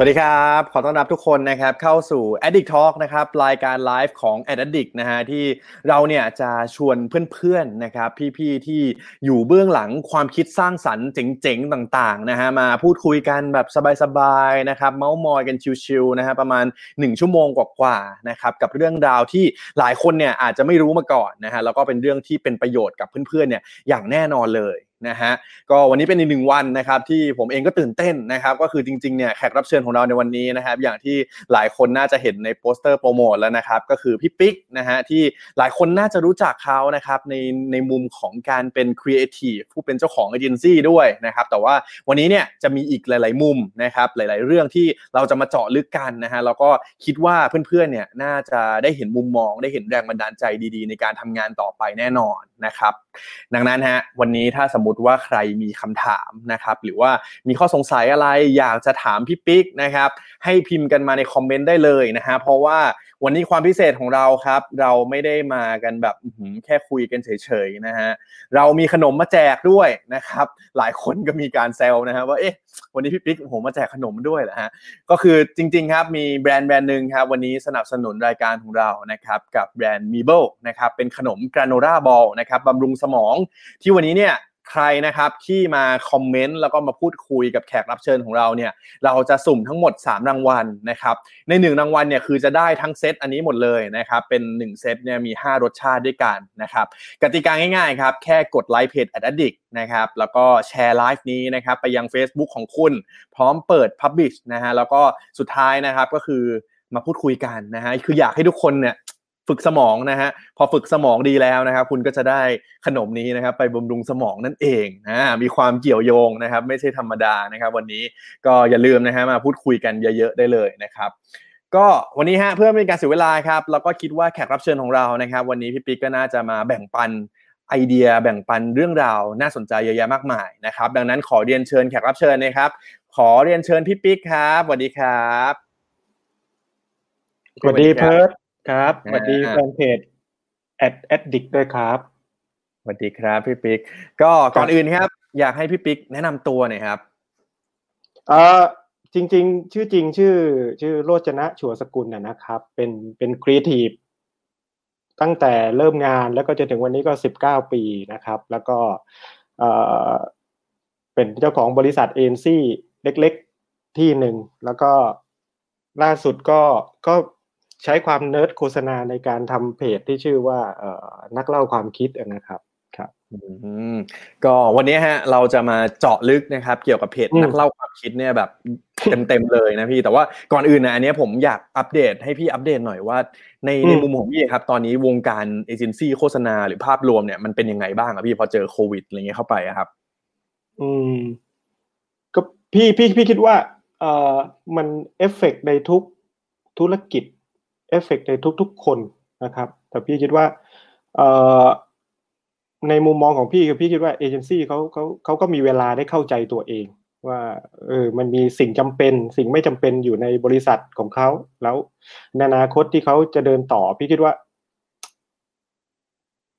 สวัสดีครับ ขอต้อนรับทุกคนนะครับเข้าสู่ Addict Talk นะครับรายการไลฟ์ของ Addict นะฮะที่เราเนี่ยจะชวนเพื่อนๆนะครับพี่ๆที่อยู่เบื้องหลังความคิดสร้างสรรค์เจ๋งๆต่างๆนะฮะมาพูดคุยกันแบบสบายๆนะครับเมาส์มอยกันชิวๆนะฮะประมาณ 1 ชั่วโมงกว่าๆนะครับกับเรื่องราวที่หลายคนเนี่ยอาจจะไม่รู้มาก่อนนะฮะแล้วก็เป็นเรื่องที่เป็นประโยชน์กับเพื่อนๆเนี่ยอย่างแน่นอนเลย นะฮะก็วันนี้เป็นอีกหนึ่งวันนะครับที่ผมเองก็ตื่นเต้นนะครับก็คือจริงๆเนี่ยแขกรับเชิญของเราในวันนี้นะครับอย่างที่หลายคนน่าจะเห็นในโปสเตอร์โปรโมทแล้วนะครับก็คือพี่ปิ๊กนะฮะที่หลายคนน่าจะรู้จักเขานะครับในในมุมของการเป็นครีเอทีฟผู้เป็นเจ้าของเอเจนซี่ด้วยนะครับแต่ว่าวันนี้เนี่ยจะมีอีกหลาย ๆ มุมนะครับหลาย ๆ เรื่องที่เราจะมาเจาะลึกกันนะฮะแล้วก็คิดว่าเพื่อนๆเนี่ยน่าจะได้เห็นมุมมอง ได้เห็นแรงบันดาลใจดี ๆ ในการทำงานต่อไปแน่นอนนะครับดังนั้นฮะวันนี้ถ้าสมมติว่าใครมีคำถามนะครับ หรือว่ามีข้อสงสัยอะไรอยากจะถามพี่ปิ๊กนะครับ ให้พิมพ์กันมาใน comment ได้เลยนะฮะเพราะว่าวันนี้ความพิเศษของเราครับ เราไม่ได้มากันแบบแค่คุยกันเฉยๆนะฮะเรามีขนมมาแจกด้วยนะครับ หลายคนก็มีการแซวนะฮะว่าเอ๊ะวันนี้พี่ปิ๊กโหมาแจกขนมด้วยเหรอฮะก็คือจริงๆครับมีแบรนด์แบรนด์หนึ่งครับวันนี้สนับสนุนรายการของเรานะครับกับแบรนด์มีเบิลนะครับเป็นขนม granola ball นะครับบำรุงสมองที่วันนี้เนี่ย ใครนะครับที่มาคอมเมนต์แล้วก็มาพูดคุยกับแขกรับเชิญของเราเนี่ยเราจะสุ่มทั้งหมด 3 รางวัลนะครับใน 1 รางวัลเนี่ยคือจะได้ทั้งเซตอันนี้หมดเลยนะครับเป็น 1 เซตเนี่ยมี 5 รสชาติด้วยกันนะครับกติกาง่ายๆครับแค่กด like page Addict นะครับแล้วก็ share live นี้นะครับไปยัง Facebook ของคุณ พร้อมเปิด Public นะฮะแล้วก็สุดท้ายนะครับก็คือมาพูดคุยกันนะฮะคืออยากให้ทุกคนเนี่ย ฝึกสมองนะฮะพอฝึกสมองดีแล้วนะครับ คุณก็จะได้ขนมนี้นะครับ ไปบำรุงสมองนั่นเองนะมีความเกี่ยวโยงนะครับ ไม่ใช่ธรรมดานะครับ วันนี้ก็อย่าลืมนะฮะมาพูดคุยกันเยอะๆได้เลยนะครับก็วันนี้ฮะเพื่อไม่เป็นการเสียเวลาครับเราก็คิดว่าแขกรับเชิญของเรานะครับ วันนี้พี่ปิ๊กก็น่าจะมาแบ่งปันไอเดียแบ่งปันเรื่องราวน่าสนใจเยอะแยะมากมายนะครับ ดังนั้นขอเรียนเชิญแขกรับเชิญนะครับ ขอเรียนเชิญพี่ปิ๊กครับสวัสดีครับสวัสดีเพิร์ด ครับสวัสดีแฟนเพจ at addict ด้วยครับสวัสดีครับพี่ปิ๊กก็ก่อนอื่นครับ อยากให้พี่ปิ๊กแนะนำตัวหน่อยครับเออจริง ๆ ชื่อจริงชื่อ ชื่อโรจนะชัวสกุลนะครับ เป็นเป็นครีเอทีฟตั้งแต่เริ่มงานแล้วก็จนถึงวันนี้ก็สิบเก้าปีนะครับ แล้วก็เออเป็นเจ้าของบริษัทเอเจนซี่เล็ก ๆที่หนึ่งแล้วก็ล่าสุดก็ก็ ใช้ความเนิร์ดโฆษณาในการทำเพจที่ชื่อว่าเอ่อนักเล่าความคิดนะครับครับก็วันนี้ฮะเราจะมาเจาะลึกนะครับ เกี่ยวกับเพจนักเล่าความคิดเนี่ยแบบเต็มๆเลยนะพี่แต่ว่าก่อนอื่นนะอันนี้ผมอยากอัปเดตให้พี่อัปเดตหน่อยว่า ในในมุมของพี่ครับ ตอนนี้วงการเอเจนซี่โฆษณาหรือภาพรวมเนี่ยมันเป็นยังไงบ้างอะพี่พอเจอโควิดอะไรเงี้ยเข้าไปครับ อืมก็พี่พี่พี่คิดว่าเอ่อมันเอฟเฟกในทุกธุรกิจ เอฟเฟกในทุกๆคนนะครับ แต่พี่คิดว่าในมุมมองของพี่คือพี่คิดว่าเอเจนซี่เขาเขาเขาก็มีเวลาได้เข้าใจตัวเอง ว่าเออมันมีสิ่งจำเป็น สิ่งไม่จำเป็นอยู่ในบริษัทของเขาแล้วในอนาคตที่เขาจะเดินต่อ พี่คิดว่า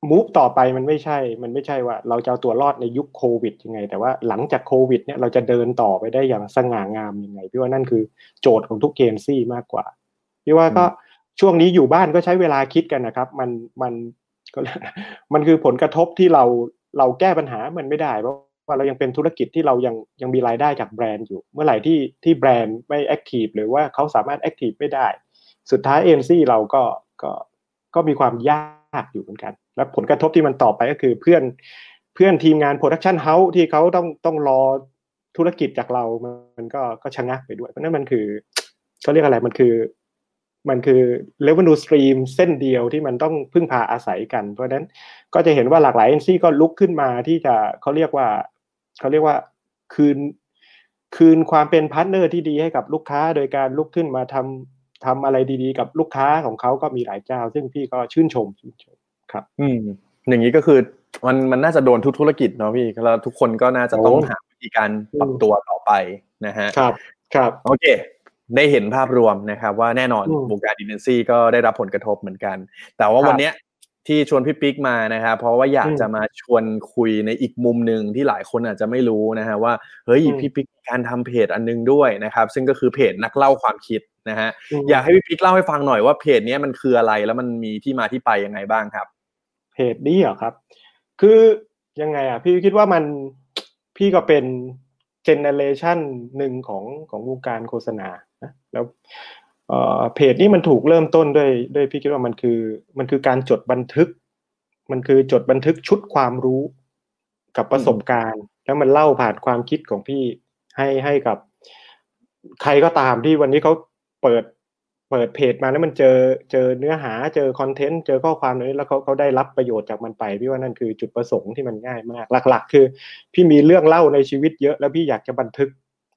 มูฟต่อไปมันไม่ใช่ มันไม่ใช่ว่า เราจะเอาตัวรอดในยุคโควิดยังไง แต่ว่าหลังจากโควิด เนี่ยเราจะเดินต่อไปได้อย่างสง่างามยังไง พี่ว่านั่นคือโจทย์ของทุกเอเจนซี่มากกว่า พี่ว่าก็ ช่วงนี้อยู่บ้านก็ใช้เวลาคิดกันนะครับ มันมันก็มันคือผลกระทบที่เราเราแก้ปัญหามันไม่ได้เพราะว่าเรายังเป็นธุรกิจที่เรายังยังมีรายได้จากแบรนด์อยู่ เมื่อไหร่ที่ที่แบรนด์ไม่ active หรือว่าเขาสามารถ active ไม่ได้ สุดท้ายเอเจนซี่เราก็ก็ก็มีความยากอยู่เหมือนกัน และผลกระทบที่มันต่อไปก็คือเพื่อนเพื่อนทีมงาน production house ที่เขาต้องต้องรอธุรกิจจากเรา มันก็ก็ชะงักไปด้วย เพราะนั้นมันคือเขาเรียกอะไรมันคือ มันคือ revenue stream เส้นเดียวที่มันต้องพึ่งพาอาศัยกัน เพราะฉะนั้นก็จะเห็นว่าหลากหลายเอเจนซี่ก็ลุกขึ้นมาที่จะเขาเรียกว่าเขาเรียกว่าคืนคืนความเป็นพาร์ทเนอร์ที่ดีให้กับลูกค้า โดยการลุกขึ้นมาทำทำอะไรดีๆ กับลูกค้าของเขาก็มีหลายเจ้า ซึ่งพี่ก็ชื่นชมชื่นชมครับ อืมอย่างนี้ก็คือมันมันน่าจะโดนทุกธุรกิจเนาะพี่แล้วทุกคนก็น่าจะต้องหาธีการปรับตัวต่อไปนะฮะครับครับโอเค ได้เห็นภาพรวมนะครับ ว่าแน่นอนอืมวงการดินเนซี่ก็ได้รับผลกระทบเหมือนกัน แต่ว่าครับวันเนี้ยที่ชวนพี่ปิ๊กมานะครับเพราะว่าอยากอืมจะมาชวนคุยในอีกมุมหนึ่งที่หลายคนอาจจะไม่รู้นะฮะว่าเฮ้ยอืมพี่ปิ๊กมีการทำเพจอันนึงด้วยนะครับ ซึ่งก็คือเพจนักเล่าความคิดนะฮะมอยากให้พี่ปิ๊กเล่าให้ฟังหน่อยว่าเพจเนี้ยมันคืออะไรแล้วมันมีที่มาที่ไปยังไงบ้างครับ เพจนี้เหรอครับ คือยังไงอะพี่คิดว่ามันพี่ก็เป็น เจเนเรชันหนึ่งของของวงการโฆษณานะแล้วเเพจนี้มันถูกเริ่มต้นด้วยด้วยพี่คิดว่ามันคือมันคือการจดบันทึก มันคือจดบันทึกชุดความรู้กับประสบการณ์ แล้วมันเล่าผ่านความคิดของพี่ให้ให้กับ ใครก็ตามที่วันนี้เขาเปิด เปิดเพจมาแล้วมันเจอเจอเนื้อหาเจอคอนเทนต์เจอข้อความอะไรนี้แล้วเขาเขาได้รับประโยชน์จากมันไปพี่ว่านั่นคือจุดประสงค์ที่มันง่ายมาก หลัก ๆ คือ พี่มีเรื่องเล่าในชีวิตเยอะแล้วพี่อยากจะบันทึก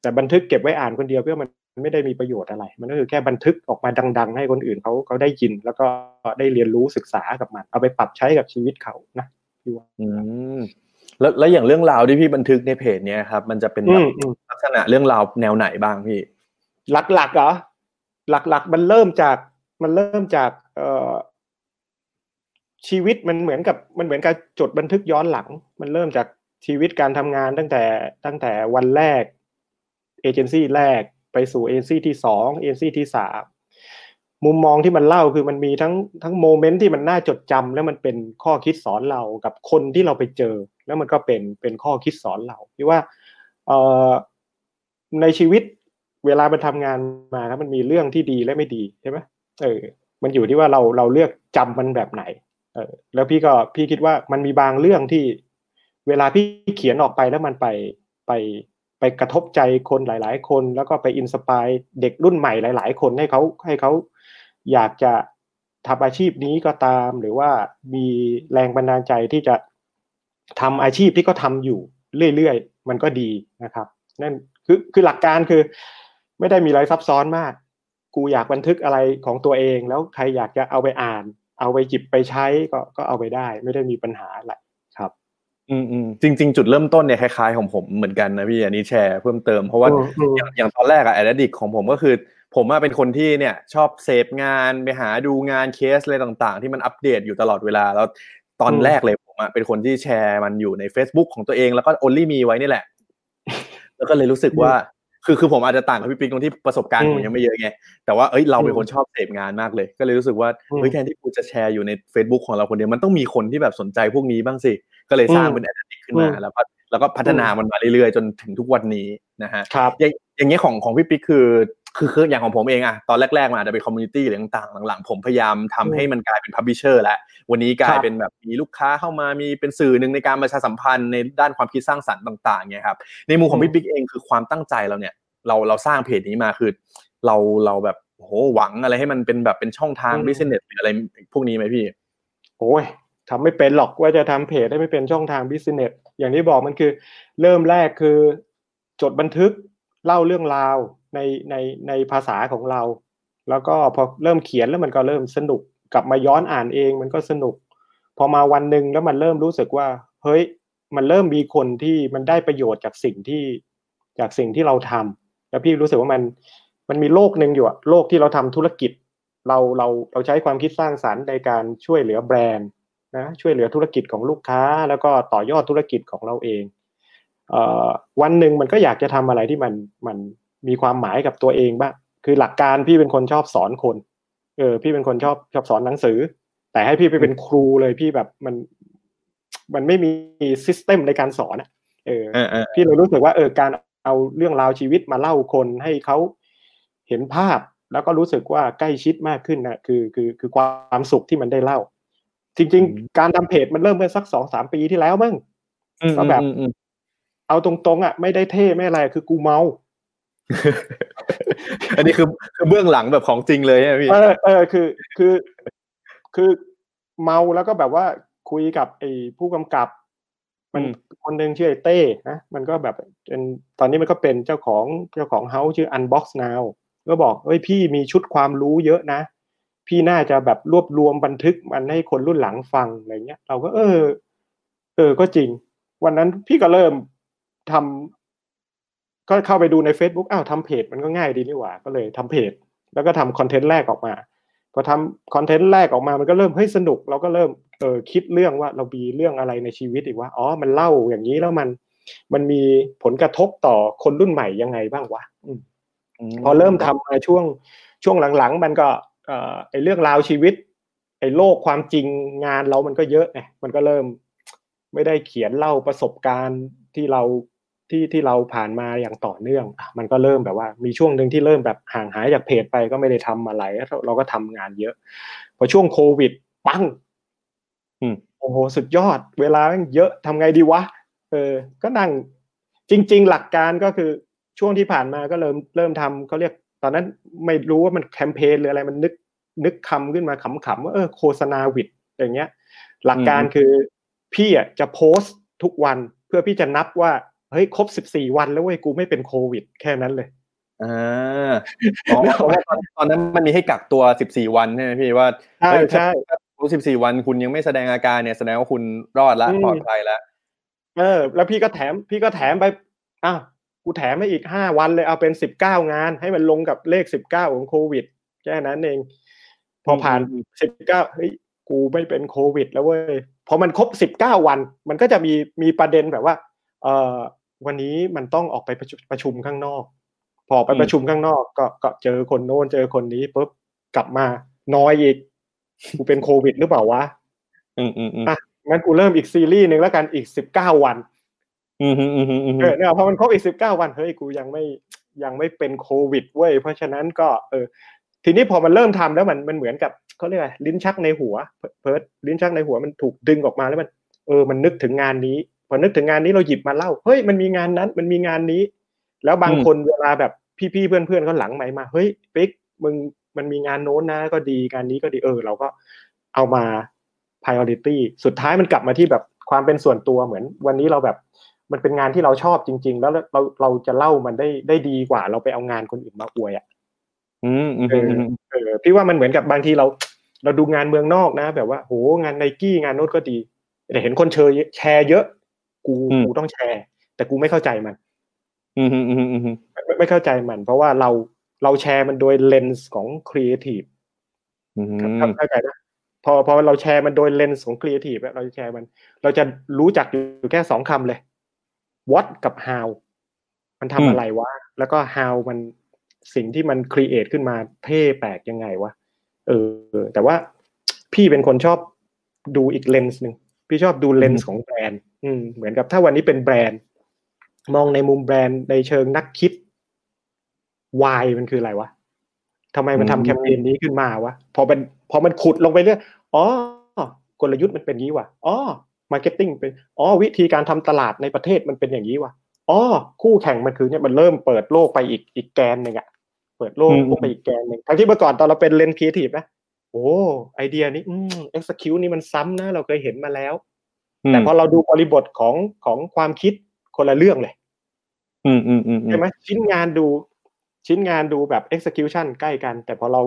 แต่บันทึกเก็บไว้อ่านคนเดียวเพื่อมันไม่ได้มีประโยชน์อะไร มันก็คือแค่บันทึกออกมาดัง ๆ ให้คนอื่นเขาเขาได้ยิน แล้วก็ได้เรียนรู้ศึกษากับมัน เอาไปปรับใช้กับชีวิตเขานะพี่ว่าอืมแล้วแล้วอย่างเรื่องราวที่พี่บันทึกในเพจเนี้ยครับ มันจะเป็นอืแบบมอืมลักษณะเรื่องราวแนวไหนบ้างพี่ หลักๆเหรอ หลักๆ มันเริ่มจากมันเริ่มจากเออชีวิตมันเหมือนกับมันเหมือนกับจดบันทึกย้อนหลัง มันเริ่มจากชีวิตการทำงานตั้งแต่ตั้งแต่วันแรกเอเจนซี่แรกไปสู่เอเจนซี่ที่สองเอเจนซี่ที่สามมุมมองที่มันเล่าคือมันมีทั้งทั้งโมเมนต์ที่มันน่าจดจำแล้วมันเป็นข้อคิดสอนเรากับคนที่เราไปเจอ แล้วมันก็เป็นเป็นข้อคิดสอนเราที่ว่าเออในชีวิต เวลามันทำงานมาแล้วมันมีเรื่องที่ดีและไม่ดีใช่ไหมเออ มันอยู่ที่ว่าเราเราเลือกจำมันแบบไหน เออ แล้วพี่ก็พี่คิดว่ามันมีบางเรื่องที่ เวลาพี่เขียนออกไปแล้วมันไปไปไปกระทบใจคนหลาย ๆ คน แล้วก็ไปอินสปายเด็กรุ่นใหม่หลาย ๆ คนให้เขาให้เขาอยากจะทำอาชีพนี้ก็ตาม หรือว่ามีแรงบันดาลใจที่จะทำอาชีพที่เขาทำอยู่เรื่อย ๆ มันก็ดีนะครับ นั่นคือคือหลักการคือ ไม่ได้มีอะไรซับซ้อนมาก กูอยากบันทึกอะไรของตัวเอง แล้วใครอยากจะเอาไปอ่าน เอาไปหยิบไปใช้ก็ก็เอาไปได้ ไม่ได้มีปัญหาอะไรครับ อืมอืมจริง ๆ จุดเริ่มต้นเนี่ยคล้ายๆของผมเหมือนกันนะพี่อันนี้แชร์เพิ่มเติมเพราะว่าอืมอืมอย่างอย่างตอนแรกอะ Ad Addict ของผมก็คือผมอะเป็นคนที่เนี่ยชอบเสพงานไปหาดูงานเคสอะไรต่างๆ ที่มันอัปเดตอยู่ตลอดเวลาแล้วตอนอืมแรกเลยผมอะเป็นคนที่แชร์มันอยู่ใน Facebook ของตัวเองแล้วก็ only มีไว้นี่แหละ แล้วก็เลยรู้สึกว่า คือคือผมอาจจะต่างกับพี่ปิ๊กตรงที่ประสบการณ์อืมผมยังไม่เยอะไงแต่ว่าเอ้ยเราเป็นอืมคนชอบเสพงานมากเลย ก็เลยรู้สึกว่าอืมเฮ้ยแทนที่กูจะแชร์อยู่ใน Facebook ของเราคนเดียวมันต้องมีคนที่แบบสนใจพวกนี้บ้างสิก็เลยสร้างอืมเป็น Ad Addict ขึ้นมาอืมแล้วก็แล้วก็พัฒนามันมาเรื่อยๆ จนถึงทุกวันนี้นะฮะครับอย่างอย่างเงี้ยของของพี่ปิ๊กคือ คือคืออย่างของผมเองอะตอนแรกๆมันอาจจะเป็นคอมมูนิตี้หรือต่างๆ หลังๆ ผมพยายามทำอืมให้มันกลายเป็น publisher แล้ววันนี้กลายครับเป็นแบบมีลูกค้าเข้ามามีเป็นสื่อหนึ่งในการประชาสัมพันธ์ในด้านความคิดสร้างสรรค์ต่างๆเนี่ยครับในมุมของอืมพี่ปิ๊กเองคือความตั้งใจเราเนี่ยเราเราสร้างเพจนี้มาคือ เราเราแบบโหหวังอะไรให้มันเป็นแบบเป็นช่องทางอืม business หรืออะไรพวกนี้ไหมพี่โอ้ยทำไม่เป็นหรอกว่าจะทำเพจได้ไม่เป็นช่องทาง business อย่างที่บอกมันคือ เริ่มแรกคือ จดบันทึกเล่าเรื่องราว ในในในภาษาของเรา แล้วก็พอเริ่มเขียนแล้วมันก็เริ่มสนุกกลับมาย้อนอ่านเองมันก็สนุก พอมาวันหนึ่งแล้วมันเริ่มรู้สึกว่า เฮ้ยมันเริ่มมีคนที่มันได้ประโยชน์จากสิ่งที่จากสิ่งที่เราทำแล้วพี่รู้สึกว่ามันมันมีโลกหนึ่งอยู่อะโลกที่เราทำธุรกิจ เราเราเราใช้ความคิดสร้างสรรค์ในการช่วยเหลือแบรนด์นะช่วยเหลือธุรกิจของลูกค้า แล้วก็ต่อยอดธุรกิจของเราเองเอ่อวันหนึ่งมันก็อยากจะทำอะไรที่มันมัน มีความหมายกับตัวเองบ้างคือหลักการพี่เป็นคนชอบสอนคน เออ พี่เป็นคนชอบชอบสอนหนังสือ แต่ให้พี่ไปเป็นครูเลยพี่แบบมัน มันไม่มีซิสเต็มในการสอนอะเออเออเออพี่เลยรู้สึกว่าเออการเอาเรื่องราวชีวิตมาเล่าคนให้เขาเห็นภาพแล้วก็รู้สึกว่าใกล้ชิดมากขึ้นนะคือคือคือความสุขที่มันได้เล่า จริง ๆ การทำเพจมันเริ่มเมื่อสักสองสามปีที่แล้วมั้งอืมก็แบบอืมอืมเอาตรงๆอะไม่ได้เท่ไม่อะไรคือกูเมา อันนี้คือคือเบื้องหลังแบบของจริงเลยใช่ไหมพี่เออเออคือคือคือเมาแล้วก็แบบว่าคุยกับไอ้ผู้กำกับ มันอืมคนหนึ่งชื่อไอ้เต้นะมันก็แบบเป็นตอนนี้มันก็เป็นเจ้าของเจ้าของเฮาส์ชื่อ Unbox Now ก็บอกเอ้ยพี่มีชุดความรู้เยอะนะ พี่น่าจะแบบรวบรวมบันทึกมันให้คนรุ่นหลังฟังอะไรเงี้ย เราก็เออ เออก็จริง วันนั้นพี่ก็เริ่มท ก็เข้าไปดูใน Facebook อ้าวทำเพจมันก็ง่ายดีนี่หว่า ก็เลยทำเพจ แล้วก็ทำคอนเทนต์แรกออกมาพอทำคอนเทนต์แรกออกมามันก็เริ่มเฮ้ยสนุก เราก็เริ่มเออคิดเรื่องว่าเรามีเรื่องอะไรในชีวิตอีกว่าอ๋อมันเล่าอย่างนี้แล้วมัน มันมีผลกระทบต่อคนรุ่นใหม่ยังไงบ้างวะอืมพอเริ่มทำมาช่วงช่วงหลังๆ มันก็เอ่อไอเรื่องราวชีวิตไอโลกความจริงงานเรามันก็เยอะไงมันก็เริ่ม ไม่ได้เขียนเล่าประสบการณ์ที่เรา ที่ที่เราผ่านมาอย่างต่อเนื่องอะมันก็เริ่มแบบว่า มีช่วงหนึ่งที่เริ่มแบบห่างหายจากเพจไปก็ไม่ได้ทำอะไร เราเราก็ทำงานเยอะ พอช่วงโควิด ปังอืมโอ้โหสุดยอด เวลาแม่งเยอะทำไงดีวะ เออ ก็นั่งจริง ๆ หลักการก็คือช่วงที่ผ่านมาก็เริ่มเริ่มทำเขาเรียก ตอนนั้นไม่รู้ว่ามันแคมเปญหรืออะไรมันนึกนึกคำขึ้นมาขำๆว่าเออโฆษณาวิดอย่างเงี้ย หลักการคือพี่อะจะโพสต์ทุกวันเพื่อพี่จะนับว่า เฮ้ยครบสิบสี่วันแล้วเว้ยกูไม่เป็นโควิด แค่นั้นเลยอ่าอ๋อเพราะว่าตอนตอนนั้นมันมีให้กักตัว14วันใช่ไหมพี่ว่าใช่เฮ้ยถ้าใช่ถ้ารู้14 วันคุณยังไม่แสดงอาการเนี่ยแสดงว่าคุณรอดละอืมปลอดภัยแล้วเออ แล้วพี่ก็แถม พี่ก็แถมไปอ้าวกูแถมไปอีกห้าวันเลยเอาเป็นสิบเก้างาน ให้มันลงกับเลขสิบเก้าของโควิดแค่นั้นเอง พอผ่านอืมสิบเก้าเฮ้ยกูไม่เป็นโควิด แล้วเว้ยพอมันครบสิบเก้าวัน มันก็จะมีมีประเด็นแบบว่า เออ วันนี้มันต้องออกไปประชุมประชุมข้างนอก พอไปประชุมข้างนอก ก็ก็เจอคนโน้นเจอคนนี้ปุ๊บกลับมาน้อยอีกกูเป็นโควิดหรือเปล่าวะอืมอืมอืมอะงั้นกูเริ่มอีกซีรีส์หนึ่งแล้วกันอีกสิบเก้าวัน อืมอืมอืมอืมอืมเออเนี่ยพอมันครบอีกสิบเก้าวันเฮ้ยกูยังไม่ยังไม่เป็นโควิดเว้ยเพราะฉะนั้นก็ เออ ทีนี้พอมันเริ่มทำแล้วมันมันเหมือนกับเขาเรียกอะไรลิ้นชักในหัว เพิร์ดลิ้นชักในหัวมันถูกดึงออกมาแล้วมัน เออมันนึกถึงงานนี้พ อนึกถึงงานนี้เราหยิบมาเล่าเฮ้ยมันมีงานนั้นมันมีงานนี้ แล้วบางคนเวลาแบบพี่ๆเพื่อนๆเขาหลังไหมค์มาเฮ้ยปิ๊กมึงมันมีงานโน้นนะ ก็ดีงานนี้ก็ดีเออ เราก็เอามา priority สุดท้ายมันกลับมาที่แบบความเป็นส่วนตัวเหมือน วันนี้เราแบบมันเป็นงานที่เราชอบจริง ๆ แล้วเราเราจะเล่ามันได้ได้ดีกว่า เราไปเอางานคนอื่นมาอวยอะอืมอืมเออือมเออพี่ว่ามันเหมือนกับบางทีเรา เราดูงานเมืองนอกนะ แบบว่าโหงานไนกี้งานโน้ตก็ดีแต่เห็นคนเชยแชร์เยอะ กูกูต้องแชร์ แต่กูไม่เข้าใจมันอืมอืมอืมอืมไม่ไม่เข้าใจมัน เพราะว่าเราเราแชร์มันโดยเลนส์ของครีเอทีฟอืมเข้าใจนะพอพอเราแชร์มันโดยเลนส์ของครีเอทีฟเราจะแชร์มัน เราจะรู้จักอยู่แค่สองคำเลย what กับ how มันทำอะไรวะ แล้วก็ how มันสิ่งที่มัน create ขึ้นมาเท่แปลกยังไงวะ เออ แต่ว่าพี่เป็นคนชอบดูอีกเลนส์หนึ่ง พี่ชอบดูเลนส์ของแบรนด์อืมเหมือนกับถ้าวันนี้เป็นแบรนด์ มองในมุมแบรนด์ในเชิงนักคิด why มันคืออะไรวะทำไมมันทำแคมเปญนี้ขึ้นมาวะพอมันพอมันขุดลงไปเรื่อยอ๋อกลยุทธ์มันเป็นงี้วะอ๋อ marketing เป็นอ๋อวิธีการทำตลาดในประเทศมันเป็นอย่างนี้วะอ๋อคู่แข่งมันคือเนี่ยมันเริ่มเปิดโลกไปอีกอีกแกนหนึ่งอะเปิดโลกไปอีกแกนหนึ่งทั้งที่เมื่อก่อนตอนเราเป็นเลนส์ครีเอทีฟนะ โอ้ไอเดียนี้อืม execute นี่มันซ้ำนะ เราเคยเห็นมาแล้ว แต่พอเราดูบริบทของของความคิดคนละเรื่องเลย อืมอืมอืมใช่ไหมชิ้นงานดูชิ้นงานดูแบบ execution ใกล้กัน แต่พอเรา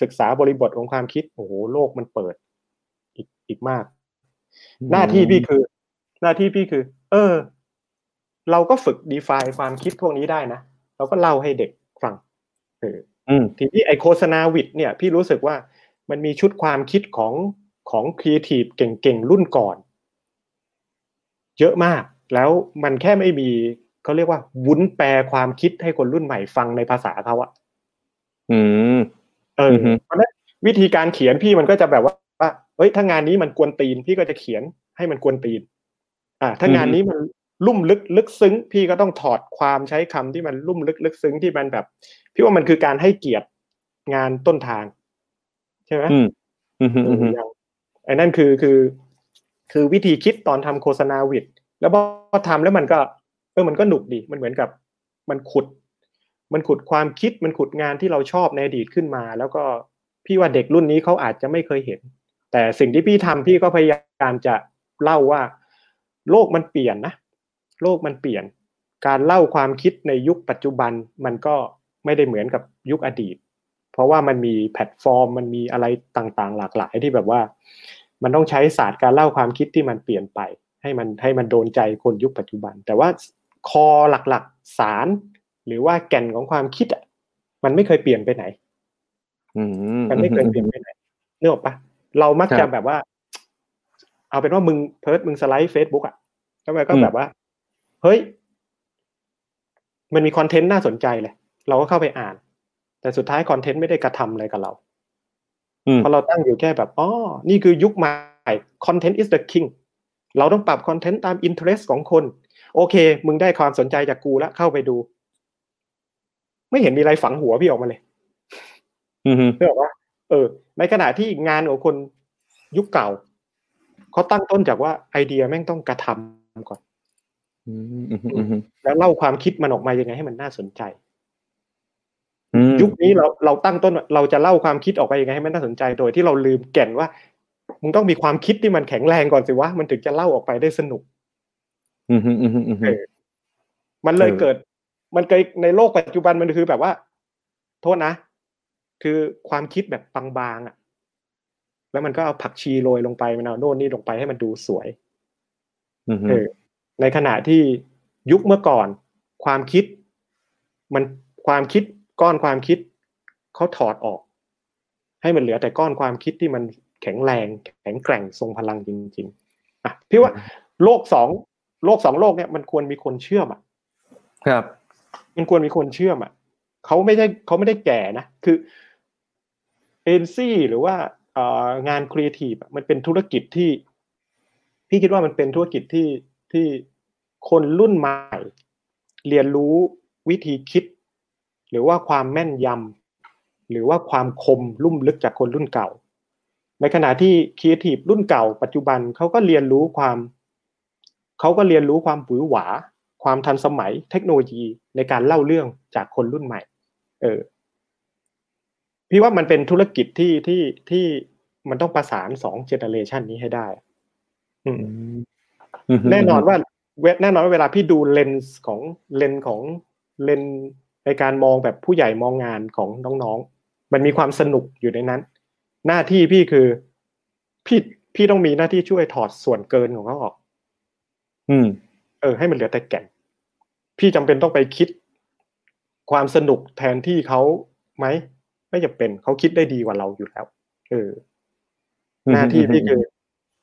ศึกษาบริบทของความคิด โอ้โหโลกมันเปิด อีกอีกมาก หน้าที่พี่คือ หน้าที่พี่คือ เออ เราก็ฝึก define ความคิดพวกนี้ได้นะ เราก็เล่าให้เด็กฟังเอออืมทีนี้ไอโฆษณาวิดเนี่ย พี่รู้สึกว่า มันมีชุดความคิดของของครีเอทีฟเก่งๆ รุ่นก่อน เยอะมากแล้วมันแค่ไม่มีเขาเรียกว่าวุ้นแปลความคิดให้คนรุ่นใหม่ฟังในภาษาเขาอะอืมเอออฮึเพราะฉะนั้นวิธีการเขียนพี่มันก็จะแบบว่าว่าเฮ้ยถ้างานนี้มันกวนตีนพี่ก็จะเขียนให้มันกวนตีน อ่า ถ้างานนี้มันลุ่มลึกลึกซึ้ง พี่ก็ต้องถอดความใช้คำที่มันลุ่มลึกลึกซึ้งที่มันแบบ พี่ว่ามันคือการให้เกียรติงานต้นทางใช่ไหมอืมอืมอืมเออือมอย่างไอ้นั่นคือคือ คือวิธีคิดตอนทำโฆษณาวิดแล้วพอทำแล้วมันก็ เออมันก็หนุกดี มันเหมือนกับ มันขุด มันขุดความคิดมันขุดงานที่เราชอบในอดีตขึ้นมา แล้วก็พี่ว่าเด็กรุ่นนี้เขาอาจจะไม่เคยเห็น แต่สิ่งที่พี่ทำพี่ก็พยายามจะเล่าว่า โลกมันเปลี่ยนนะโลกมันเปลี่ยน การเล่าความคิดในยุคปัจจุบันมันก็ไม่ได้เหมือนกับยุคอดีต เพราะว่ามันมีแพลตฟอร์ม มันมีอะไรต่างๆ หลากหลายที่แบบว่า มันต้องใช้ศาสตร์การเล่าความคิดที่มันเปลี่ยนไป ให้มันให้มันโดนใจคนยุคปัจจุบัน แต่ว่าคอหลักๆสารหรือว่าแก่นของความคิดอะมันไม่เคยเปลี่ยนไปไหนอืมมันไม่เคยเปลี่ยนไปไหนนึกออกปะเรามักครัจะบแบบว่า เอาเป็นว่ามึงเพิร์ดมึงสไลด์เฟซบุ๊กอะแล้วมันก็อืมแบบว่า เฮ้ย มันมีคอนเทนต์น่าสนใจเลย เราก็เข้าไปอ่าน แต่สุดท้ายคอนเทนต์ไม่ได้กระทำอะไรกับเราอืมเพราะเราตั้งอยู่แค่แบบอ๋อนี่คือยุคใหม่ content is the king เราต้องปรับคอนเทนต์ตาม interest ของคน โอเค มึงได้ความสนใจจากกูแล้วเข้าไปดู ไม่เห็นมีอะไรฝังหัวพี่ออกมาเลยอืมเพื่อบอกว่า เออ ในขณะที่งานของคนยุคเก่าเขาตั้งต้นจากว่าไอเดียแม่งต้องกระทำก่อนอืมอืมอืมอืมแล้วเล่าความคิดมันออกมายังไงให้มันน่าสนใจอืม ยุคนี้เราเราตั้งต้นว่าเราจะเล่าความคิดออกไปยังไงให้มันน่าสนใจโดยที่เราลืมแก่นว่ามึงต้องมีความคิดที่มันแข็งแรงก่อนสิวะมันถึงจะเล่าออกไปได้สนุกอืมอืมอืมอืมเออมันเลยเออเกิด มันเคยในโลกปัจจุบันมันคือแบบว่า โทษนะ คือความคิดแบบบางๆอะ แล้วมันก็เอาผักชีโรยลงไปมันเอาโน่นนี่ลงไปให้มันดูสวยอืมเออในขณะที่ยุคเมื่อก่อน ความคิด มันความคิด ก้อนความคิดเขาถอดออก ให้มันเหลือแต่ก้อนความคิดที่มันแข็งแรง แข็งแกร่งทรงพลังจริง ๆอะพี่ว่าโลกสองโลกสองโลกเนี่ยมันควรมีคนเชื่อมอะครับมันควรมีคนเชื่อมอะเขาไม่ได้เขาไม่ได้แก่นะคือเอเจนซี่หรือว่าเอ่องานครีเอทีฟมันเป็นธุรกิจที่ พี่คิดว่ามันเป็นธุรกิจที่ที่คนรุ่นใหม่ เรียนรู้วิธีคิด หรือว่าความแม่นยำหรือว่าความคมลุ่มลึกจากคนรุ่นเก่า ในขณะที่ครีเอทีฟรุ่นเก่า ปัจจุบันเขาก็เรียนรู้ความเขาก็เรียนรู้ความหวือหวา ความทันสมัยเทคโนโลยีในการเล่าเรื่องจากคนรุ่นใหม่ เออพี่ว่ามันเป็นธุรกิจที่ที่ที่มันต้องประสานสองเจเนอเรชันนี้ให้ได้อืมอืมแน่นอนว่าเวแน่นอนว่าเวลาพี่ดูเลนส์ของเลนส์ของเลนส์ ในการมองแบบผู้ใหญ่มองงานของน้องๆ มันมีความสนุกอยู่ในนั้น หน้าที่พี่คือพี่พี่ต้องมีหน้าที่ช่วยถอดส่วนเกินของเขาออก อืม เออ ให้มันเหลือแต่แก่น พี่จำเป็นต้องไปคิด ความสนุกแทนที่เขาไหมไม่จำเป็นเขาคิดได้ดีกว่าเราอยู่แล้วเออหน้าที่พี่คือ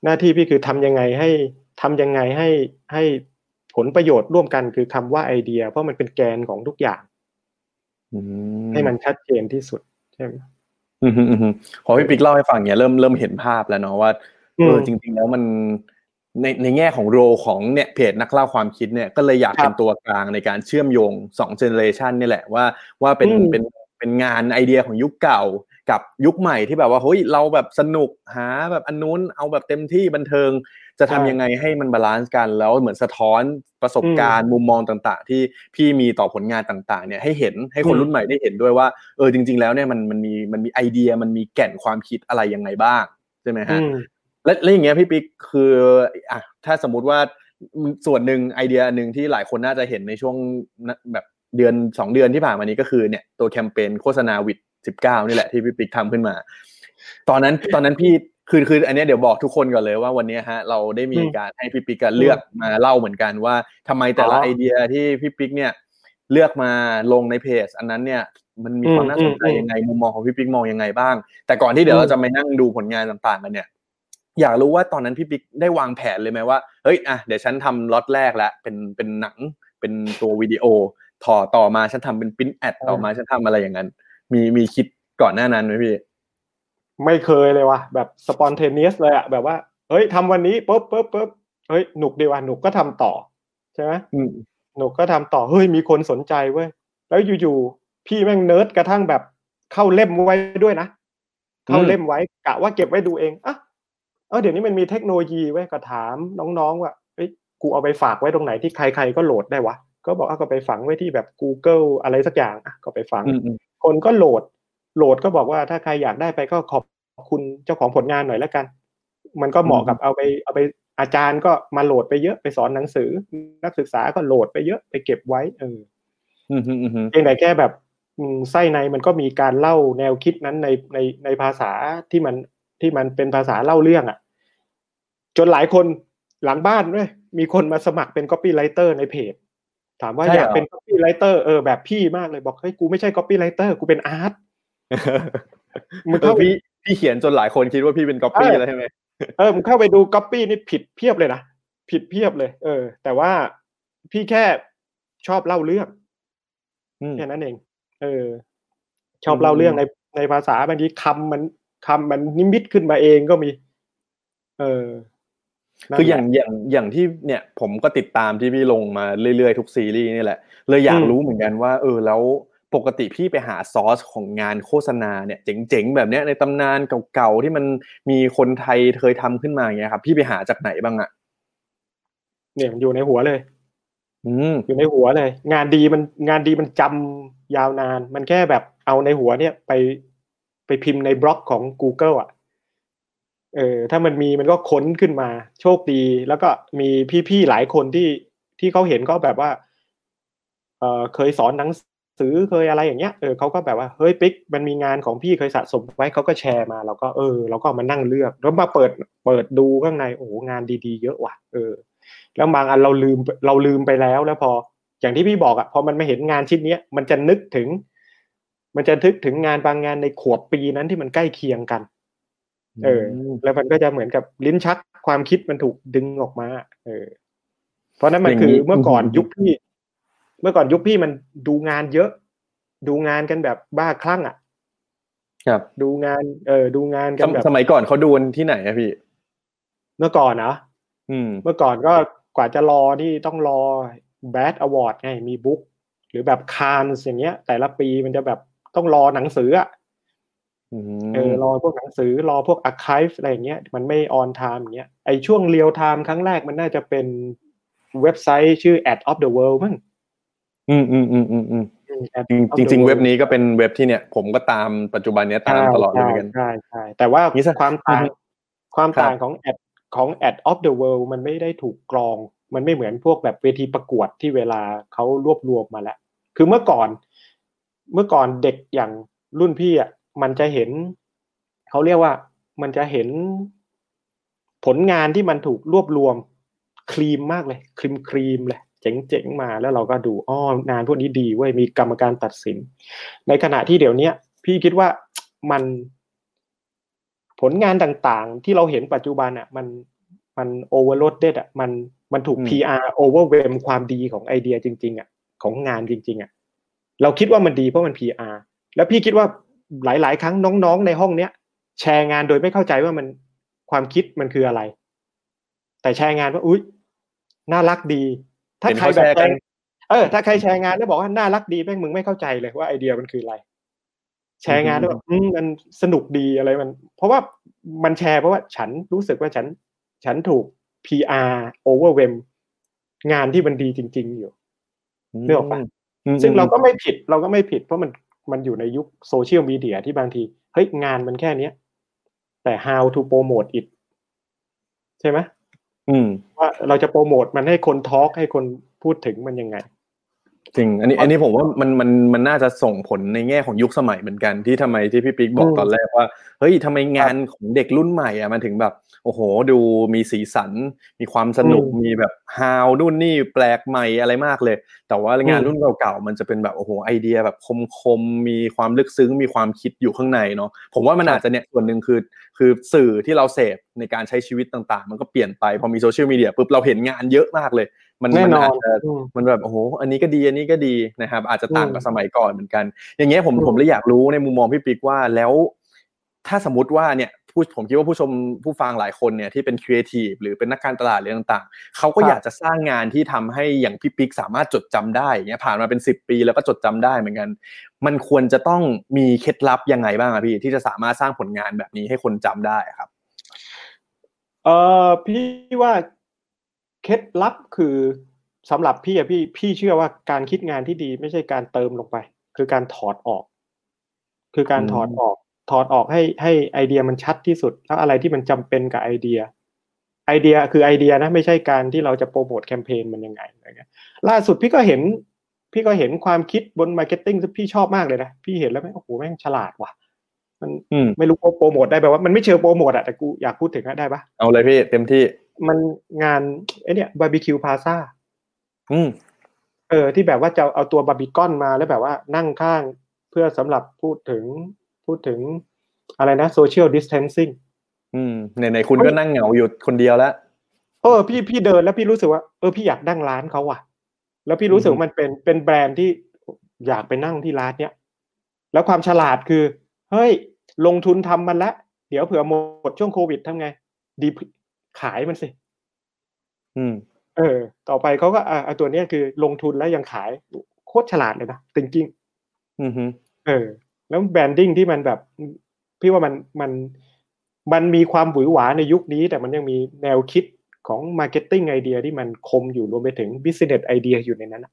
หน้าที่พี่คือทำยังไงให้ทำยังไงให้ให้ผลประโยชน์ร่วมกันคือคำว่าไอเดีย เพราะมันเป็นแกนของทุกอย่างอื ให้มันชัดเจนที่สุดใช่ไหมอืมอืมอืมพอพี่ปิ๊กเล่าให้ฟังเนี่ยเริ่มเริ่มเห็นภาพแล้วเนาะว่าอืมเออจริง ๆ แล้วมันในในแง่ของ role ของเนี่ยเพจนักเล่าความคิดเนี่ยก็เลยอยากครับเป็นตัวกลางในการเชื่อมโยงสอง generation นี่แหละว่าว่าเป็นอืมเป็นเป็นงานไอเดียของยุคเก่ากับยุคใหม่ที่แบบว่าเฮ้ยเราแบบสนุกหาแบบอันนู้นเอาแบบเต็มที่บันเทิง จะทำยังไงให้มัน balance กันแล้วเหมือนสะท้อนประสบการณ์มุมมองต่างๆ ที่พี่มีต่อผลงานต่างๆเนี่ยให้เห็นให้คนรุ่นใหม่ได้เห็นด้วยว่าเออจริง ๆ แล้วเนี่ยมันมันมีมันมีไอเดียมันมีแก่นความคิดอะไรยังไงบ้างใช่ไหมฮะอืมและและอย่างเงี้ยพี่ปิ๊กคืออะถ้าสมมุติว่าส่วนหนึ่งไอเดียหนึ่งที่หลายคนน่าจะเห็นในช่วงนะแบบเดือนสองเดือนที่ผ่านมานี้ก็คือเนี่ยตัวแคมเปญโฆษณาวิดสิบเก้านี่แหละที่พี่ปิ๊กทำขึ้นมา ตอนนั้นตอนนั้นพี่ คือคืออันเนี้ยเดี๋ยวบอกทุกคนก่อนเลยว่าวันเนี้ยฮะเราได้มีอืมการให้พี่ปิ๊กอะเลือกมาเล่าเหมือนกันว่าทำไมแต่ละอ๋อไอเดียที่พี่ปิ๊กเนี่ยเลือกมาลงในเพจ อันนั้นเนี่ยมันมีความน่าสนใจอืมอืมยังไงมุมมองของพี่ปิ๊กมองยังไงบ้าง แต่ก่อนที่เดี๋ยวอืมเราจะไปนั่งดูผลงานต่างๆกันเนี่ยอยากรู้ว่าตอนนั้นพี่ปิ๊กได้วางแผนเลยไหมว่าเฮ้ยอะเดี๋ยวฉันทำล็อตแรกแล้วเป็นเป็นหนังเป็นตัววิดีโอต่อต่อมาฉันทำเป็นปริ้นแอดต่อมาฉันทำอะไรอย่างนั้น มีมีคิดก่อนหน้านั้นไหมพี่ ไม่เคยเลยว่ะแบบสปอนเทเนียสเลยอะแบบว่าเฮ้ยทำวันนี้ปุ๊บปุ๊บปุ๊บเฮ้ยหนุกดีว่ะหนุกก็ทำต่อใช่ไหมอืมหนุกก็ทำต่อเฮ้ยมีคนสนใจเว้ยแล้วอยู่ๆพี่แม่งเนิร์ดกระทั่งแบบเข้าเล่มไว้ด้วยนะเข้าเล่มไว้กะว่าเก็บไว้ดูเองอะเออเดี๋ยวนี้มันมีเทคโนโลยีไว้ยก็ถามน้องๆว่าเอ้ยกูเอาไปฝากไว้ตรงไหนที่ใครๆก็โหลดได้วะก็บอกว่าก็ไปฝังไว้ที่แบบ Google อะไรสักอย่างอะก็ไปฝังอืมอืมคนก็โหลด โหลดก็บอกว่าถ้าใครอยากได้ไปก็ขอบคุณเจ้าของผลงานหน่อยแล้วกัน มันก็เหมาะกับเอาไปเอาไปอาจารย์ก็มาโหลดไปเยอะไปสอนหนังสือ นักศึกษาก็โหลดไปเยอะไปเก็บไว้เอออืมอืมอืมอืมเพียงแต่แค่แบบอืมไส้ในมันก็มีการเล่าแนวคิดนั้นในในในภาษาที่มันที่มันเป็นภาษาเล่าเรื่องอะ่ะ จนหลายคนหลังบ้านด้วยมีคนมาสมัครเป็น copywriter ในเพจ ถามว่าใช่อเหรอยากเป็น copywriter เออแบบพี่มากเลยบอกเฮ้ยกูไม่ใช่ copywriter กูเป็นอาร์ต มึงเออเข้าพี่พี่เขียนจนหลายคนคิดว่าพี่เป็นก๊อปปี้เออแล้วใช่ไหมเออมึงเข้าไปดู copy นี่ผิดเพียบเลยนะผิดเพียบเลย เออ แต่ว่าพี่แค่ชอบเล่าเรื่องอืมแค่นั้นเอง เออ ชอบเล่าเรื่องในในภาษาบางทีคำมันคำมันนิมิตขึ้นมาเองก็มี เออนั่นคืออย่างแหละอย่างอย่างที่เนี่ย ผมก็ติดตามที่พี่ลงมาเรื่อยๆทุกซีรีส์นี่แหละเลยอยากอืมรู้เหมือนกันว่า เออแล้ว ปกติพี่ไปหาซอสของงานโฆษณาเนี่ยเจ๋งๆแบบเนี้ยในตำนานเก่าๆที่มันมีคนไทยเคยทำขึ้นมาอย่างเงี้ยครับ พี่ไปหาจากไหนบ้างอะเนี่ยมันอยู่ในหัวเลย อืมอยู่ในหัวเลย งานดีมันงานดีมันจำยาวนาน มันแค่แบบเอาในหัวเนี่ยไปไปพิมพ์ในบล็อกของ Google อะเออถ้ามันมีมันก็ค้นขึ้นมา โชคดี แล้วก็มีพี่ๆหลายคนที่ที่เขาเห็นก็แบบว่า เออเคยสอนหนัง สือเคยอะไรอย่างเงี้ยเออเขาก็แบบว่าเฮ้ยปิ๊กมันมีงานของพี่เคยสะสมไว้เขาก็แชร์มาเราก็เออเราก็เอามานั่งเลือกแล้วมาเปิดเปิดดูข้างในโอ้โหงานดีๆ เยอะว่ะเออ แล้วบางอันเราลืมเราลืมไปแล้วแล้วพออย่างที่พี่บอกอะพอมันมาเห็นงานชิ้นเนี้ยมันจะนึกถึง มันจะนึกถึงงานบางงานในขวบปีนั้นที่มันใกล้เคียงกัน เออ แล้วมันก็จะเหมือนกับลิ้นชักความคิดมันถูกดึงออกมา เออ เพราะนั้นมันอย่างคือนี้เมื่อก่อนอืมยุคพี่ เมื่อก่อนยุคพี่มันดูงานเยอะ ดูงานกันแบบบ้าคลั่งอะ ครับดูงานเออดูงานกัสนมแบบสมัยก่อนเขาดูกันที่ไหนอะพี่ เมื่อก่อนนะอืม เมื่อก่อนก็กว่าจะรอนี่ต้องรอ Bad Award ไงมีบุ๊กหรือแบบคานอย่างเงี้ย แต่ละปีมันจะแบบต้องรอหนังสืออะอืมเออรอพวกหนังสือรอพวก archive อะไรอย่างเงี้ย มันไม่ออนไทม์อย่างเงี้ยไอช่วงเรียลไทม์ครั้งแรกมันน่าจะเป็นเว็บไซต์ชื่อ ad of the world มั้ง อืมอืมอืมอืมอืม Ad จริง of จ the ริงๆ World เว็บนี้ก็เป็นเว็บที่เนี่ย ผมก็ตามปัจจุบันเนี้ยตามตลอดเลยเหมือนกันใช่ใช่แต่ว่านี่ซะความต่างอือฮึความครับต่างของ ad ของ ad of the world มันไม่ได้ถูกกรอง มันไม่เหมือนพวกแบบเวทีประกวดที่เวลาเขารวบรวมมาแล้ว คือเมื่อก่อน เมื่อก่อนเด็กอย่างรุ่นพี่อะมันจะเห็นเขาเรียกว่ามันจะเห็นผลงานที่มันถูกรวบรวมครีมมากเลย ครีมครีมเลย เจ๋งๆมาแล้วเราก็ดูอ้องานพวกนี้ดีเว้ยมีกรรมการตัดสิน ในขณะที่เดี๋ยวเนี้ยพี่คิดว่ามันผลงานต่างๆ ที่เราเห็นปัจจุบันอะมันมัน overload อะมันมันถูกอืม PR overwhelm ความดีของไอเดียจริง ๆอะของงานจริง ๆอะเราคิดว่ามันดีเพราะมัน PR แล้วพี่คิดว่าหลาย ๆ ครั้งน้องๆ ในห้องเนี้ยแชร์งานโดยไม่เข้าใจว่ามันความคิดมันคืออะไร แต่แชร์งานว่าอุ้ยน่ารักดี ถ้าเห็นใครเขาแบบแชร์กันเออถ้าใครแชร์งานแล้วบอกว่าน่ารักดีแม่งมึงไม่เข้าใจเลยว่าไอเดียมันคืออะไร แชร์งานแล้วแบบอืมมันสนุกดีอะไรมัน เพราะว่ามันแชร์เพราะว่าฉันรู้สึกว่าฉัน ฉันถูก PR overwhelm งานที่มันดีจริง ๆ อยู่นึกออกปะอืมซึ่งเราก็ไม่ผิดเราก็ไม่ผิด เพราะมันมันอยู่ในยุคโซเชียลมีเดียที่บางทีเฮ้ยงานมันแค่เนี้ยแต่ how to promote it ใช่ไหมอืม ว่าเราจะโปรโมทมันให้คนทอล์กให้คนพูดถึงมันยังไงจริง อันนี้ อันนี้ผมว่ามันมันมันน่าจะส่งผลในแง่ของยุคสมัยเหมือนกันที่ทำไมที่พี่ปิ๊กบอกอืมตอนแรกว่าเฮ้ยทำไมงานของเด็กรุ่นใหม่อะมันถึงแบบ โอ้โห ดูมีสีสัน มีความสนุกอืมมีแบบฮาวนู่นนี่แปลกใหม่อะไรมากเลย แต่ว่างานอืมรุ่นเก่าๆมันจะเป็นแบบโอ้โหไอเดียแบบคมๆมีความลึกซึ้งมีความคิดอยู่ข้างในเนาะผมว่ามันครับอาจจะเนี่ยส่วนหนึ่งคือ คือสื่อที่เราเสพในการใช้ชีวิตต่างๆ มันก็เปลี่ยนไปพอมีโซเชียลมีเดียปุ๊บเราเห็นงานเยอะมากเลยมันแน่มันนออานจจะอืมมันแบบโอ้โหอันนี้ก็ดีอันนี้ก็ดีนะครับ อาจจะต่างกับอืมสมัยก่อนเหมือนกัน อย่างเงี้ยผมอืมผมเลยอยากรู้ในมุมมองพี่ปิ๊กว่าแล้ว ถ้าสมมติว่าเนี่ย ผู้ผมคิดว่าผู้ชมผู้ฟังหลายคนเนี่ยที่เป็นครีเอทีฟหรือเป็นนักการตลาดหรือต่างๆ เขาก็อยากจะสร้างงานที่ทำให้อย่างพี่ปิ๊กสามารถจดจำได้เงี้ยผ่านมาเป็นสิบปีแล้วก็จดจำได้เหมือนกัน มันควรจะต้องมีเคล็ดลับยังไงบ้างพี่ที่จะสามารถสร้างผลงานแบบนี้ให้คนจำได้ครับเออพี่ว่าเคล็ดลับคือสำหรับพี่อะพี่พี่เชื่อว่าการคิดงานที่ดีไม่ใช่การเติมลงไป คือการถอดออก คือการถอดออก ถอดออกให้ให้ไอเดียมันชัดที่สุด แล้วอะไรที่มันจำเป็นกับไอเดีย ไอเดียคือไอเดียนะไม่ใช่การที่เราจะโปรโมทแคมเปญมันยังไงอะไรเงี้ยล่าสุดพี่ก็เห็น พี่ก็เห็นความคิดบน marketing ที่พี่ชอบมากเลยนะพี่เห็นแล้วแม่งโอ้โหแม่งฉลาดว่ะ มันอืมไม่รู้ว่าโปรโมทได้แบบว่ามันไม่เชิงโปรโมทอะแต่กูอยากพูดถึงอะได้ปะเอาเลยพี่เต็มที่มันงานไอเนี่ยบาร์บีคิวพลาซ่าอืมเออที่แบบว่าจะเอาตัวบาร์บีกอนมาแล้วแบบว่านั่งข้างเพื่อสำหรับพูดถึง พูดถึงอะไรนะ social distancing อืมไหนๆคุณก็นั่งเหงาอยู่คนเดียวแล้วเออพี่พี่เดินแล้วพี่รู้สึกว่าเออพี่อยากนั่งร้านเขาว่ะ แล้วพี่รู้สึกว่ามันเป็นเป็นแบรนด์ที่อยากไปนั่งที่ร้านเนี้ยแล้วความฉลาดคือ เฮ้ย ลงทุนทำมันละเดี๋ยวเผื่อหมดช่วงโควิดทำไง ดีขายมันสิ อืม เออ ต่อไปเขาก็อ่าตัวเนี้ยคือลงทุนแล้วยังขายโคตรฉลาดเลยนะจริงอืมฮึๆเออ แล้ว branding ที่มันแบบพี่ว่ามันมันมันมีความหวือหวาในยุคนี้ แต่มันยังมีแนวคิดของ marketing idea ที่มันคมอยู่รวมไปถึง business idea อยู่ในนั้นอะ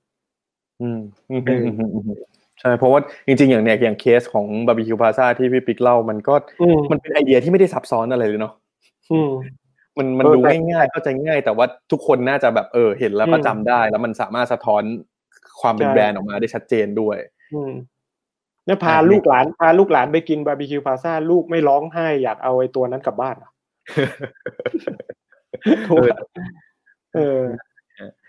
อืมอืมเออือมอืมอืมอืมใช่เพราะว่าจริง ๆ อย่างเนี้ยอย่างเคสของบาร์บีคิวพลาซ่าที่พี่ปิ๊กเล่ามันก็อืมมันเป็นไอเดียที่ไม่ได้ซับซ้อนอะไรเลยเนาะอืมมันมันเออดูแต่ง่ายๆเข้าใจง่าย แต่ว่าทุกคนน่าจะแบบเออเห็นแล้วอืมก็จำได้ แล้วมันสามารถสะท้อนความเป็นใช่แบรนด์ออกมาได้ชัดเจนด้วยอืม เนี่ยพาอะลูกหลานพาลูกหลานไปกินบาร์บีคิวพลาซ่าลูกไม่ร้องไห้อยากเอาไอ้ตัวนั้นกลับบ้านเหรอเออเออ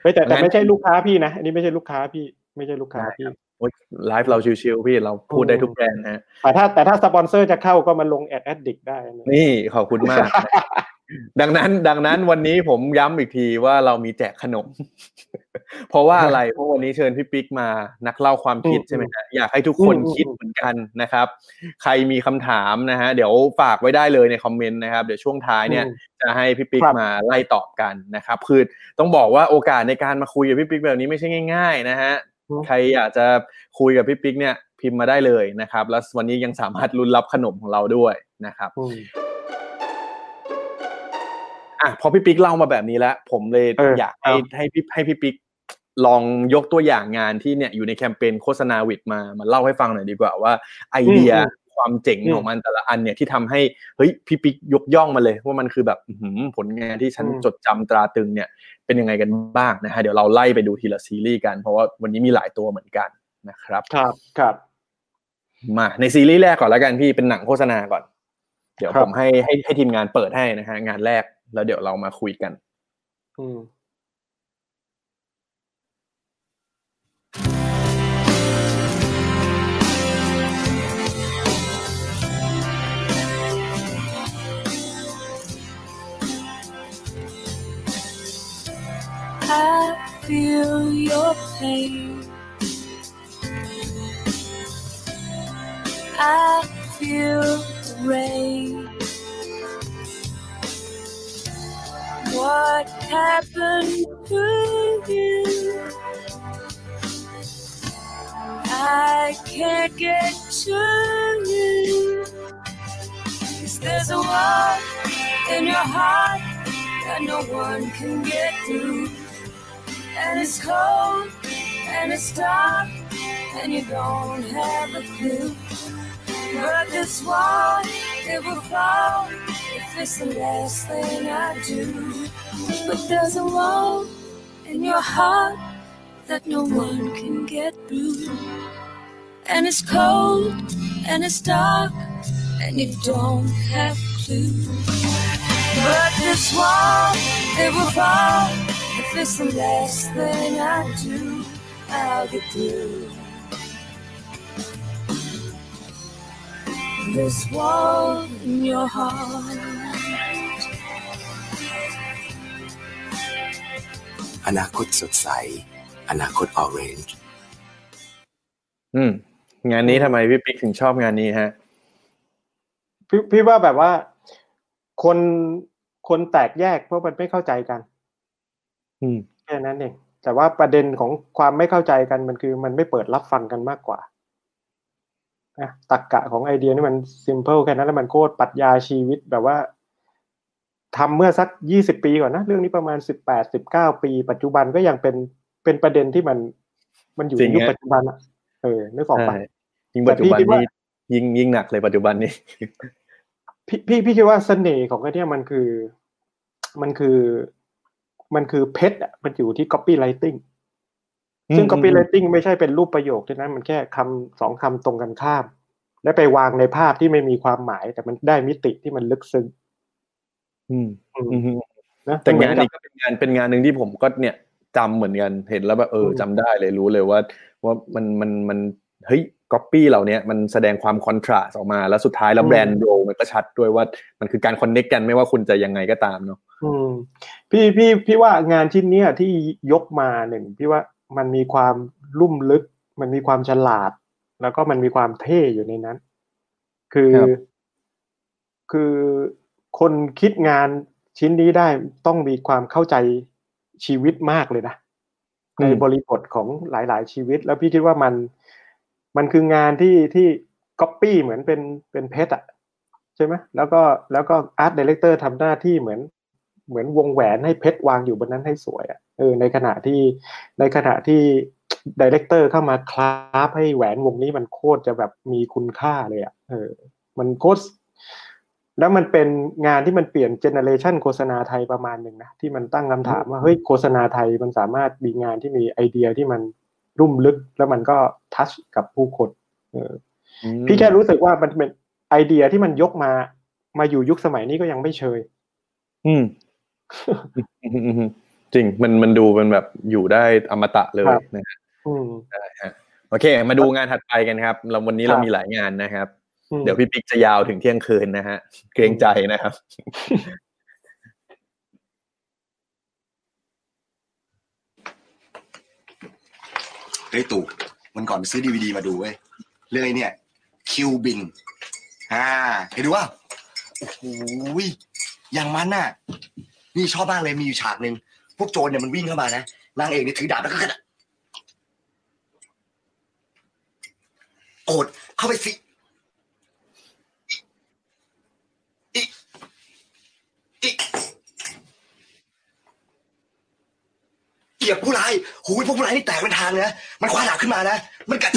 เฮ้ยแต่แต่ไม่ใช่ลูกค้าพี่นะอันนี้ไม่ใช่ลูกค้าพี่ ไม่ใช่ลูกค้าพี่โอ๊ยไลฟ์เราชิวๆพี่เราพูดได้ทุกแบรนด์นะฮะแต่ถ้าแต่ถ้าสปอนเซอร์จะเข้าก็มาลง Ad Addict ได้นะนี่ขอบคุณมาก ดังนั้น ดังนั้นวันนี้ผมย้ำอีกทีว่าเรามีแจกขนม เพราะว่าอะไรเพราะวันนี้เชิญพี่ปิ๊กมานักเล่าความคิดใช่ไหมฮะอยากให้ทุกคนคิดเหมือนกันนะครับ ใครมีคำถามนะฮะเดี๋ยวฝากไว้ได้เลยในคอมเมนต์นะครับ เดี๋ยวช่วงท้ายเนี่ยอืมจะให้พี่ปิ๊กครับมาไล่ตอบกันนะครับคือต้องบอกว่าโอกาสในการมาคุยกับพี่ปิ๊กแบบนี้ไม่ใช่ง่าย ๆ นะฮะอืมใครอยากจะคุยกับพี่ปิ๊กเนี่ยพิมพ์มาได้เลยนะครับ แล้ววันนี้ยังสามารถลุ้นรับขนมของเราด้วยนะครับ อืมอะพอพี่ปิ๊กเล่ามาแบบนี้แล้ว ผมเลยเอออยากให้ครับให้พี่ให้พี่ปิ๊กลองยกตัวอย่างงานที่เนี่ยอยู่ในแคมเปญโฆษณาวิดมามาเล่าให้ฟังหน่อยดีกว่าว่าไอเดียอืมความเจ๋งอืมของมันแต่ละอันเนี่ยที่ทำให้เฮ้ยพี่ปิ๊กยกย่องมาเลย ว่ามันคือแบบอื้อหือผลงานที่ฉันอืมจดจำตราตรึงเนี่ย เป็นยังไงกันบ้างนะฮะเดี๋ยวเราไล่ไปดูทีละซีรีส์กัน เพราะว่าวันนี้มีหลายตัวเหมือนกันนะครับ ครับครับมาในซีรีส์แรกก่อนแล้วกันพี่เป็นหนังโฆษณาก่อน เดี๋ยวครับผมให้ให้ให้ทีมงานเปิดให้นะฮะงานแรก แล้วเดี๋ยวเรามาคุยกัน อืม I feel your pain. I feel the rain. What happened to you? I can't get to you. 'Cause there's a wall in your heart that no one can get through. And it's cold and it's dark and you don't have a clue. But this wall, it will fall if it's the last thing I do. But there's a wall in your heart that no one can get through. And it's cold and it's dark and you don't have clue. But this wall, it will fall if it's the last thing I do. I'll get through. This wall in your heart. อนาคตสดใส อนาคต Orangeอืม งานนี้ทำไมพี่ปิ๊กถึงชอบงานนี้ฮะพี่พี่ว่าแบบว่าคนคนแตกแยกเพราะมันไม่เข้าใจกัน อืมแค่นั้นเองแต่ว่าประเด็นของความไม่เข้าใจกันมันคือมันไม่เปิดรับฟังกันมากกว่านะตรรกะของไอเดียนี่มันซิมเ l ิลแค่นั้นแล้วมันโคตรปรัชญาชีวิตแบบว่า ทำเมื่อสักยี่สิบปีก่อนนะเรื่องนี้ประมาณสิบแปดสิบเก้าปี ปัจจุบันก็ยังเป็นเป็นประเด็นที่มันมันอยู่จริในงยุคฮะปัจจุบันอะเออนึกออกปะใช่ยิ่งปัจจุบันแต่พี่คิดว่านี้ยิ่งยิ่งหนักเลยปัจจุบันนี้ พี่พี่พี่คิดว่าเสน่ห์ของไอ้เนี่ยมันคือมันคือมันคือเพชรอะมันอยู่ที่ copywriting ซึ่งอืม copywriting ไม่ใช่เป็นรูปประโยคเท่านั้นมันแค่คำสองคำตรงกันข้าม และไปวางในภาพที่ไม่มีความหมาย แต่มันได้มิติที่มันลึกซึ้ง นะแต่งานนี้ก็เป็นงานเป็นงานหนึ่งที่ผมก็เนี่ยจำเหมือนกันเห็นแล้วแบบเออจำได้เลยรู้เลยว่า ว่ามันมันมันเฮ้ยก๊อปปี้เหล่านี้มันแสดงความคอนทราสออกมาแล้วสุดท้ายแล้วแบรนด์โดมันก็ชัดด้วยว่ามันคือการคอนเน็กกันไม่ว่าคุณจะยังไงก็ตามเนาะพี่พี่พี่ว่างานชิ้นนี้ยที่ยกมาหนึ่งพี่ว่ามันมีความลุ่มลึก มันมีความฉลาด แล้วก็มันมีความเท่อยู่ในนั้น คือ คือ คนคิดงานชิ้นนี้ได้ต้องมีความเข้าใจชีวิตมากเลยนะในบริบทของหลาย ๆ ชีวิต แล้วพี่คิดว่ามันมันคืองานที่ที่ก๊อปปี้เหมือนเป็นเป็นเพชรอะใช่ไหมแล้วก็แล้วก็ art director ทำหน้าที่เหมือนเหมือนวงแหวนให้เพชรวางอยู่บนนั้นให้สวยอะเออในขณะที่ในขณะที่ director เข้ามา craft ให้แหวนวงนี้มันโคตรจะแบบมีคุณค่าเลยอะเออมันโคตร แล้วมันเป็นงานที่มันเปลี่ยนเจเนเรชันโฆษณาไทยประมาณหนึ่งนะที่มันตั้งคำถามว่าเฮ้ยโฆษณาไทยมันสามารถมีงานที่มีไอเดียที่มันรุ่มลึกแล้วมันก็ทัชกับผู้คนพี่แค่รู้สึกว่ามันเป็นไอเดียที่มันยกมามาอยู่ยุคสมัยนี้ก็ยังไม่เชย อืมจริงมันมันดูมันแบบอยู่ได้อมตะเลยนะฮะโอเค มาดูงานถัดไปกันครับเราวันนี้เรามีหลายงานนะครับ เดี๋ยวพี่ปิ๊กจะยาวถึงเที่ยงคืนนะฮะ เกรงใจนะครับ เฮ้ยตู่มันก่อนไปซื้อดีวดีมาดูเว้ย เรื่องไอ้เนี่ย คิวบินฮ่าเห็นดูว่าโอ้โหอย่างมันน่ะ นี่ชอบมากเลยมีอยู่ฉากหนึ่งพวกโจรเนี่ยมันวิ่งเข้ามานะนางเอกเนี่ยถือดาบแล้วก็กระโดดเข้าไปสิียบผู้ร้ายหูยพวกผู้ร้ายนี่แตกเป็นทางนะ มันคว้าดาบขึ้นมานะ มันกัด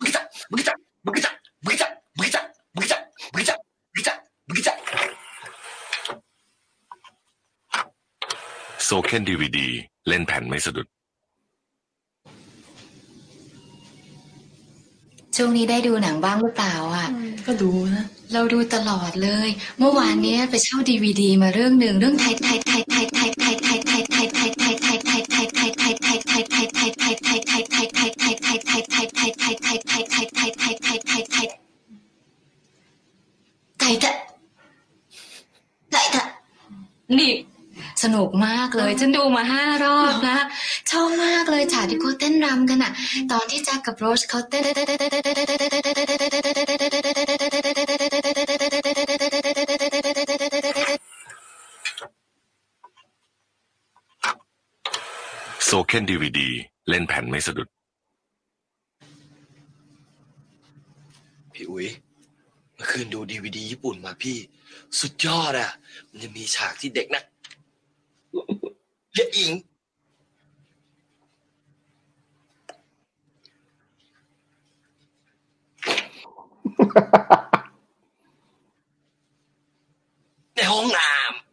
มันกัดมึงกัดมึงกัดมึงกัดมึงกัดมึงกัดมึงกัดมึงกัดมึงกัดโซเคนดีวีดีเล่นแผ่นไม่สะดุด ช่วงนี้ได้ดูหนังบ้างหรือเปล่าอะ ก็ดูนะ เราดูตลอดเลย เมื่อวานนี้ไปเช่าดีวดีมาเรื่องหนึ่งเรื่องไทยไทยไทยไทยไทยไทยไทยไทยไทยไทย ไก่ทะไก่ทะนี่สนุกมากเลย ฉันดูมาห้ารอบนะชอบมากเลยฉากที่เขาเต้นรำกันอะตอนที่แจ็คกับโรสเขาเต้น โซเคนดีวดี เล่นแผ่นไม่สะดุดพี่อุ๋ยเมื่อคืนดูดีวดีญี่ปุ่นมาพี่ สุดยอดอะ มันจะมีฉากที่เด็กนะเรียกอิง ในห้องน้ำ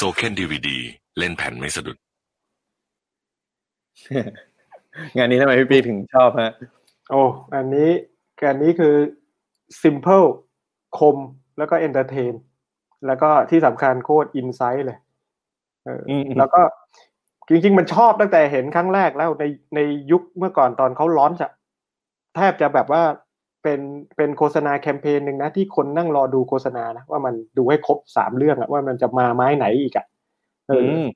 โซเคนดีวดีเล่นแผ่นไม่สะดุด งานนี้ทำไมพี่ปีถึงชอบฮะ โอ้ อันนี้อันนี้คือ simple คมแล้วก็ entertain แล้วก็ที่สำคัญโคตร insight เลยเอออมอืมแล้วก็จริงๆ มันชอบตั้งแต่เห็นครั้งแรกแล้วในในยุคเมื่อก่อนตอนเขาล้อนจะแทบจะแบบว่า เป็นเป็นโฆษณาแคมเปญหนึ่งนะที่คนนั่งรอดูโฆษณานะว่ามันดูให้ครบสามเรื่องอะว่ามันจะมาไม้ไหนอีกอะเอออม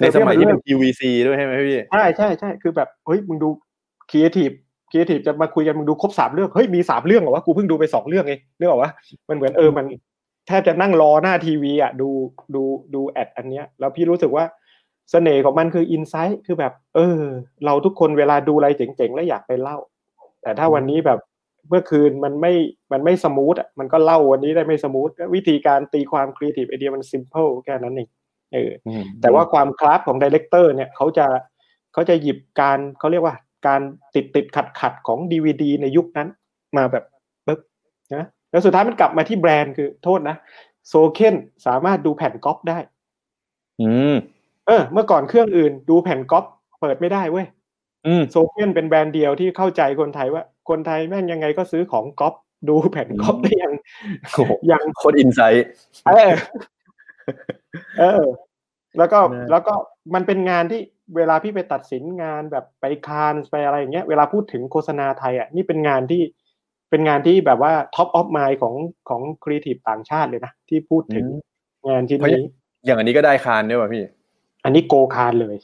ในสมัยที่เป็น TVC ด้วยใช่ไหมพี่ใช่ใช่ใช่คือแบบเฮ้ยมึงดู creative creative จะมาคุยกันมึงดูครบสามเรื่องเฮ้ยมีสามเรื่องเหรอวะกูเพิ่งดูไปสองเรื่องเองนึกออกวะมันเหมือนเออมันแทบจะนั่งรอหน้าทีวีอะดูดูดู ad อันเนี้ย แล้วพี่รู้สึกว่าเสน่ห์ของมันคือ insight คือแบบ เออ เราทุกคนเวลาดูอะไรเจ๋งๆ แล้วอยากไปเล่า แต่ถ้าวันนี้แบบ เมื่อคืนมันไม่มันไม่ smooth อะมันก็เล่าวันนี้ได้ไม่ smoothวิธีการตีความ creative idea มัน simple แค่นั้นเองเออแต่ว่าความ craft ของ director เนี่ยเขาจะเขาจะหยิบการเขาเรียกว่าการติดติดขัดขัดของดีวีดีในยุคนั้น มาแบบปึ๊บนะแล้วสุดท้ายมันกลับมาที่แบรนด์คือโทษนะโซเคนสามารถดูแผ่นก๊อปได้ อืมเออ เมื่อก่อนเครื่องอื่นดูแผ่นก๊อปเปิดไม่ได้เว้ยอืมโซเคนเป็นแบรนด์เดียวที่เข้าใจคนไทยว่า คนไทยแม่งยังไงก็ซื้อของก๊อปดูแผ่นก๊อปได้ยังโอ้โหยังโคตร insight เออเออ แล้วก็นะแล้วก็มันเป็นงานที่เวลาพี่ไปตัดสินงานแบบไป Cannes ไปอะไรอย่างเงี้ยเวลาพูดถึงโฆษณาไทยอะนี่เป็นงานที่เป็นงานที่แบบว่าท็อปออฟม d ของของครีเอทีฟต่างชาติเลยนะที่พูดถึงงานชิ้นนี้ อย่างอันนี้ก็ได้ Cannes ด้วยป่ะพี่ อันนี้โกคานเลย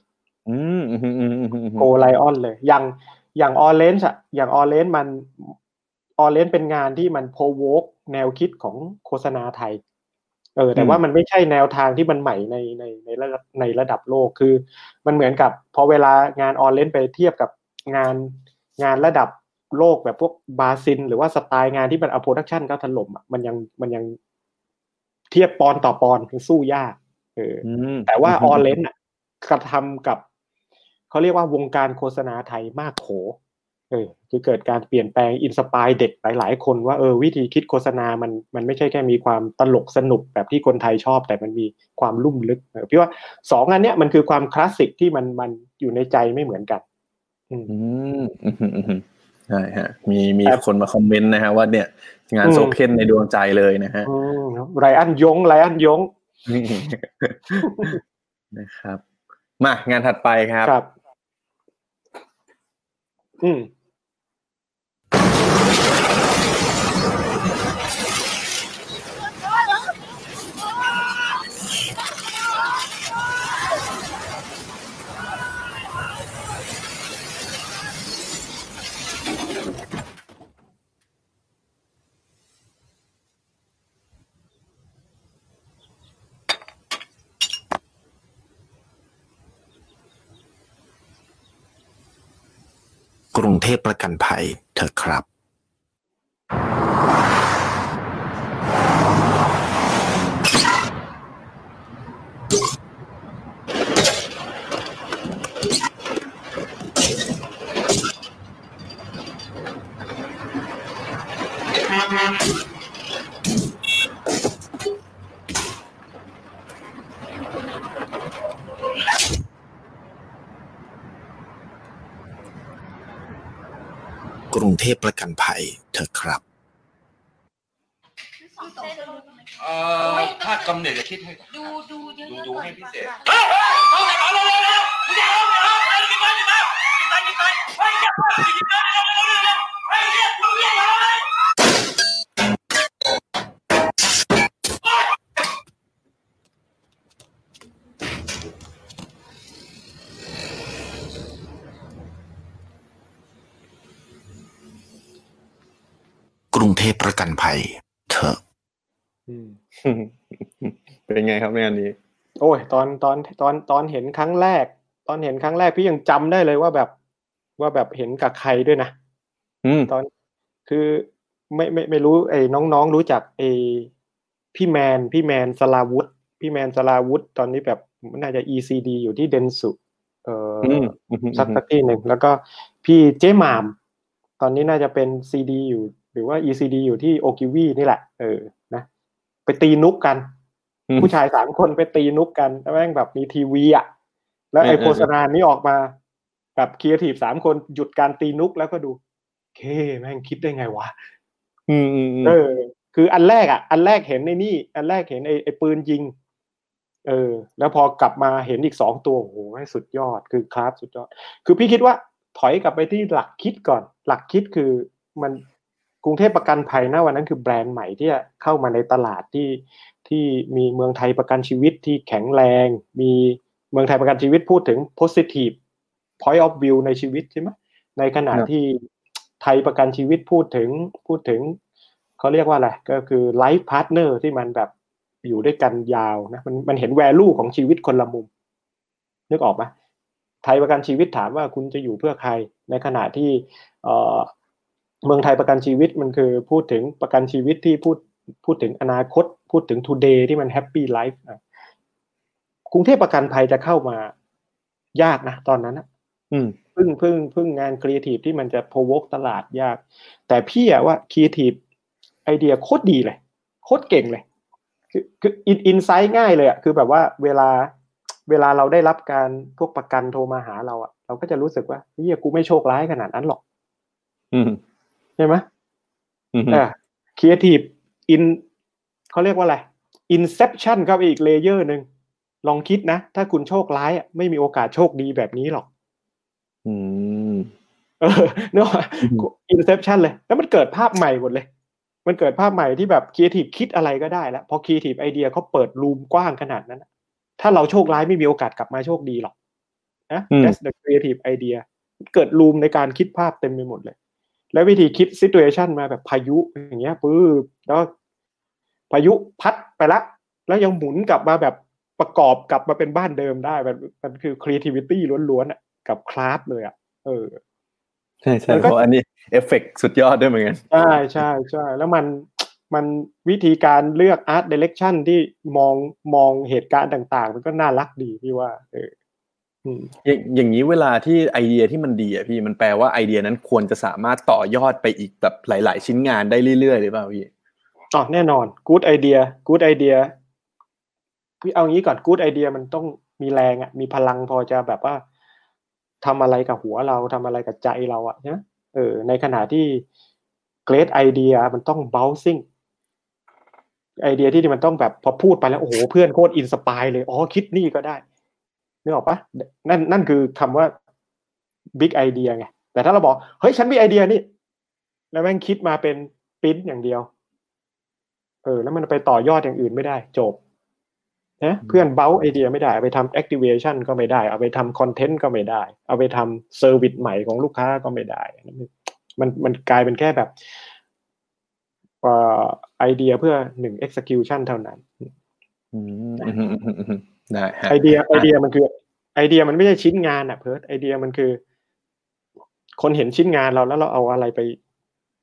อืมอืมอืมอืมอืมอืม Gold Lion เลยอย่าง อย่าง Orange อะอย่าง Orange มัน Orange เป็นงานที่มัน provoke แนวคิดของโฆษณาไทย เออ แต่ว่ามันไม่ใช่แนวทางที่มันใหม่ในในในระดับในระดับโลกคือ มันเหมือนกับพอเวลางาน Orange ไปเทียบกับงานงานระดับโลกแบบพวกบราซิล หรือว่าสไตล์งานที่มันเอา production เขาถล่มอะมันยังมันยังเทียบปอนด์ต่อปอนด์คือสู้ยากเอออืมแต่ว่า Orange อะกระทำกับ เขาเรียกว่าวงการโฆษณาไทยมากโขเออคือเกิดการเปลี่ยนแปลง inspire เด็กหลาย ๆ คนว่าเออวิธีคิดโฆษณามันมันไม่ใช่แค่มีความตลกสนุกแบบที่คนไทยชอบ แต่มันมีความลุ่มลึกเออพี่ว่าสองอันเนี้ยมันคือความคลาสสิกที่มันมันอยู่ในใจไม่เหมือนกัน อืมอืมอืมอืมอืมใช่ฮะมีมีครับคนมาคอมเมนต์นะฮะว่าเนี่ย งานอืม Soken ในดวงใจเลยนะฮะอืมไรอันยงไรอันยงนี่นะครับ มางานถัดไปครับ ค รุงเทพประกันภัยเถอะครับ กรุงเทพประกันภัยเถอะครับเอ่อถ้ากำเนิดจะคิดให้ดูดูเยอะดูดูก่อนให้พิเศษค่ะกรุงเทพประกันภัยเถอะอืมเป็นไงครับในงานนี้ โอ้ย ตอนตอนตอนตอนเห็นครั้งแรก ตอนเห็นครั้งแรกพี่ยังจำได้เลยว่าแบบ ว่าแบบเห็นกับใครด้วยนะอืมตอนคือไม่ไม่ไม่รู้ไอ้น้องๆรู้จักไอ้พี่แมนพี่แมนสลาวุธพี่แมนสลาวุธตอนนี้แบบน่าจะ ECD อยู่ที่เดนสุเอ่ออือมอืมอืมสักสักที่หนึ่งแล้วก็พี่เจ๊หมาม ตอนนี้น่าจะเป็น CD อยู่ห รือว่า ECD อยู่ที่โอกิวีนี่แหละ เออนะไปตีนุกกันอืมผู้ชายสามคนไปตีนุกกันแล้วแม่งแบบมีทีวีอะ แล้วไอ้เออเออโฆษณานี้ออกมาแบบครีเอทีฟสามคนหยุดการตีนุกแล้วก็ดูเคแม่งคิดได้ไงวะอืมอืมอืมเออ คืออันแรกอะ อันแรกเห็นในนี่ อันแรกเห็นไอ้ไอ้ปืนยิง เออ แล้วพอกลับมาเห็นอีกสองตัวโอ้โหให้สุดยอดคือคลาสสุดยอด คือพี่คิดว่าถอยกลับไปที่หลักคิดก่อน หลักคิดคือมันก รุงเทพประกันภัยนะวันนั้นคือแบรนด์ใหม่ที่จะเข้ามาในตลาดที่ที่มีเมืองไทยประกันชีวิตที่แข็งแรง มีเมืองไทยประกันชีวิตพูดถึง positive point of view ในชีวิตใช่ไหมในขณะครับที่ไทยประกันชีวิตพูดถึงพูดถึงเขาเรียกว่าอะไรก็คือ life partner ที่มันแบบอยู่ด้วยกันยาวนะมันมันเห็น value ของชีวิตคนละมุม นึกออกไหมไทยประกันชีวิตถามว่าคุณจะอยู่เพื่อใคร ในขณะที่ เอ่อเมืองไทยประกันชีวิตมันคือพูดถึงประกันชีวิตที่พูดพูดถึงอนาคต พูดถึง today ที่มัน happy life อะกรุงเทพประกันภัยจะเข้ามายากนะตอนนั้นนะอืมพึ่งพึ่งพึ่งงานครีเอทีฟที่มันจะ provoke ตลาดยาก แต่พี่อะว่าครีเอทีฟไอเดียโคตรดีเลย โคตรเก่งเลย คือคืออิน insight ง่ายเลยอะคือแบบว่าเวลาเวลาเราได้รับการพวกประกันโทรมาหาเราอะเราก็จะรู้สึกว่าเฮ้ยกูไม่โชคร้ายขนาดนั้นหรอกอืม ใช่ไหมอืมเออครีเอทีฟอินเขาเรียกว่าอะไรอินเซ t ชันเข้าไปอีก layer หนึ่งลองคิดนะ ถ้าคุณโชคร้ายอะไม่มีโอกาสโชคดีแบบนี้หรอก อืมเออเนกอะอินเซ t ชันเลย แล้วมันเกิดภาพใหม่หมดเลย มันเกิดภาพใหม่ที่แบบครีเอทีฟคิดอะไรก็ได้แล้วพอครีเอทีฟไอเดียเขาเปิด room กว้างขนาดนั้นอะถ้าเราโชคร้ายไม่มีโอกาสกลับมาโชคดีหรอกนะอืม that's the creative idea เกิด room ในการคิดภาพเต็มไปหมดเลย แล้ววิธีคิด situation มาแบบพายุอย่างเงี้ยปื้บแล้วพายุพัดไปละ แล้วยังหมุนกลับมาแบบประกอบกลับมาเป็นบ้านเดิมได้มันมันคือ creativity ล้วนๆอะกับคลาสเลยอะเออใช่ใช่มันเพก็ราะอันนี้เอฟเฟกสุดยอดด้วยเหมือนกันใช่ใช่ใช่แล้วมันมันวิธีการเลือก art direction ที่มองมองเหตุการณ์ต่าง ๆ มันก็น่ารักดีพี่ว่า เออ อืมอย่างอย่างนี้เวลาที่ไอเดียที่มันดีอะพี่มันแปลว่าไอเดียนั้นควรจะสามารถต่อยอดไปอีกแบบหลาย ๆ ชิ้นงานได้เรื่อยๆหรือเปล่าพี่อ๋อแน่นอน good idea good idea พี่เอางี้ก่อน good idea มันต้องมีแรงอะมีพลังพอจะแบบว่าทำอะไรกับหัวเราทำอะไรกับใจเราอะนะเออ ในขณะที่ great idea มันต้อง bouncing ไอเดียที่มันต้องแบบพอพูดไปแล้วโอ้โหเพื่อนโคตร inspire เลยอ๋อคิดนี่ก็ได้ นึกออกปะนั่นนั่นคือคำว่า big idea ไงแต่ถ้าเราบอกเฮ้ยฉันมีไอเดียนี่ แล้วแม่งคิดมาเป็นปริ้นอย่างเดียว เออ แล้วมันไปต่อยอดอย่างอื่นไม่ได้ จบนะเพื่อนเบ้าไอเดียไม่ได้เอาไปทำ activation ก็ไม่ได้ เอาไปทำคอนเทนต์ก็ไม่ได้ เอาไปทำ service ใหม่ของลูกค้าก็ไม่ได้ มันมันกลายเป็นแค่แบบเอ่อไอเดียเพื่อหนึ่ง execution เท่านั้น อืมอืมอืมอืมอืมได้ฮะไอเดียไอเดียมันคือ ไอเดียมันไม่ใช่ชิ้นงานอะเพิร์ดไอเดียมันคือ คนเห็นชิ้นงานเราแล้วเราเอาอะไรไป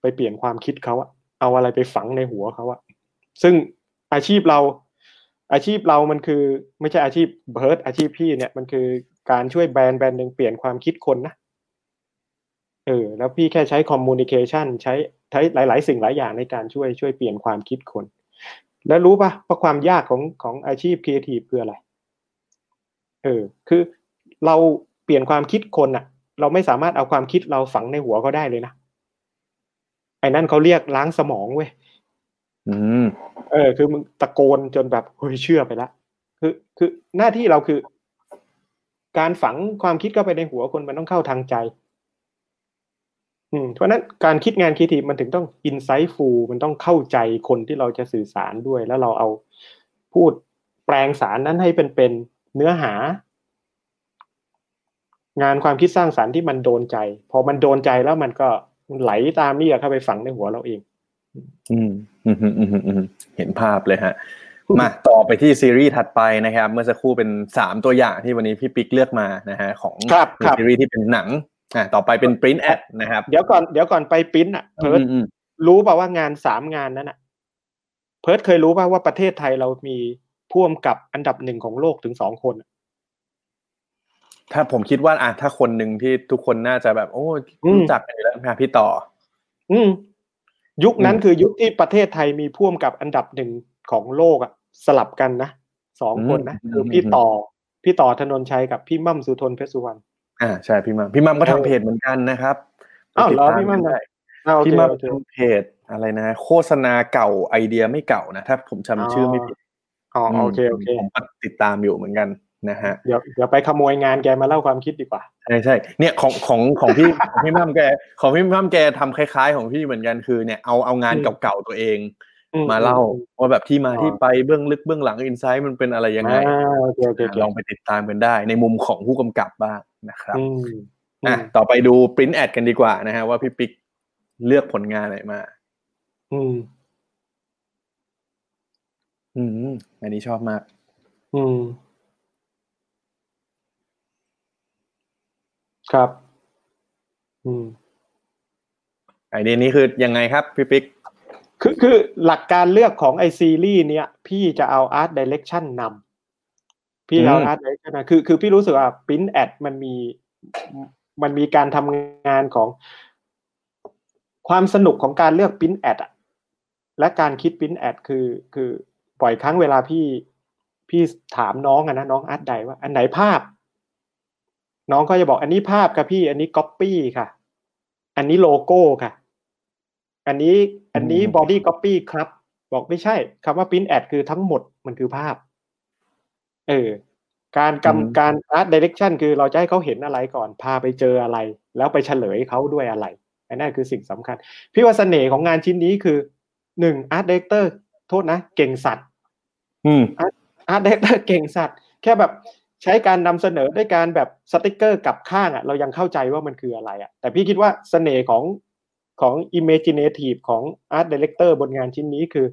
ไปเปลี่ยนความคิดเขาอะเอาอะไรไปฝังในหัวเขาอะซึ่งอาชีพเรา อาชีพเรามันคือ ไม่ใช่อาชีพเพิร์ดอาชีพพี่เนี่ยมันคือการช่วยแบรนด์แบรนด์หนึ่งเปลี่ยนความคิดคนนะเออแล้วพี่แค่ใช้ communication ใช้ใช้หลาย ๆ สิ่งหลายอย่างในการช่วยช่วยเปลี่ยนความคิดคน แล้วรู้ปะว่าความยากของของอาชีพครีเอทีฟคืออะไร เออคือเราเปลี่ยนความคิดคนอะเราไม่สามารถเอาความคิดเราฝังในหัวเขาได้เลยนะไอ้นั่นเขาเรียกล้างสมองเว้ยอืมเออ คือมึงตะโกนจนแบบเฮ้ยเชื่อไปละคือ คือหน้าที่เราคือ การฝังความคิดเข้าไปในหัวคนมันต้องเข้าทางใจ อืมเพราะฉะนั้นการคิดงานครีเอทีฟมันถึงต้องอินไซ h ์ฟูมันต้องเข้าใจคนที่เราจะสื่อสารด้วย แล้วเราเอาพูดแปลงสารนั้นให้เป็นเป็น เนื้อหา งานความคิดสร้างสารรค์ที่มันโดนใจ พอมันโดนใจแล้วมันก็ไหลตามนี่เข้าไปฝังในหัวเราเองอืมอืมอืมอืมอืมเห็นภาพเลยฮะมาต่อไปที่ซีรีส์ถัดไปนะครับ เมื่อสักครู่เป็นสามตัวอย่างที่วันนี้พี่ปิ๊กเลือกมานะฮะของครับครับซีรีส์ที่เป็นหนังอ่าต่อไปเป็น print ad นะครับ เดี๋ยวก่อนเดี๋ยวก่อนไปปริ้นอะเพิร์ดอืมอืมรู้ป่าว่างานสามงานนั้นอะ เพิร์ดเคยรู้ป่าว่าประเทศไทยเรามี พ่วมกับอันดับหนึ่งของโลกถึงสองคนอะถ้าผมคิดว่าอะถ้าคนหนึ่งที่ทุกคนน่าจะแบบ โอ้รู้จักกันอยู่แล้วนะพี่ต่อ อืม ยุคนั้นอืมคือยุคที่ประเทศไทยมีพ่วมกับอันดับหนึ่งของโลกอะสลับกันนะสองคนนะอืมคือพี่ต่อ พี่ต่อธนนชัยกับพี่มั่มสุทนเพชรสุวรรณอ่าใช่พี่มัมพี่มัมก็เออทำเพจเหมือนกันนะครับอ้าวเหรอไปติดตพี่มัมกันนะได้อ่าโอเคพี่มัมโอเคทำเพจอะไรนะ โฆษณาเก่าไอเดียไม่เก่านะถ้าผมจำชื่อไม่ผิด อ๋อมโอเคโอเคผมก็ติดตามอยู่เหมือนกันนะฮะเดี๋ยวเดี๋ยวไปขโมยงานแกมาเล่าความคิดดีกว่าใช่ใช่เนี่ยของของของพี่ของพี่มัมแกของพี่มัมแกทำคล้าย ๆ ของพี่เหมือนกันคือเนี่ยเอาเอางานอืมเก่าๆตัวเองอืมาเล่าอืมว่าแบบที่มาอ๋อที่ไปเบื้องลึกเบื้องหลังอินไซต์มันเป็นอะไรยังไงอ่าโอเคโอเคโอเคลองไปติดตามกันได้ ในมุมของผู้กำกับบ้างนะครับอืมอะต่อไปดู print ad กันดีกว่านะฮะว่าพี่ปิ๊กเลือกผลงานอะไรมา อืม อืม อันนี้ชอบมาก อืม ครับ อืม ไอเดียนี้คือยังไงครับพี่ปิ๊ก คือคือหลักการเลือกของไอซีรีส์เนี้ยพี่จะเอา Art Direction นำพี่เอาอืม Art Direction นะคือคือพี่รู้สึกว่า Print Ad มันมีมันมีการทำงานของ ความสนุกของการเลือก Print Ad อะและการคิด Print Ad คือคือ บ่อยครั้งเวลาพี่พี่ถามน้องอะนะน้อง Art Di ว่า อันไหนภาพ น้องก็จะบอกอันนี้ภาพค่ะพี่ อันนี้ก๊อปปี้ค่ะ อันนี้โลโก้ค่ะ อันนี้อันนี้ body copy ครับ บอกไม่ใช่คำว่า print ad คือทั้งหมดมันคือภาพ เออ การอืมกำการ art direction คือเราจะให้เขาเห็นอะไรก่อนพาไปเจออะไร แล้วไปเฉลยเขาด้วยอะไรอันนั้นคือสิ่งสำคัญ พี่ว่าเสน่ห์ของงานชิ้นนี้คือหนึ่ง art director โทษนะ เก่งสัตว์ อืมอาร์ตเดเตอร์เก่งสัตว์ แค่แบบใช้การนำเสนอด้วยการแบบสติกเกอร์กลับข้างอะ เรายังเข้าใจว่ามันคืออะไรอะ แต่พี่คิดว่าเสน่ห์ของของ imaginative ของ art director บนงานชิ้นนี้คือ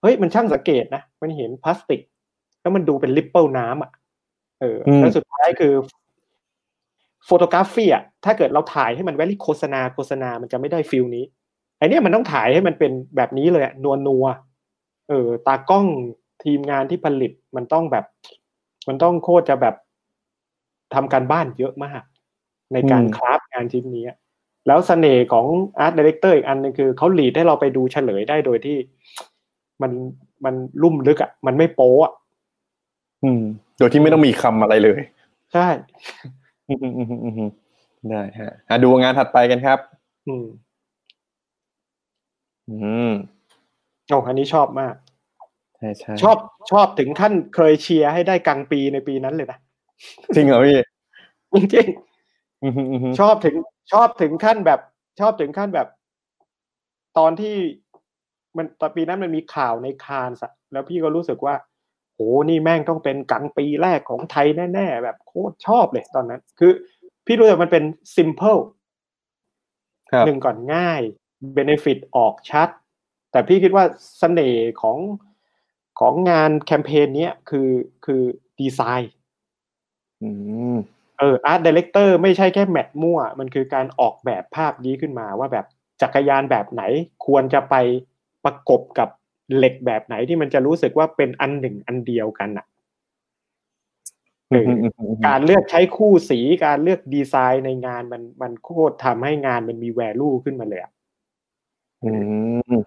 เฮ้ย มันช่างสังเกตนะ มันเห็นพลาสติก แล้วมันดูเป็น ripple น้ำอะ เอออืมแล้วสุดท้ายคือ photography อะ ถ้าเกิดเราถ่ายให้มัน very โฆษณาโฆษณา มันจะไม่ได้ feel นี้ ไอเนี้ยมันต้องถ่ายให้มันเป็นแบบนี้เลยอะนัวนัวๆ เออตากล้องทีมงานที่ผลิตมันต้องแบบ มันต้องโคตรจะแบบทำการบ้านเยอะมาก ในการอืม craft งานชิ้นนี้อะแล้วเสน่ห์ของArt Director อีกอันหนึงคือเขา lead ให้เราไปดูเฉลยได้โดยที่มันมันลุ่มลึกอะ มันไม่โป๊ะอะอืม โดยที่ไม่ต้องมีคำอะไรเลย ใช่อืมอืมอืมอืมอืมได้ฮะอะดูงานถัดไปกันครับ อืม อืม โอ้อันนี้ชอบมากใช่ใช่ชอบชอบถึงขั้นเคยเชียร์ให้ได้ Grand Prix ในปีนั้นเลยนะจริงเหรอพี่จริงอืมอืมอืมๆชอบถึงชอบถึงขั้นแบบ ชอบถึงขั้นแบบ ตอนที่มันตอนปีนั้นมันมีข่าวในคานส์อะแล้วพี่ก็รู้สึกว่าโหนี่แม่งต้องเป็นกลางปีแรกของไทยแน่ ๆ แบบโคตรชอบเลยตอนนั้น คือ พี่รู้สึกมันเป็น simple ครับหนึ่งก่อนง่าย benefit ออกชัด แต่พี่คิดว่าเสน่ห์ของของงานแคมเปญเนี้ยคือคือดีไซน์อืมเออ art director ไม่ใช่แค่ match มั่ว มันคือการออกแบบภาพนี้ขึ้นมาว่าแบบจักรยานแบบไหนควรจะไปประกบกับเหล็กแบบไหนที่มันจะรู้สึกว่าเป็นอันหนึ่งอันเดียวกันอะเอออืมอืมอืมการเลือกใช้คู่สีการเลือกดีไซน์ในงานมันมันโคตรทำให้งานมันมี value ขึ้นมาเลยอะอืมอืม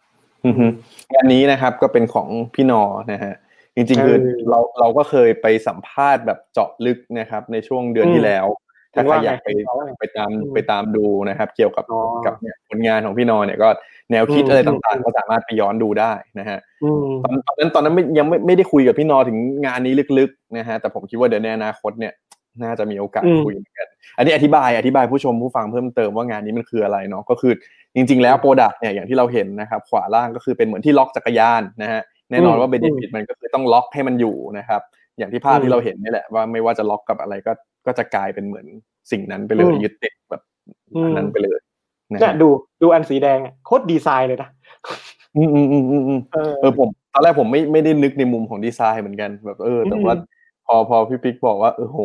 งานนี้นะครับก็เป็นของพี่นอนะฮะจริงๆคือเราเราก็เคยไปสัมภาษณ์แบบเจาะลึกนะครับ ในช่วงเดือนที่แล้ว ถ้าใครอยากไปไปตามไปตามดูนะครับ เกี่ยวกับกับเนี่ยผลงานของพี่นอเนี่ยก็แนวคิดอะไรต่างๆ ก็สามารถไปย้อนดูได้นะฮะอืมตอนตอนนั้นตอนนั้นไม่ยังไม่ไม่ได้คุยกับพี่นอถึงงานนี้ลึกๆนะฮะแต่ผมคิดว่าเดี๋ยวในอนาคตเนี่ยน่าจะมีโอกาสอืมคุยเหมือนกัน อันนี้อธิบายอธิบายผู้ชมผู้ฟังเพิ่มเติมว่างานนี้มันคืออะไรเนาะก็คือ จริง ๆ แล้ว product เนี่ยอย่างที่เราเห็นนะครับ ขวาล่างก็คือเป็นเหมือนที่ล็อกจักรยานนะฮะแน่นอนว่า benefit มันก็คือต้องล็อกให้มันอยู่นะครับ อย่างที่ภาพที่เราเห็นนี่แหละว่าไม่ว่าจะล็อกกับอะไรก็ก็จะกลายเป็นเหมือนสิ่งนั้นไปเลยยึดติดแบบอันนั้นไปเลยนะเนี่ยฮะดูดูอันสีแดงอะโคตรดีไซน์เลยนะอืมอืมอืมอืมอืมเออเออผมตอนแรกผมไม่ไม่ได้นึกในมุมของดีไซน์เหมือนกันแบบเออ แต่ว่าอืมพอพอพี่ปิ๊กบอกว่าเออโห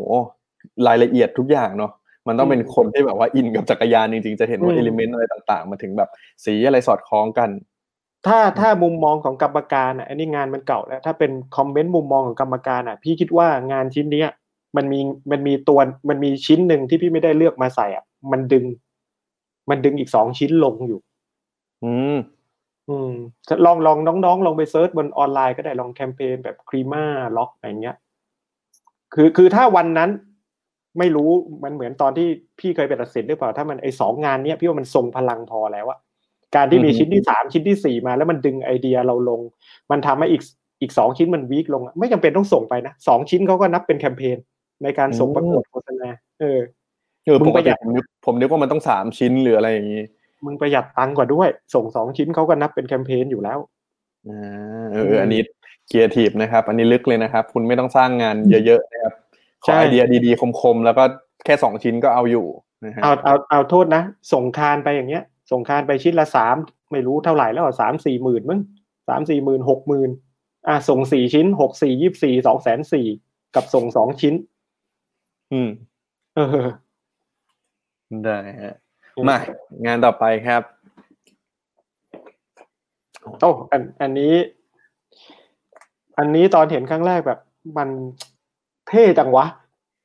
รายละเอียดทุกอย่างเนาะ มันต้องเป็นอืมคนที่แบบว่าอินกับจักรยานจริงๆ จะเห็นว่าอืม element อะไรต่างๆมาถึงแบบสีอะไรสอดคล้องกัน ถ้าถ้ามุมมองของกรรมการอะอันนี้งานมันเก่าแล้ว ถ้าเป็นคอมเมนต์มุมมองของกรรมการอะ พี่คิดว่างานชิ้นเนี้ยมันมีมันมีตัวมันมีชิ้นหนึ่งที่พี่ไม่ได้เลือกมาใส่อะ มันดึง มันดึงอีกสองชิ้นลงอยู่ อืม อืมลองลองน้องๆลองไป search บนออนไลน์ก็ได้ลองแคมเปญแบบครีมาล็อกอะไรเงี้ย คือคือถ้าวันนั้น ไม่รู้มันเหมือนตอนที่พี่เคยไปตัดสินหรือเปล่าถ้ามันไอสองงานเนี้ยพี่ว่ามันทรงพลังพอแล้วอะการที่มีอือฮึชิ้นที่สามชิ้นที่สี่มา แล้วมันดึงไอเดียเราลง มันทำให้อีกอีกสองชิ้นมันวีคลงอะไม่จำเป็นต้องส่งไปนะสองชิ้นเขาก็นับเป็นแคมเปญในการส่งประกวดโฆษณาเออเออมึปงกประหติยัดผมนึกผมนึกว่ามันต้องสามชิ้นหรืออะไรอย่างนี้มึงประหยัดตังค์กว่าด้วย ส่งสองชิ้นเขาก็นับเป็นแคมเปญอยู่แล้วอ่าเออเอออันนี้ครีเอทีฟนะครับ อันนี้ลึกเลยนะครับ คุณไม่ต้องสร้างงานเยอะๆนะครับ ขใช่อไอเดียดีๆ คมๆ แล้วก็แค่สองชิ้นก็เอาอยู่นะฮะเอาเอาเอาโทษนะ ส่งคานไปอย่างเงี้ย ส่งคานไปชิ้นละสามไม่รู้เท่าไหร่แล้วสามสี่หมื่นมั้งสามสี่หมื่นหกหมื่นอะส่งสี่ชิ้นหกสี่ยี่สี่สองแสนสี่กับส่งสองชิ้น อืม เออ ได้ฮะมางานต่อไปครับโอ้อันอันนี้ อันนี้ตอนเห็นครั้งแรกแบบมัน เท่จังวะ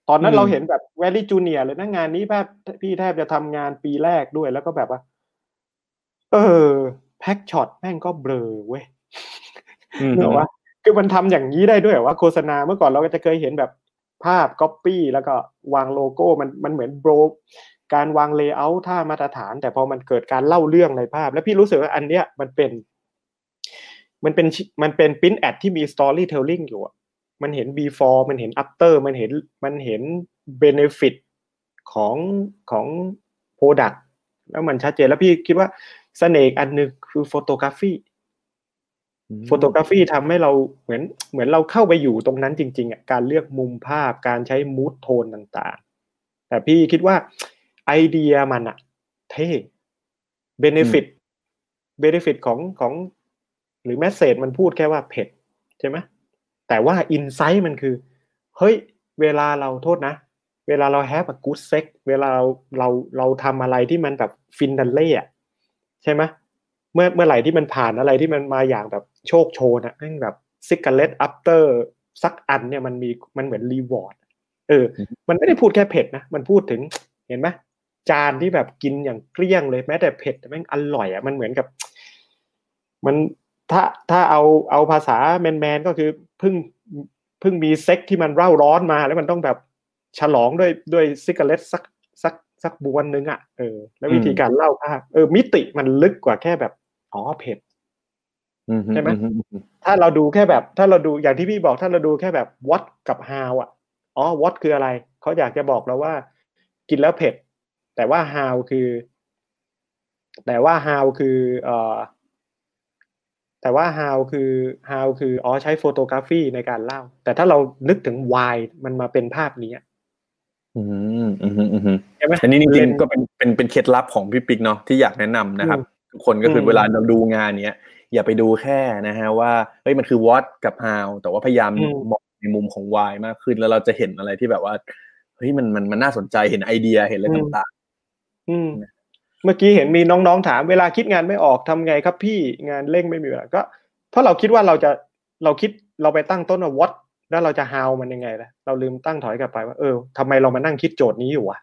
ตอนนั้นอืมเราเห็นแบบแวลี่จูเนียเลยนะงานนี้แบบพี่แทบจะทำงานปีแรกด้วยแล้วก็แบบว่า เออ แพ็กช็อตแม่งก็เบลอเว้ยอืมเนกอะว่าคือมันทำอย่างนี้ได้ด้วยเหรอว่าโฆษณาเมื่อก่อนเราก็จะเคยเห็นแบบภาพก๊อปปี้แล้วก็วางโลโก้มันมันเหมือนโบรการวาง layout ท่ามาตรฐาน แต่พอมันเกิดการเล่าเรื่องในภาพ แล้วพี่รู้สึกว่าอันเนี้ยมันเป็น มันเป็นมันเป็น print ad ที่มี storytelling อยู่อะ มันเห็น before มันเห็น after มันเห็นมันเห็น benefit ของของ product แล้วมันชัดเจนแล้วพี่คิดว่าเสน่ห์อันหนึงคือ photography photography ทำให้เราเหมือนเหมือนเราเข้าไปอยู่ตรงนั้นจริงๆอะการเลือกมุมภาพการใช้ mood tone ต่างๆ แต่พี่คิดว่าไอเดียมันอะ เท่ benefit benefit ของของ หรือ message มันพูดแค่ว่าเผ็ดใช่ไหม แต่ว่า insight มันคือเฮ้ยเวลาเราโทษนะ เวลาเรา have good sex เวลาเราเราเราทำอะไรที่มันแบบฟินดันเล่อะใช่ไหมเมื่อเมื่อไหร่ที่มันผ่านอะไรที่มันมาอย่างแบบโชกโชนอะแม่งแบบ cigarette after sex อันเนี่ยมันมีมันเหมือน reward เออ มันไม่ได้พูดแค่เผ็ดนะ มันพูดถึงเห็นไหมจานที่แบบกินอย่างเกลี้ยงเลยแม้แต่เผ็ดแต่แม่งอร่อยอะมันเหมือนกับ มัน ถ้าถ้าเอาเอาภาษาแมนๆก็คือเพิ่งเพิ่งมีเซ็กที่มันเร่าร้อนมา แล้วมันต้องแบบฉลองด้วยด้วยซิกาเลตสักสักสักบวนนึงอะเออแล้ววิธีการเล่าภาพเออมิติมันลึกกว่าแค่แบบอ๋อเผ็ดอืใช่ไหมอือืถ้าเราดูแค่แบบ ถ้าเราดูอย่างที่พี่บอกถ้าเราดูแค่แบบ what กับ how อะอ๋อ what คืออะไรเขาอยากจะบอกเราว่า กินแล้วเผ็ด แต่ว่า how คือ แต่ว่า how คือ เอ่อ แต่ว่า how คือ how คืออ๋อใช้โฟโตกราฟีในการเล่า แต่ถ้าเรานึกถึง why มันมาเป็นภาพนี้อะอืมอืมอืมอืมใช่ไหมอันนี้จเล่ริงนๆก็เป็นเป็นเป็นเคล็ดลับของพี่ปิ๊กเนาะที่อยากแนะนำนะครับอืมทุกคนก็คืออมเวลาเราดูงานเนี้ยอย่าไปดูแค่นะฮะว่าเฮ้ยมันคือ what กับ how แต่ว่าพยายามอืมมองในมุมของ why มากขึ้นแล้วเราจะเห็นอะไรที่แบบว่าเฮ้ยมันมันมันน่าสนใจเห็นไอเดียเห็นอะไรต่างอืม เมื่อกี้เห็นมีน้องๆถามเวลาคิดงานไม่ออกทำไงครับพี่งานเร่งไม่มีเวลาก็เพราะเราคิดว่าเราจะเราคิดเราไปตั้งต้นว่า what แล้วเราจะ how มันยังไงล่ะเราลืมตั้งถอยกลับไปว่าเออทำไมเรามานั่งคิดโจทย์นี้อยู่วะ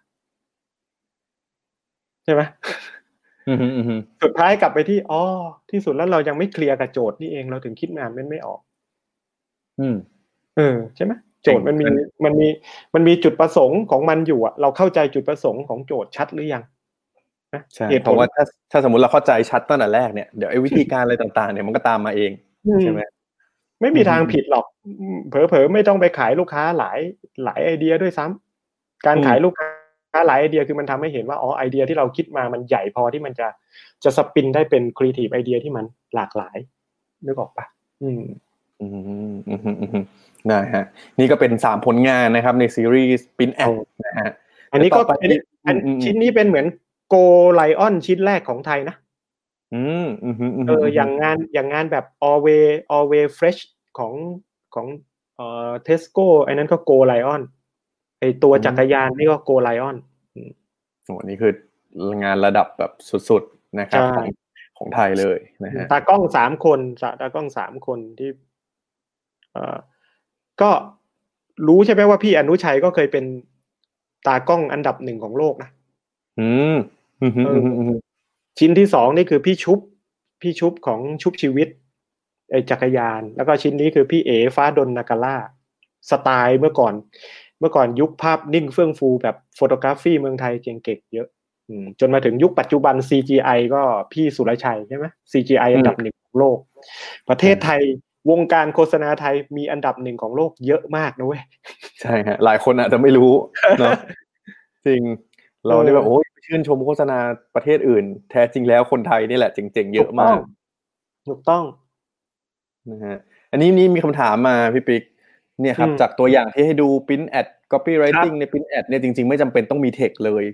ใช่ไหมๆอืมอืมอืมสุดท้ายกลับไปที่อ๋อที่สุดแล้วเรายังไม่เคลียร์กับโจทย์นี่เองเราถึงคิดงานมันไม่ออก อืม เออ ใช่ไหมโจทย์มันมีจริงมันมีมันมีจุดประสงค์ของมันอยู่อะเราเข้าใจจุดประสงค์ของโจทย์ชัดหรือยังนะ ใช่เหตุผลเพราะว่าถ้าถ้าสมมติเราเข้าใจชัดตั้งแต่แรกเนี่ยเดี๋ยวไอ้วิธีการอะไรต่างๆเนี่ยมันก็ตามมาเองอืมใช่ไหมไม่มีทางอืมผิดหรอกอืมเผลอๆไม่ต้องไปขายลูกค้าหลายหลายไอเดียด้วยซ้ำการอืมขายลูกค้าหลายไอเดียคือมันทำให้เห็นว่าอ๋อไอเดียที่เราคิดมามันใหญ่พอที่มันจะจะ spin ได้เป็น creative idea ที่มันหลากหลายนึกออกปะอืมอืมอืมอืมอืมได้ฮะนี่ก็เป็นสามผลงานนะครับในซีรีส์ปินแอเอานะฮะอันนี้ก็ต่อไปอันนี้อันอืมอืมชิ้นนี้เป็นเหมือน Gold Lion ชิ้นแรกของไทยนะอืมอืมอืมอืมเอออย่างงานอย่างงานแบบ always always fresh ของของเอ่อเทสโก้ไอ้นั้นก็ Gold Lion ไอตัวจักรยานนี่ก็โกไลออนโอ้นี่คืองานระดับแบบสุดๆนะครับใช่ของของไทยเลยนะฮะตากล้องสามคนสตากล้องสามคนที่เอ่อก็รู้ใช่ไหมว่าพี่อนุชัยก็เคยเป็นตากล้องอันดับหนึ่งของโลกนะ อืมอืมอืมอืมอืม ชิ้นที่สองนี่คือพี่ชุบ พี่ชุบของชุบชีวิต ไอจักรยาน แล้วก็ชิ้นนี้คือพี่เอฟ้าดนนากาล่าสไตล์เมื่อก่อน เมื่อก่อนยุคภาพนิ่งเฟื่องฟูแบบโฟโตกราฟีเมืองไทยเก่งๆเยอะอืมจนมาถึงยุคปัจจุบัน CGI ก็พี่สุรชัยใช่ไหม CGI อันดับหนึ่งของโลก ประเทศไทยวงการโฆษณาไทยมีอันดับหนึ่งของโลกเยอะมากนะเว้ย ใช่ฮะหลายคนอาจจะไม่รู้เนาะจริง เราได้แบบเออโอ้ยชื่นชมโฆษณาประเทศอื่น แท้จริงแล้วคนไทยนี่แหละเจ๋งๆเยอะมากถูกต้องนะฮะอันนี้นี่มีคำถามมาพี่ปิ๊กเนี่ยครับอืมจากตัวอย่างที่ให้ดู print ad copywriting ครับใน print ad เนี่ยจริงๆ ไม่จำเป็นต้องมี text เลย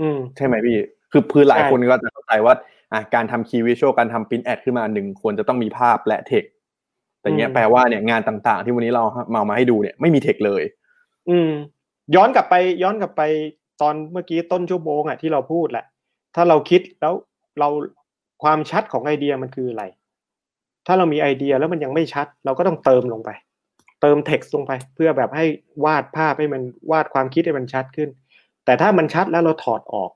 อืมใช่ไหมพี่ คือคือหลายใช่คนก็จะเข้าใจว่าอะการทำ key visual การทำ print ad ขึ้นมาหนึ่งควรจะต้องมีภาพและ text แต่เนี้ยแปลว่าเนี่ยงานต่างๆ ที่วันนี้เรามาเอามาให้ดูเนี่ยไม่มี text เลย อืม ย้อนกลับไปย้อนกลับไป ตอนเมื่อกี้ต้นชั่วโมงอะที่เราพูดแหละ ถ้าเราคิดแล้วเราความชัดของไอเดียมันคืออะไร ถ้าเรามีไอเดียแล้วมันยังไม่ชัด เราก็ต้องเติมลงไป เติม text ลงไป เพื่อแบบให้วาดภาพให้มันวาดความคิดให้มันชัดขึ้น แต่ถ้ามันชัดแล้วเราถอดออก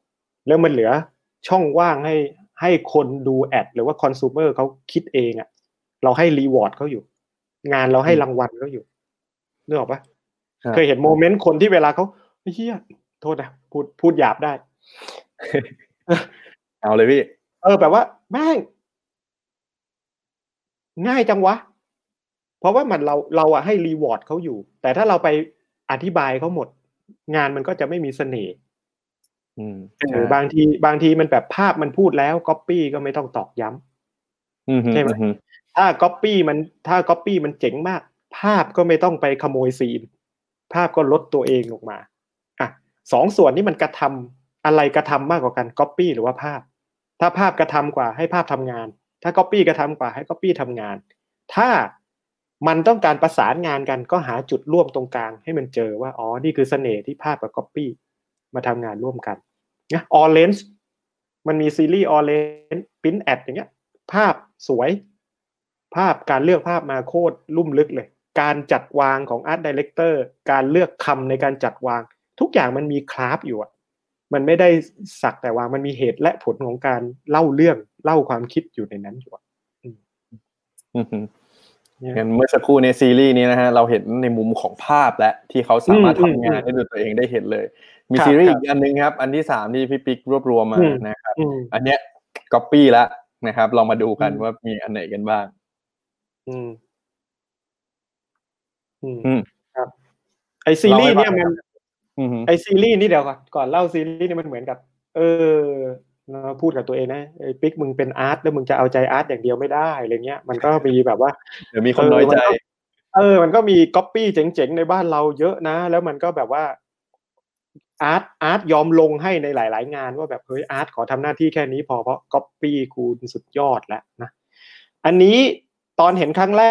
แล้วมันเหลือช่องว่างให้ให้คนดูแอดหรือว่าคอน sumer เขาคิดเองอะ่ะ เราให้ reward เขาอยู่ งานเราให้รางวัลเขาอยู่นึกออกปะครับเคยเห็น moment คนที่เวลาเขาเหี้ย โทษนะพูดพูดหยาบได้ เอาเลยพี่ เออแบบว่าแม่งง่ายจังวะ เพราะว่ามันเราเราอะให้ reward เขาอยู่ แต่ถ้าเราไปอธิบายเขาหมด งานมันก็จะไม่มีเสน่ห์อืมเออบางทีบางทีมันแบบภาพมันพูดแล้วก๊อปปี้ก็ไม่ต้องตอกย้ำอืมใช่ไหมอืถ้าก๊อปปี้มันถ้าก๊อปปี้มันเจ๋งมาก ภาพก็ไม่ต้องไปขโมยซีน ภาพก็ลดตัวเองลงมาอะ สองส่วนนี้มันกระทำอะไรกระทำมากกว่ากันก๊อปปี้หรือว่าภาพ ถ้าภาพกระทำกว่าให้ภาพทำงาน ถ้าก๊อปปี้กระทำกว่าให้ก๊อปปี้ทำงาน ถ้ามันต้องการประสานงานกันก็หาจุดร่วมตรงกลางให้มันเจอว่าอ๋อนี่คือเสน่ห์ที่ภาพกับก๊อปปี้มาทำงานร่วมกันนะออเลนส์มันมีซีรีส์ออเลนส์ print ad อย่างเงี้ย ภาพสวย ภาพการเลือกภาพมาโคตรลุ่มลึกเลย การจัดวางของ art director การเลือกคำในการจัดวาง ทุกอย่างมันมีคราฟอยู่อะมันไม่ได้สักแต่วางมันมีเหตุและผลของการเล่าเรื่องเล่าความคิดอยู่ในนั้นอยู่อะอืมงั้นเมื่อสักครู่ในซีรีส์นี้นะฮะเราเห็นในมุมของภาพและที่เขาสามารถอืมทำงานอืมให้ดูตัวเองได้เห็นเลย มีครับซีรีส์ครับอีกอันหนึงครับ อันที่สามที่พี่ปิ๊กรวบรวมมาอืมนะครับอืมอันเนี้ยก๊อปปี้แล้วนะครับ ลองมาดูกันอืมว่ามีอันไหนกันบ้างอืมอืม อืมครับ ไอซีรีส์เนี่ยมันอืม ไอซีรีส์นี่เดี๋ยวก่อนก่อนเล่าซีรีส์นี่มันเหมือนกับ เออเราพูดกับตัวเองนะไอปิ๊กมึงเป็น art แล้วมึงจะเอาใจ art อย่างเดียวไม่ได้อะไรเงี้ยมันก็มีแบบว่าเดี๋ยวมีคนน้อยใจ เออ มันก็เออมันก็มีก๊อปปี้เจ๋งๆในบ้านเราเยอะนะ แล้วมันก็แบบว่า art art ยอมลงให้ในหลาย ๆ งานว่าแบบเฮ้ย art ขอทำหน้าที่แค่นี้พอเพราะก๊อปปี้คุณสุดยอดแล้วนะอันนี้ตอนเห็นครั้งแร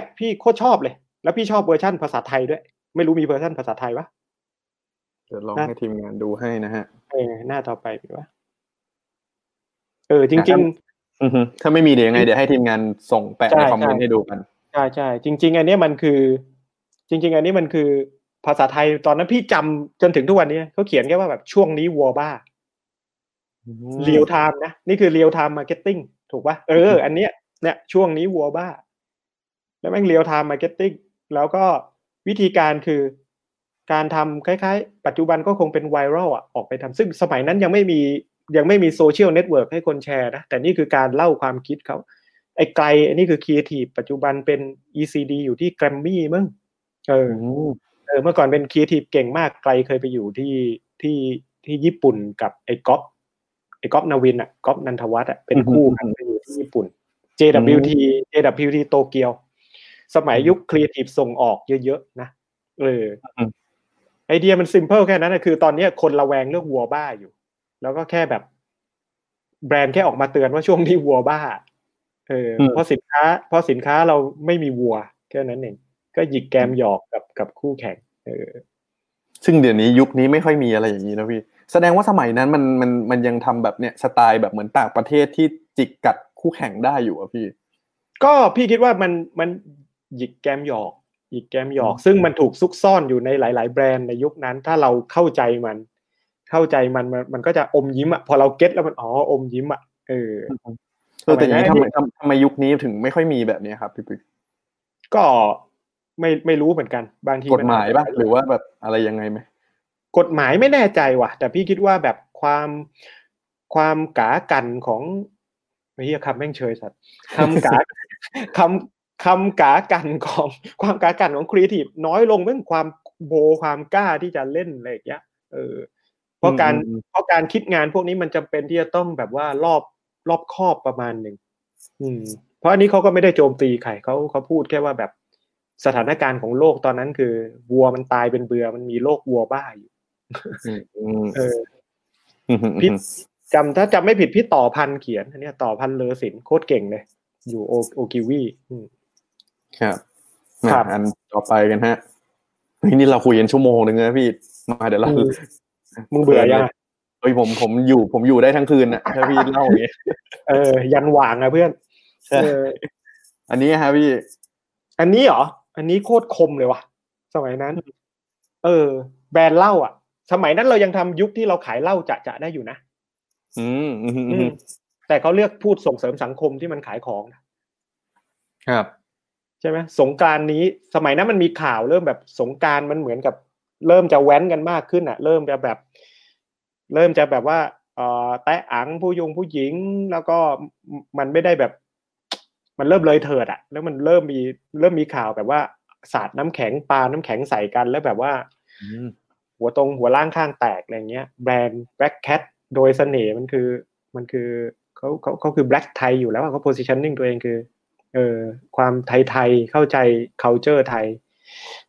กพี่โคตรชอบเลย แล้วพี่ชอบเวอร์ชั่นภาษาไทยด้วย ไม่รู้มีเวอร์ชันภาษาไทยปะ เดี๋ยวลองนะให้ทีมงานดูให้นะฮะเออหน้าต่อไปมีปะเออจริงๆอือฮึถ้าไม่มีเดี๋ยวยังไง เดี๋ยวให้ทีมงานส่งแปะใช่ในคอมเมนต์ใช่ให้ดูกันใช่ใช่จริง ๆ อันเนี้ยมันคือ จริง ๆ อันนี้มันคือภาษาไทยตอนนั้นพี่จำจนถึงทุกวันนี้เขาเขียนแค่ว่าแบบช่วงนี้วัวบ้าreal-time นะนี่คือ real-time marketing ถูกปะเออ อันเนี้ยเนี่ยช่วงนี้วัวบ้า แล้วแม่ง real-time marketing แล้วก็วิธีการคือ การทำคล้ายๆ ปัจจุบันก็คงเป็นไวรัลอะออกไปทำซึ่งสมัยนั้นยังไม่มียังไม่มีโซเชียลเน็ตเวิร์กให้คนแชร์นะ แต่นี่คือการเล่าความคิดเขาไอ้ไกลอันนี้คือครีเอทีฟปัจจุบันเป็น ECD อยู่ที่แกรมมี่มั้งเออเออเมื่อก่อนเป็นครีเอทีฟเก่งมากไกลเคยไปอยู่ที่ที่ที่ญี่ปุ่นกับไอ้ก๊อฟไอ้ก๊อฟนาวินอะก๊อฟนันทวัฒน์อะเป็นคู่กันไปอยู่ที่ญี่ปุ่น JWT JWT โตเกียว สมัยยุคครีเอทีฟส่งออกเยอะๆนะเอออม ไอเดียมัน simple แค่นั้นนะคือตอนเนี้ยคนระแวงเรื่องวัวบ้าอยู่ แล้วก็แค่แบบ แบรนด์แค่ออกมาเตือนว่าช่วงนี้วัวบ้าเอออเพราะสินค้า เพราะสินค้าเราไม่มีวัว แค่นั้นเองก็หยิกแกมหยอกกับกับคู่แข่ง เออ ซึ่งเดี๋ยวนี้ยุคนี้ไม่ค่อยมีอะไรอย่างนี้นะพี่แสดงว่าสมัยนั้นมันมันมันยังทำแบบเนี้ยสไตล์แบบเหมือนต่างประเทศที่จิกกัดคู่แข่งได้อยู่อะพี่ ก็พี่คิดว่ามันมันหยิกแกมหยอก หยิกแกมหยอก ซึ่งมันถูกซุกซ่อนอยู่ในหลาย ๆ แบรนด์ในยุคนั้น ถ้าเราเข้าใจมัน เข้าใจมันมันมันก็จะอมยิ้มอะพอเราเก็ตแล้วมันอ๋ออมยิ้มอะเออเออแต่อย่างนี้สทำมัไมยนั้นทำทำไมยุคนี้ถึงไม่ค่อยมีแบบนี้ครับพี่ปิ๊กก็ไม่ไม่รู้เหมือนกัน บางทีกฎหมายนอจจะปะหรือว่าแบบอะไรยังไงไหมกฎหมายไม่แน่ใจว่ะ แต่พี่คิดว่าแบบความความกากันของไม่เฮียคำแม่งเชยสัตว์คำกาคำ คำกากันของความกากันของครีเอทีฟน้อยลงเรื่องความโบความกล้าที่จะเล่นอะไรอย่างเงี้ยเออเพราะการอืมเพราะการคิดงานพวกนี้มันจำเป็นที่จะต้องแบบว่ารอบรอบครอบประมาณหนึ่งอืม เพราะอันนี้เขาก็ไม่ได้โจมตีใครเขาเขาพูดแค่ว่าแบบสถานการณ์ของโลกตอนนั้นคือ วัวมันตายเป็นเบือมันมีโรควัวบ้าอยู่อืมอืมเอออืมอืมพี่จำถ้าจำไม่ผิดพี่ต่อพันเขียนอันเนี้ยต่อพันเลอศิลป์โคตรเก่งเลย อยู่โอโอกิวีอืม ครับครับมาอันต่อไปกันฮะเฮ้ยนี่เราคุยกันชั่วโมงหนึ่งนะพี่มาเดี๋ยวเราอืมมึงเบื่อยังอะเฮ้ยผมผมอยู่ผมอยู่ได้ทั้งคืนน่ะถ้าพี่เล่าอย่างเงี้ยเออ ยันหว่างอะเพื่อนใช่เอออันนี้ฮะพี่ อันนี้เหรอ อันนี้โคตรคมเลยว่ะ สมัยนั้น เออ แบรนด์เหล้าอะ สมัยนั้นเรายังทำยุคที่เราขายเหล้าจะจะได้อยู่นะ อืม อืมอืมอือืมมแต่เขาเลือกพูดส่งเสริมสังคมที่มันขายของนะครับ ใช่ไหมสงกรานต์นี้สมัยนั้นมันมีข่าวเริ่มแบบสงกรารมันเหมือนกับ เริ่มจะแว้นกันมากขึ้นอะ เริ่มจะแบบ เริ่มจะแบบว่าเอ่อแตะอังผู้ยงผู้หญิง แล้วก็มันไม่ได้แบบ มันเริ่มเลยเถิดอะ แล้วมันเริ่มมีเริ่มมีข่าวแบบว่าสาดน้ำแข็งปาน้ำแข็งใส่กันแล้วแบบว่าอืมหัวตรงหัวล่างข้างแตกอะไรเงี้ยแบรนด์ Black Cat โดยเสน่ห์มันคือมันคือเขาเขาเขาคือ Black ไทยอยู่แล้วอะเขา positioning ตัวเองคือ เออความไทยไทยๆเข้าใจ culture ไทย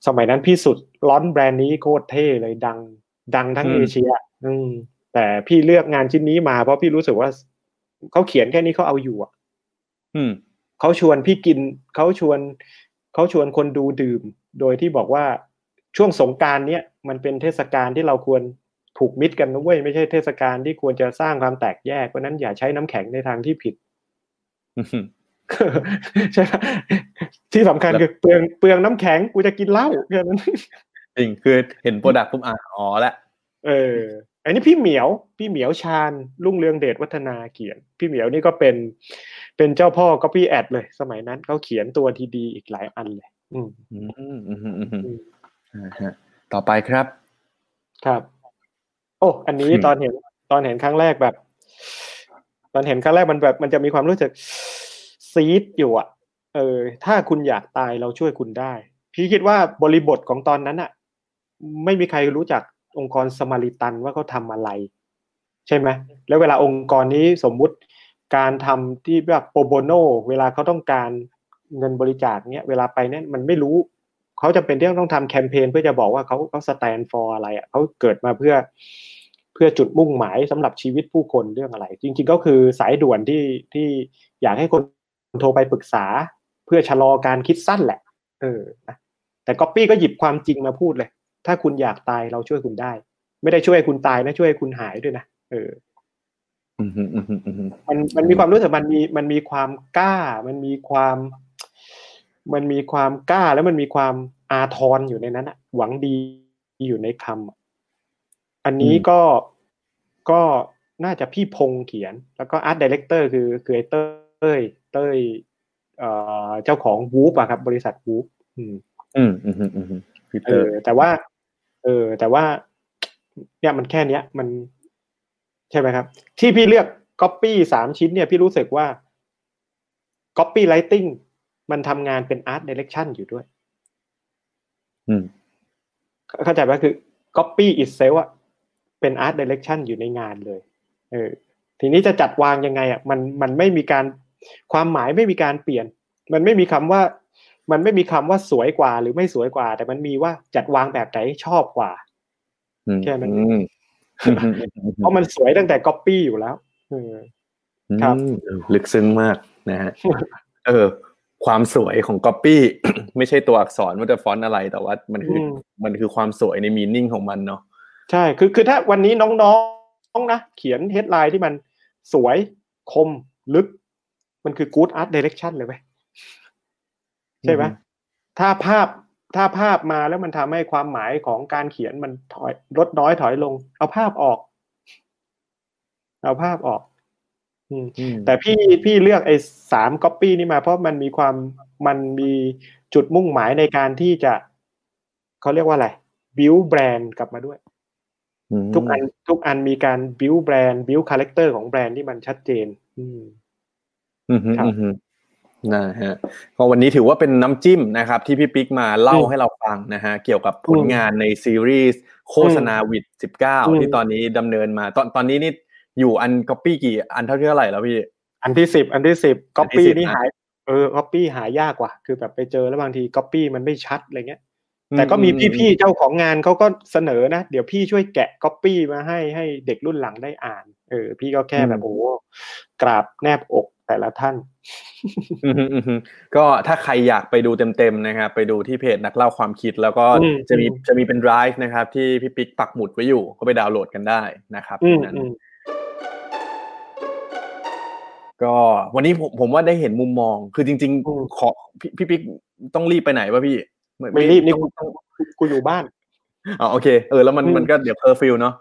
สมัยนั้นพี่สุดร้อนแบรนด์นี้โคตรเท่เลยดัง ดังทั้งอืมเอเชีย อืม แต่พี่เลือกงานชิ้นนี้มาเพราะพี่รู้สึกว่าเขาเขียนแค่นี้เขาเอาอยู่อะ อืมเขาชวนพี่กินเขาชวนเขาชวนคนดูดื่ม โดยที่บอกว่าช่วงสงกรารเนี้ยมันเป็นเทศกาลที่เราควรผูกมิตรกันนะเว้ยไม่ใช่เทศกาลที่ควรจะสร้างความแตกแยกเพราะฉะนั้นอย่าใช้น้ำแข็งในทางที่ผิดอืม ใช่ไหมที่สำคัญคือเปลืองเปลืองน้ำแข็งกูจะกินเหล้าแค่นั้นจริงคือเห็นโปรดักต์ปุ๊บอะอ๋อละเออ อันนี้พี่เหมียว พี่เหมียวชาญรุ่งเรืองเดชวัฒนาเขียน พี่เหมียวนี่ก็เป็นเป็นเจ้าพ่อ copy ad เลย สมัยนั้นเขาเขียนตัวทีดีอีกหลายอันเลย อืมอืมอืมอืมอืมอืมอ่าฮะต่อไปครับ ครับ โอ้อันนี้อืมตอนเห็นตอนเห็นครั้งแรกแบบ ตอนเห็นครั้งแรกมันแบบมันจะมีความรู้สึก ซีดอยู่อะ เออ ถ้าคุณอยากตายเราช่วยคุณได้ พี่คิดว่าบริบทของตอนนั้นอะ ไม่มีใครรู้จักองค์กรสมาริตันว่าเขาทำอะไร ใช่ไหมแล้วเวลาองค์กรนี้สมมุติการทำที่แบบโปรโบโนเวลาเขาต้องการเงินบริจาคเนี้ยเวลาไปเนี่ยมันไม่รู้เขาจะเป็นที่ต้องทำแคมเปญเพื่อจะบอกว่าเขาเขา stand for อะไรอะเขาเกิดมาเพื่อเพื่อจุดมุ่งหมายสำหรับชีวิตผู้คนเรื่องอะไร จริง ๆ ก็คือสายด่วนที่ที่อยากให้คน โทรไปปรึกษา เพื่อชะลอการคิดสั้นแหละ เออนะแต่ก๊อปปี้ก็หยิบความจริงมาพูดเลย ถ้าคุณอยากตายเราช่วยคุณได้ ไม่ได้ช่วยให้คุณตายนะช่วยให้คุณหายด้วยนะเอออืมอืมอืมอืมอืมมันมันมีความรู้สึกมันมีมันมีความกล้า มันมีความ มันมีความกล้าแล้วมันมีความอาทรอยู่ในนั้นอะหวังดีอยู่ในคำอะอันนี้ก็ก็น่าจะพี่พงษ์เขียน แล้วก็ art director คือคือไอ้เต้ยเต้ยเอ่อเจ้าของวูฟอะครับ บริษัทวูฟอืม อืมอืมอืมอืมพีเอเตอร์อแต่ว่า เออ แต่ว่า เนี่ยมันแค่เนี้ย มัน ใช่ไหมครับ ที่พี่เลือกก๊อปปี้สามชิ้นเนี่ย พี่รู้สึกว่าก๊อปปี้ไ i ติ้งมันทำงานเป็นอาร์ต i ดเร c ชันอยู่ด้วย อืม เข้าใจไหมคือ Copy itself อะเป็น Art Direction อยู่ในงานเลย เออ ทีนี้จะจัดวางยังไงอะมันมันไม่มีการ ความหมายไม่มีการเปลี่ยน มันไม่มีคำว่า มันไม่มีคำว่าสวยกว่า หรือไม่สวยกว่า แต่มันมีว่าจัดวางแบบไหนชอบกว่าอืมแค่นั้นอืมเพราะมันสวยตั้งแต่ Copy อยู่แล้วเออครับอืมเออลึกซึ้งมากนะฮะเออ ความสวยของก๊อปปี้ไม่ใช่ตัวอักษรว่าจะฟอนต์อะไรแต่ว่ามันคืออมมันคือความสวยใน meaning ของมันเนาะใช่คือคือถ้าวันนี้น้องๆนะเขียน headline ที่มันสวยคมลึก มันคือ good art direction เลยไหมใช่ไหมอืมถ้าภาพถ้าภาพมาแล้วมันทำให้ความหมายของการเขียนมันถอยลดน้อยถอยลง เอาภาพออก เอาภาพออกอืมอืมแต่พี่พี่เลือกไอ้สามก๊อปปี้นี่มา เพราะมันมีความมันมีจุดมุ่งหมายในการที่จะเขาเรียกว่าอะไร build brand กลับมาด้วยมทุกอันทุกอันมีการบิวแบรนด์บิวคาแรคเตอร์ของแบรนด์ที่มันชัดเจน อืมอืมฮึ ครับอืมฮึนะฮะก็วันนี้ถือว่าเป็นน้ำจิ้มนะครับ ที่พี่ปิ๊กมาเล่าอืมให้เราฟังนะฮะเกี่ยวกับผลงานในซีรีส์โฆษณาวิดสิบเก้าอืมที่ตอนนี้ดำเนินมา ตอนตอนนี้นี่อยู่อันก๊อปปี้กี่อันเท่าที่เท่าไหร่แล้วพี่ อันที่สิบอันที่สิบก๊อปอันที่ปี้10นี่นะหายเออก๊อปปี้หายากกว่าคือแบบไปเจอแล้วบางทีก๊อปปี้มันไม่ชัดอะไรเงี้ย แต่ก็มีพี่ๆเจ้าของงานเขาก็เสนอนะเดี๋ยวพี่ช่วยแกะก๊อปปี้มาให้ให้เด็กรุ่นหลังได้อ่านเออพี่ก็แค่แบบโอ้โห กราบแนบอกแต่ละท่านอืมฮึอืมฮึก็ถ้าใครอยากไปดูเต็มๆนะครับไปดูที่เพจนักเล่าความคิด แล้วก็อืมจะมีอืมจะมีเป็นไดรฟ์นะครับ ที่พี่ปิ๊กปักหมุดไว้อยู่ก็ไปดาวน์โหลดกันได้นะครับอืมนั้นอืมก็วันนี้ผมผมว่าได้เห็นมุมมอง คือจริงอืมๆขอพี่พี่ปิ๊กต้องรีบไปไหนวะพี่เหอนไม่รีบนี่ต้องกูกูอยู่บ้าน อ๋อโอเคเออแล้วมันอืมมันก็เดี๋ยวเคอร์ฟิวเนาะ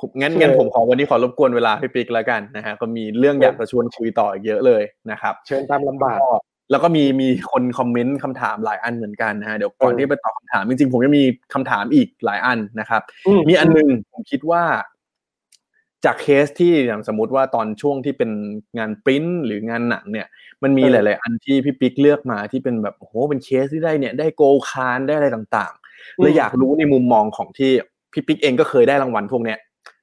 ผมงั้นงั้นเออผมขอวันนี้ขอรบกวนเวลาพี่ปิ๊กแล้วกันนะฮะก็มีเรื่องอยากจะชวนคุยต่ออีกเยอะเลยนะครับเชิญตามลำบากก็แล้วก็มีมีคนคอมเมนต์คำถามหลายอันเหมือนกันนะฮะเดี๋ยวก่อนเออที่ไปตอบคำถามจริงๆผมจะมีคำถามอีกหลายอันนะครับอืมมีอันหนึงผมคิดว่า จากเคสที่อย่างสมมติว่าตอนช่วงที่เป็นงานปริ้นหรืองานหนังเนี่ย มันมีเออหลาย ๆ อันที่พี่ปิ๊กเลือกมาที่เป็นแบบโอ้โหเป็นเคสที่ได้เนี่ย ได้ Gold คานได้อะไรต่าง ๆเลยอยากรู้ในมุมมองของที่พี่ปิ๊กเองก็เคยได้รางวัลพวกเนี้ย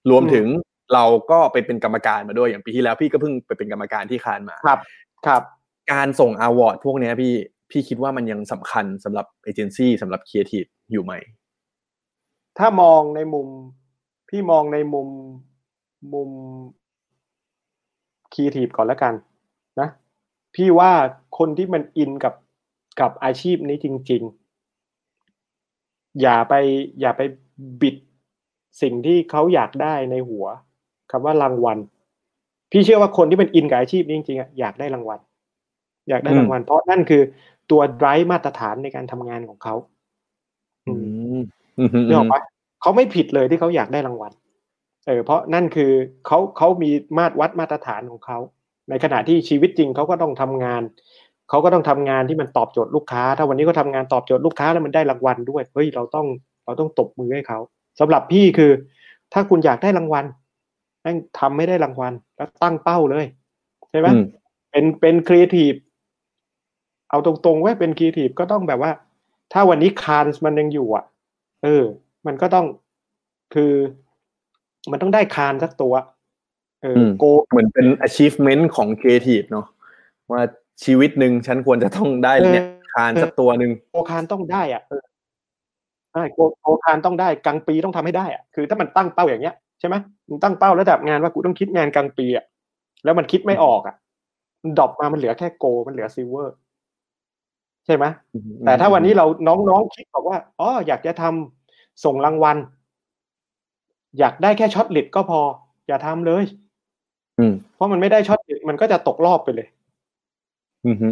รวมอืมถึงเราก็ไปเป็นกรรมการมาด้วยอย่างปีที่แล้วพี่ก็เพิ่งไปเป็นกรรมการที่คานมาครับ ครับ การส่ง award พวกเนี้ยพี่พี่คิดว่ามันยังสำคัญสำหรับเอเจนซี่สำหรับครีเอทีฟอยู่ไหม ถ้ามองในมุมพี่มองในมุมมุมครีเอทีฟก่อนแล้วกันนะ พี่ว่าคนที่มันอินกับกับอาชีพนี้จริง ๆ อย่าไปอย่าไปบิดสิ่งที่เขาอยากได้ในหัวคำว่ารางวัล พี่เชื่อว่าคนที่มันอินกับอาชีพนี้จริงๆอะอยากได้รางวัล อยากได้อืมรางวัล เพราะนั่นคือตัว drive มาตรฐานในการทำงานของเขาอืมอืมอืมนึกออกปะเขาไม่ผิดเลยที่เขาอยากได้รางวัลเออเพราะนั่นคือเขาเขามีมาตรวัดมาตรฐานของเขาในขณะที่ชีวิตจริงเขาก็ต้องทำงาน เขาก็ต้องทำงานที่มันตอบโจทย์ลูกค้า ถ้าวันนี้เขาทำงานตอบโจทย์ลูกค้าแล้วมันได้รางวัลด้วยเฮ้ยเราต้องเราต้องตบมือให้เขาสำหรับพี่คือ ถ้าคุณอยากได้รางวัลแม่งทำไม่ได้รางวัลแล้วตั้งเป้าเลยใช่ไหมอืมเป็นเป็นครีเอทีฟเอาตรงๆไว้เป็นครีเอทีฟก็ต้องแบบว่า ถ้าวันนี้คานมันยังอยู่อะ เออ มันก็ต้องคือ มันต้องได้คานสักตัว เอออมโกเหมือนเป็น achievement ของ creative เนาะว่า ชีวิตหนึ่งฉันควรจะต้องได้เนี่ยคานสักตัวหนึ่งโกคานต้องได้อะเออใช่โกโกคานต้องได้กลางปีต้องทำให้ได้อะคือ ถ้ามันตั้งเป้าอย่างเงี้ยใช่ไหมมึงตั้งเป้าระดับงานว่ากูต้องคิดงาน Grand Prix อะแล้วมันคิดไม่ออกอะมัน drop มามันเหลือแค่ Gold มันเหลือ Silver ใช่ไหมแต่ถ้าวันนี้เราน้องๆคิดบอกว่าอ๋ออยากจะทำส่งรางวัล อยากได้แค่ shortlist ก็พอ อย่าทำเลย อืมเพราะมันไม่ได้ shortlist มันก็จะตกรอบไปเลยอืมอืมอืม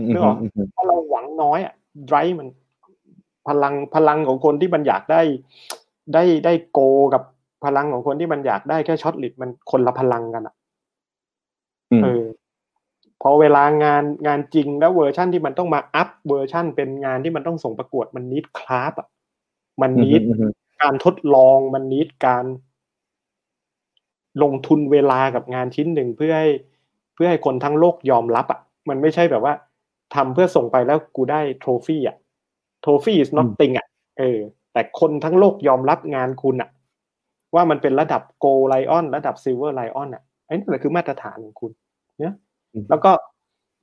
นึกออกอืมเพราะเราหวังน้อยอะ drive มัน พลังพลังของคนที่มันอยากได้ ได้ได้โกกับพลังของคนที่มันอยากได้แค่ shortlist มันคนละพลังกันอะอืมเออพอเวลางานงานจริงแล้วเวอร์ชั่นที่มันต้องมาอัพเวอร์ชั่นเป็นงานที่มันต้องส่งประกวดมัน need craft อะมัน need อืมอืมการทดลองมัน need การลงทุนเวลากับงานชิ้นหนึ่งเพื่อให้เพื่อให้คนทั้งโลกยอมรับอะ มันไม่ใช่แบบว่าทำเพื่อส่งไปแล้วกูได้ trophy อะtrophy is nothing อะเออ แต่คนทั้งโลกยอมรับงานคุณอะ ว่ามันเป็นระดับ Gold Lion ระดับ Silver Lion อะไอ้นี่แหละคือมาตรฐานของคุณเนี่ยแล้วก็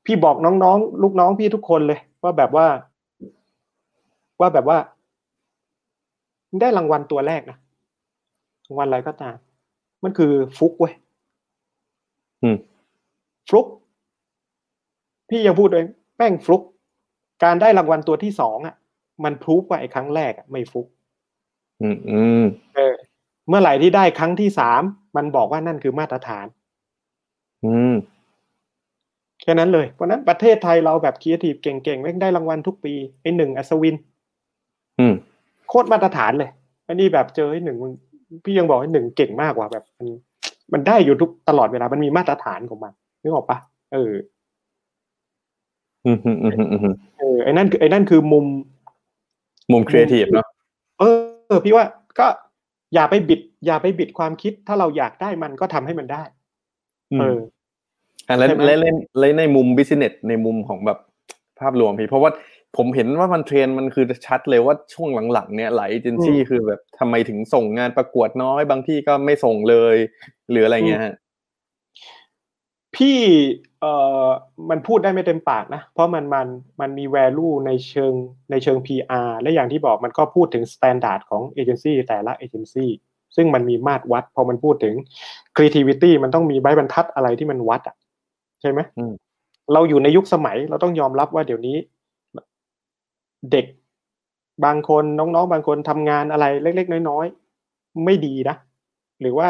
พี่บอกน้องๆ ลูกน้องพี่ทุกคนเลย ว่าแบบว่า ว่าแบบว่า ได้รางวัลตัวแรกนะรางวัลอะไรก็ตาม มันคือฟลุกเว้ยอืมฟลุก พี่ยังพูดเลยแป้งฟลุก การได้รางวัลตัวที่สองอะ มัน prove ว่าไอ้ครั้งแรกอะไม่ฟลุก อืมอืมเออ เมื่อไหร่ที่ได้ครั้งที่สามมันบอกว่านั่นคือมาตรฐาน อืมแค่นั้นเลยเพราะฉะนั้นประเทศไทยเราแบบครีเอทีฟเก่งๆแม่งได้รางวัลทุกปีไอ้หนึ่งอัศวิน อืมโคตรมาตรฐานเลยอันนี้แบบเจอไอ้หนึ่งมึงพี่ยังบอกไอ้หนึ่งเก่งมากกว่าแบบมันมันได้อยู่ทุกตลอดเวลา มันมีมาตรฐานของมันนึกออกปะเออ อืมอืมอืมอืมอืมเออไอ้นั่นคือไอ้นั่นคือมุม มุม creative เนาะเออ พี่ว่าก็อย่าไปบิด อย่าไปบิดความคิด ถ้าเราอยากได้มันก็ทำให้มันได้อืมเอออะแล้วใช่ไหมแล้วแล้วแล้วในมุม business ในมุมของแบบภาพรวมพี่เพราะว่าผมเห็นว่ามันเทรนด์มันคือชัดเลยว่าช่วงหลังๆเนี่ยหลายเอเจนซี่คือแบบทำไมถึงส่งงานประกวดน้อย บางที่ก็ไม่ส่งเลย หรืออะไรเงี้ยฮะ พี่เอ่อมันพูดได้ไม่เต็มปากนะ เพราะมันมันมันมี value ในเชิงในเชิง PR และอย่างที่บอกมันก็พูดถึง standard ของเอเจนซี่แต่ละเอเจนซี่ซึ่งมันมีมาตรวัด พอมันพูดถึง creativity มันต้องมีใบบรรทัดอะไรที่มันวัดอะใช่ไหมอืมเราอยู่ในยุคสมัยเราต้องยอมรับว่าเดี๋ยวนี้ เด็กบางคนน้องๆ บางคนทำงานอะไร เล็ก ๆ น้อยๆ ไม่ดีนะ หรือว่า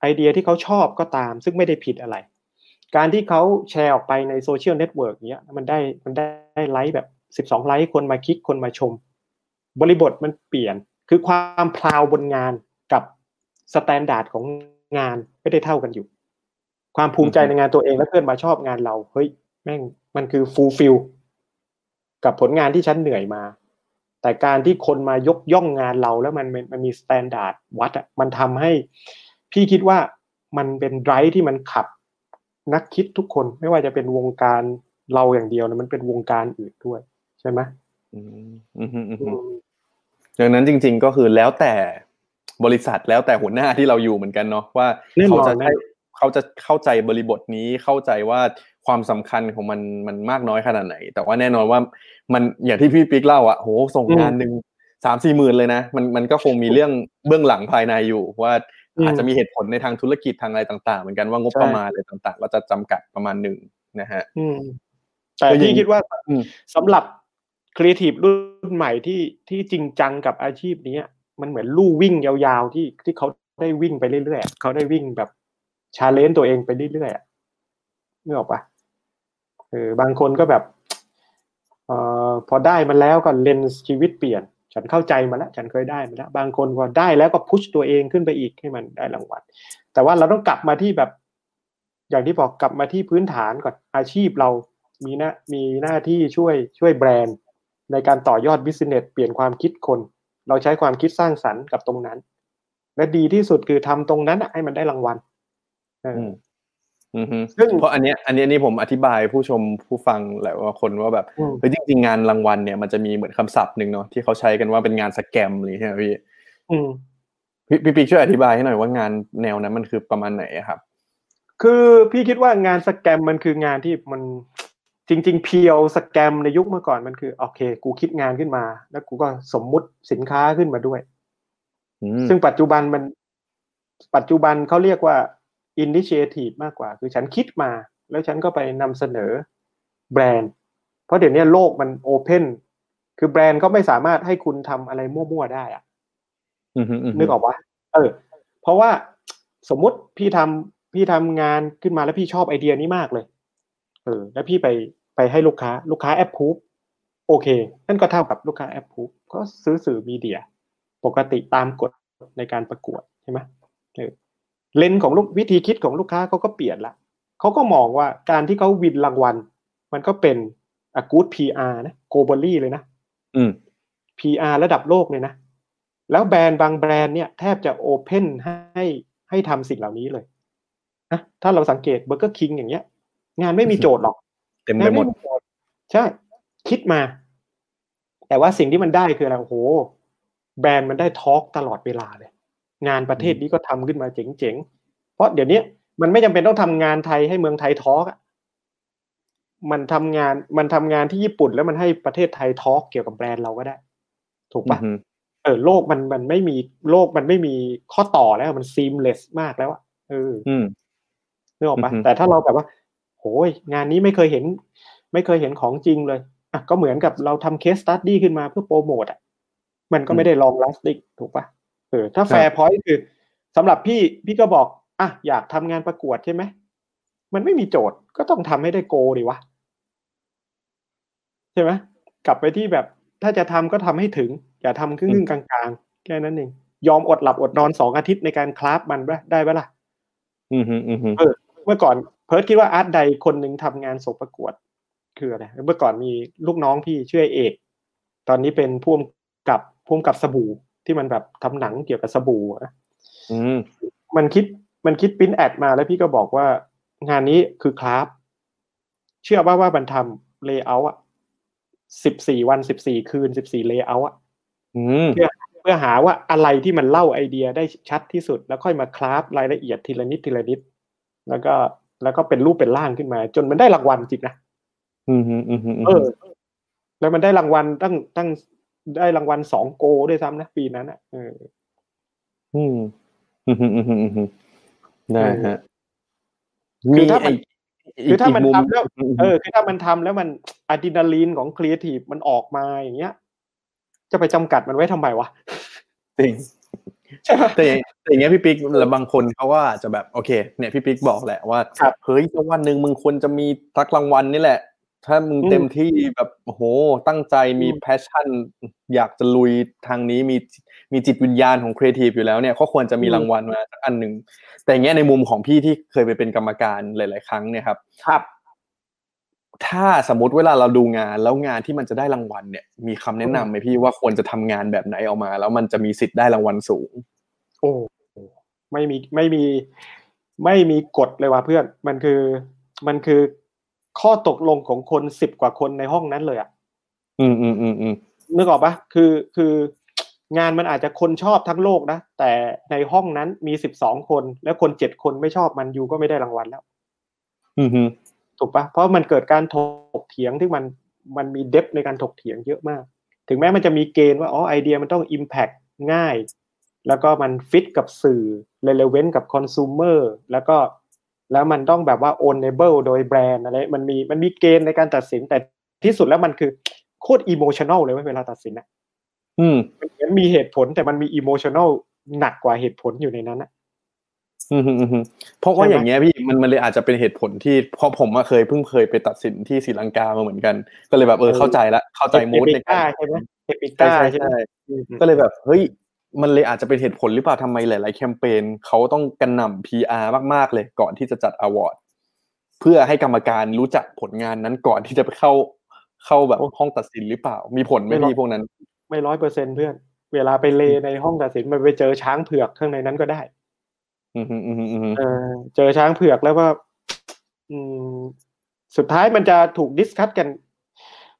ไอเดียที่เขาชอบก็ตาม ซึ่งไม่ได้ผิดอะไร การที่เขาแชร์ออกไปในโซเชียลเน็ตเวิร์กเนี้ยมันได้มันได้ไลค์แบบสิบสองไลค์คนมาคลิกคนมาชม บริบทมันเปลี่ยนคือความ proud บนงานกับ standard ของงานไม่ได้เท่ากันอยู่ ความภูมิใจในงานตัวเองและเพื่อนมาชอบงานเราเฮ้ยแม่งมันคือ fulfill กับผลงานที่ฉันเหนื่อยมา แต่การที่คนมายกย่องงานเราแล้วมันมันมี standard วัดอะมันทำให้พี่คิดว่ามันเป็น drive ที่มันขับ นักคิดทุกคนไม่ว่าจะเป็นวงการเราอย่างเดียวนะมันเป็นวงการอื่นด้วย ใช่ไหมอืมอืมอืมอืมดังนั้นจริง ๆก็คือแล้วแต่บริษัทแล้วแต่หัวหน้าที่เราอยู่เหมือนกันเนาะว่าแน่นเขาอนจะแน่ใช้นอนเขาจะเข้าใจบริบทนี้เข้าใจว่าความสำคัญของมันมันมากน้อยขนาดไหน แต่ว่าแน่นอนว่ามันอย่างที่พี่ปิ๊กเล่าอะโหส่งงานหนึ่งสามสี่หมื่นเลยนะมันมันก็คงมีเรื่องเบื้องหลังภายในอยู่ว่า อาจจะมีเหตุผลในทางธุรกิจทางอะไรต่าง ๆ เหมือนกันว่างบประมาณอะไรต่างๆ ก็จะจำกัดประมาณหนึ่งนะฮะอืมแต่ก็ยังพี่คิดว่าอืมสำหรับครีเอทีฟรุ่นใหม่ที่ที่จริงจังกับอาชีพนี้มันเหมือนลู่วิ่งยาวๆที่ที่เขาได้วิ่งไปเรื่อยๆเขาได้วิ่งแบบchallenge ตัวเองไปเรื่อยๆอะนึกออกปะเออบางคนก็แบบเอ่อพอได้มันแล้วก็เลนส์ชีวิตเปลี่ยน ฉันเข้าใจมาแล้ว ฉันเคยได้มาแล้ว บางคนพอได้แล้วก็ push ตัวเองขึ้นไปอีกให้มันได้รางวัล แต่ว่าเราต้องกลับมาที่แบบ อย่างที่บอกกลับมาที่พื้นฐานก่อนอาชีพเรามีหน้ามีหน้าที่ช่วยช่วยแบรนด์ ในการต่อยอด business เปลี่ยนความคิดคน เราใช้ความคิดสร้างสรรค์กับตรงนั้น และดีที่สุดคือทำตรงนั้นให้มันได้รางวัล ซึ่งเพราะอันเนี้ยอันเนี้ยนี่ผมอธิบายผู้ชมผู้ฟังหลายว่าคนว่าแบบอืมเฮ้ยจริงๆงานรางวัลเนี่ยมันจะมีเหมือนคำศัพท์หนึ่งเนาะที่เขาใช้กันว่าเป็นงานสแกมอะไรใช่ไหมพี่อืมพี่พี่ปิ๊กช่วยอธิบายให้หน่อยว่างานแนวนั้นมันคือประมาณไหนอะครับ คือพี่คิดว่างานสแกมมันคืองานที่มันจริง ๆ เพียวสแกมในยุคเมื่อก่อนมันคือโอเค กูคิดงานขึ้นมา แล้วกูก็สมมุติสินค้าขึ้นมาด้วยอืมซึ่งปัจจุบันมัน ปัจจุบันเขาเรียกว่า initiative มากกว่า คือฉันคิดมา แล้วฉันก็ไปนำเสนอแบรนด์ เพราะเดี๋ยวนี้โลกมันโอเพนคือแบรนด์ก็ไม่สามารถให้คุณทำอะไรมั่วๆได้อะอือฮึอือฮึนึกออกว่าเออ เพราะว่าสมมุติพี่ทำพี่ทำงานขึ้นมาแล้วพี่ชอบไอเดียนี้มากเลย เออ แล้วพี่ไปไปให้ลูกค้า ลูกค้าแอปพูฟโอเค นั่นก็เท่ากับลูกค้าแอปพูฟก็ซื้อสื่อมีเดีย ปกติตามกฎในการประกวดใช่ไหมเออ เลนส์ของลูกวิธีคิดของลูกค้าเขาก็เปลี่ยนละเขาก็มองว่าการที่เขาวินรางวัล มันก็เป็นอากูด PR นะ globally เลยนะอืม PR ระดับโลกเลยนะ แล้วแบรนด์บางแบรนด์เนี่ยแทบจะโอเพนให้ให้ทำสิ่งเหล่านี้เลยนะถ้าเราสังเกตเบอร์เกอร์คิงอย่างเงี้ย งานไม่มีโจทย์หรอกเต็มไปหมดงานโจทย์ใช่ คิดมา แต่ว่าสิ่งที่มันได้คืออะไรโอ้โห แบรนด์มันได้ talk ตลอดเวลาเลย งานประเทศนี้ก็ทำขึ้นมาเจ๋งๆ เพราะเดี๋ยวนี้มันไม่จำเป็นต้องทำงานไทยให้เมืองไทย talk อะมันทำงานมันทำงานที่ญี่ปุ่นแล้วมันให้ประเทศไทย talk เกี่ยวกับแบรนด์เราก็ได้ ถูกอืปะอฮึเออโลกมันมันไม่มีโลกมันไม่มีข้อต่อแล้วมัน seamless มากแล้วอะเอออืมนึกออกปะอือฮึแต่ถ้าเราแบบว่าโหยงานนี้ไม่เคยเห็น ไม่เคยเห็นของจริงเลยอะก็เหมือนกับเราทำ case study ขึ้นมาเพื่อโปรโมทอะ มันก็ไม่ได้ long lasting ถูกปะ เออถ้า fair point คือสำหรับพี่พี่ก็บอกอะอยากทำงานประกวดใช่ไหมมันไม่มีโจทย์ก็ต้องทำให้ได้โคตรดีว่ะใช่ไหมกลับไปที่แบบถ้าจะทำก็ทำให้ถึง อย่าทำครึ่งๆกลางๆ แค่นั้นเองยอมอดหลับอดนอนสองอาทิตย์ในการคลาฟมันปะได้ปะล่ะอือฮึอือฮึเออเมื่อก่อนเพิร์ดคิดว่าอาร์ตใดคนหนึ่งทำงานส่งประกวดคืออะไรเมื่อก่อนมีลูกน้องพี่ชื่อเอก ตอนนี้เป็นพ่วงกับพ่วงกับสบู่ ที่มันแบบทำหนังเกี่ยวกับสบู่อะอืมมันคิดมันคิดปริ้นแอดมาแล้วพี่ก็บอกว่า งานนี้คือ craft เชื่อว่าว่ามันทำ layer อะสิบสี่วันสิบสี่คืนสิบสี่ layer อะอืมเพื่อเพื่อหาว่าอะไรที่มันเล่าไอเดียได้ชัดที่สุด แล้วค่อยมา craft รายละเอียดทีละนิดทีละนิด แล้วก็แล้วก็เป็นรูปเป็นร่างขึ้นมา จนมันได้รางวัลจริงนะอืมอืมอืมอืมเออ แล้วมันได้รางวัลตั้งตั้ง ได้รางวัลสองโกด้วยซ้ำนะปีนั้นอะเอออืมอืมอืมอืมอืมอืมได้ฮะคือถ้ามันไคือถ้ามันกทำแล้วอืมเออ คือถ้ามันทำแล้วมันอะดรีนาลีนของครีเอทีฟมันออกมาอย่างเงี้ย จะไปจำกัดมันไว้ทำไมวะจริงใช่ไหมแต่อย่างแต่อย่างเงี้ยพี่ปิ๊กแล้วบางคนเขาก็อาจจะแบบโอเค เนี่ยพี่ปิ๊กบอกแหละว่าครับเฮ้ยสักวันหนึ่งมึงควรจะมีสักรางวัลนี่แหละ ถ้ามึงอืมเต็มที่แบบโอ้โหตั้งใจมีอืม passion อยากจะลุยทางนี้มีมีจิตวิญญาณของครีเอทีฟอยู่แล้วเนี่ยก็ควรจะมีรางวัลมาสักอันหนึ่งแต่อย่างเงี้ยในมุมของพี่ที่เคยไปเป็นกรรมการหลาย ๆ ครั้งเนี่ยครับครับ ถ้าสมมติเวลาเราดูงานแล้วงานที่มันจะได้รางวัลเนี่ย มีคำแนะนำไหมพี่ว่าควรจะทำงานแบบไหนออกมา แล้วมันจะมีสิทธิ์ได้รางวัลสูง โอ้ไม่มีไม่มี ไม่มีกฎเลยว่ะเพื่อนมันคือมันคือ ข้อตกลงของคนสิบกว่าคนในห้องนั้นเลยอะอืมอืมอืมอืมนึกออกปะคือคืองานมันอาจจะคนชอบทั้งโลกนะ แต่ในห้องนั้นมีสิบสองคน แล้วคนเจ็ดคนไม่ชอบมันยูก็ไม่ได้รางวัลแล้วอืมอืมถูกปะเพราะมันเกิดการถกเถียงที่มันมันมีเดฟในการถกเถียงเยอะมาก ถึงแม้มันจะมีเกณฑ์ว่าอ๋อไอเดียมันต้อง Impact ง่าย แล้วก็มันฟิตกับสื่อ relevant กับคอน sumer แล้วก็ แล้วมันต้องแบบว่า ownable โดยแบรนด์อะไรมันมีมันมีเกณฑ์ในการตัดสินแต่ที่สุดแล้วมันคือโคตร emotional เลยเว้ยเวลาตัดสินอะอืมมันเหมือนมีเหตุผลแต่มันมี emotional หนักกว่าเหตุผลอยู่ในนั้นอะอืมอืมอืมเพราะว่าอย่างเงี้ยพี่มันมันเลยอาจจะเป็นเหตุผลที่เพราะผมอะเคยเพิ่งเคยไปตัดสินที่ศรีลังกามาเหมือนกัน ก็เลยแบบเออเข้าใจละเข้าใจมูดในการใช่ไหมเอปิใช่ก้าใช่ใช่ไหมใช่อืมก็เลยแบบเฮ้ย มันเลยอาจจะเป็นเหตุผลหรือเปล่าทำไมหลาย ๆ แคมเปญเขาต้องกันหน่ำ PR มาก ๆ เลยก่อนที่จะจัดอวอร์ดเพื่อให้กรรมการรู้จักผลงานนั้นก่อนที่จะไปเข้าเข้าแบบห้องตัดสินหรือเปล่า มีผลไหมพี่พวกนั้น ไม่ร้อยเปอร์เซ็นต์เพื่อน เวลาไปเลในห้องตัดสินมันไปเจอช้างเผือกข้างในนั้นก็ได้ อืมอืมอืมอืมเออ เจอช้างเผือกแล้วว่า อืม สุดท้ายมันจะถูก discuss กัน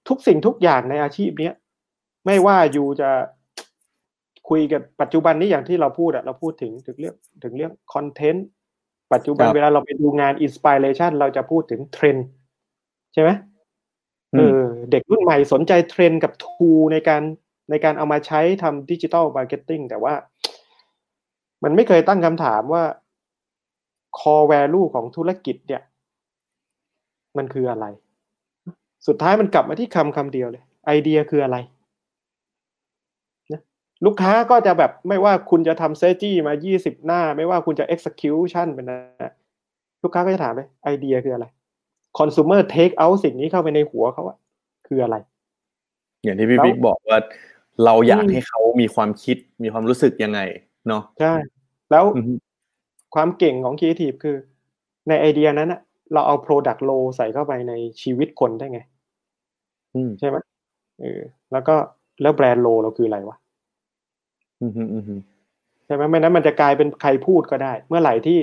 ทุกสิ่งทุกอย่างในอาชีพเนี้ย ไม่ว่าอยู่จะ คุยกันปัจจุบันนี้อย่างที่เราพูดอะเราพูดถึงถึงเรื่องถึงเรื่องคอนเทนต์ปัจจุบันเวลาเราไปดูงาน inspiration เราจะพูดถึงเทรนด์ใช่ไหมเออเด็กรุ่นใหม่สนใจเทรนด์กับ tool ในการในการเอามาใช้ทำดิจิ t a ลมาร์เก็ตติ้งแต่ว่า มันไม่เคยตั้งคำถามว่า core value ของธุรกิจเนี่ย มันคืออะไร สุดท้ายมันกลับมาที่คำคำเดียวเลย ไอเดียคืออะไรนะ ลูกค้าก็จะแบบไม่ว่าคุณจะทำเซจี้มา 20 หน้า ไม่ว่าคุณจะ execution เป็นนะลูกค้าก็จะถามเลยไอเดียคืออะไร consumer take out สิ่งนี้เข้าไปในหัวเขาอะคืออะไร อย่างที่พี่แล้วบิ๊กบอกว่า เราอยากอืมให้เขามีความคิดมีความรู้สึกยังไงเนาะใช่ แล้วอือฮึความเก่งของ Creative คือ ในไอเดียนั้นอะเราเอา Product Low ใส่เข้าไปในชีวิตคนได้ไงอืมใช่ไหมเออแล้วก็แล้วแบรนด์โลเราคืออะไรวะอืมอืมอืมอืม ใช่ไหมไม่นั้นมันจะกลายเป็นใครพูดก็ได้ เมื่อไหร่ที่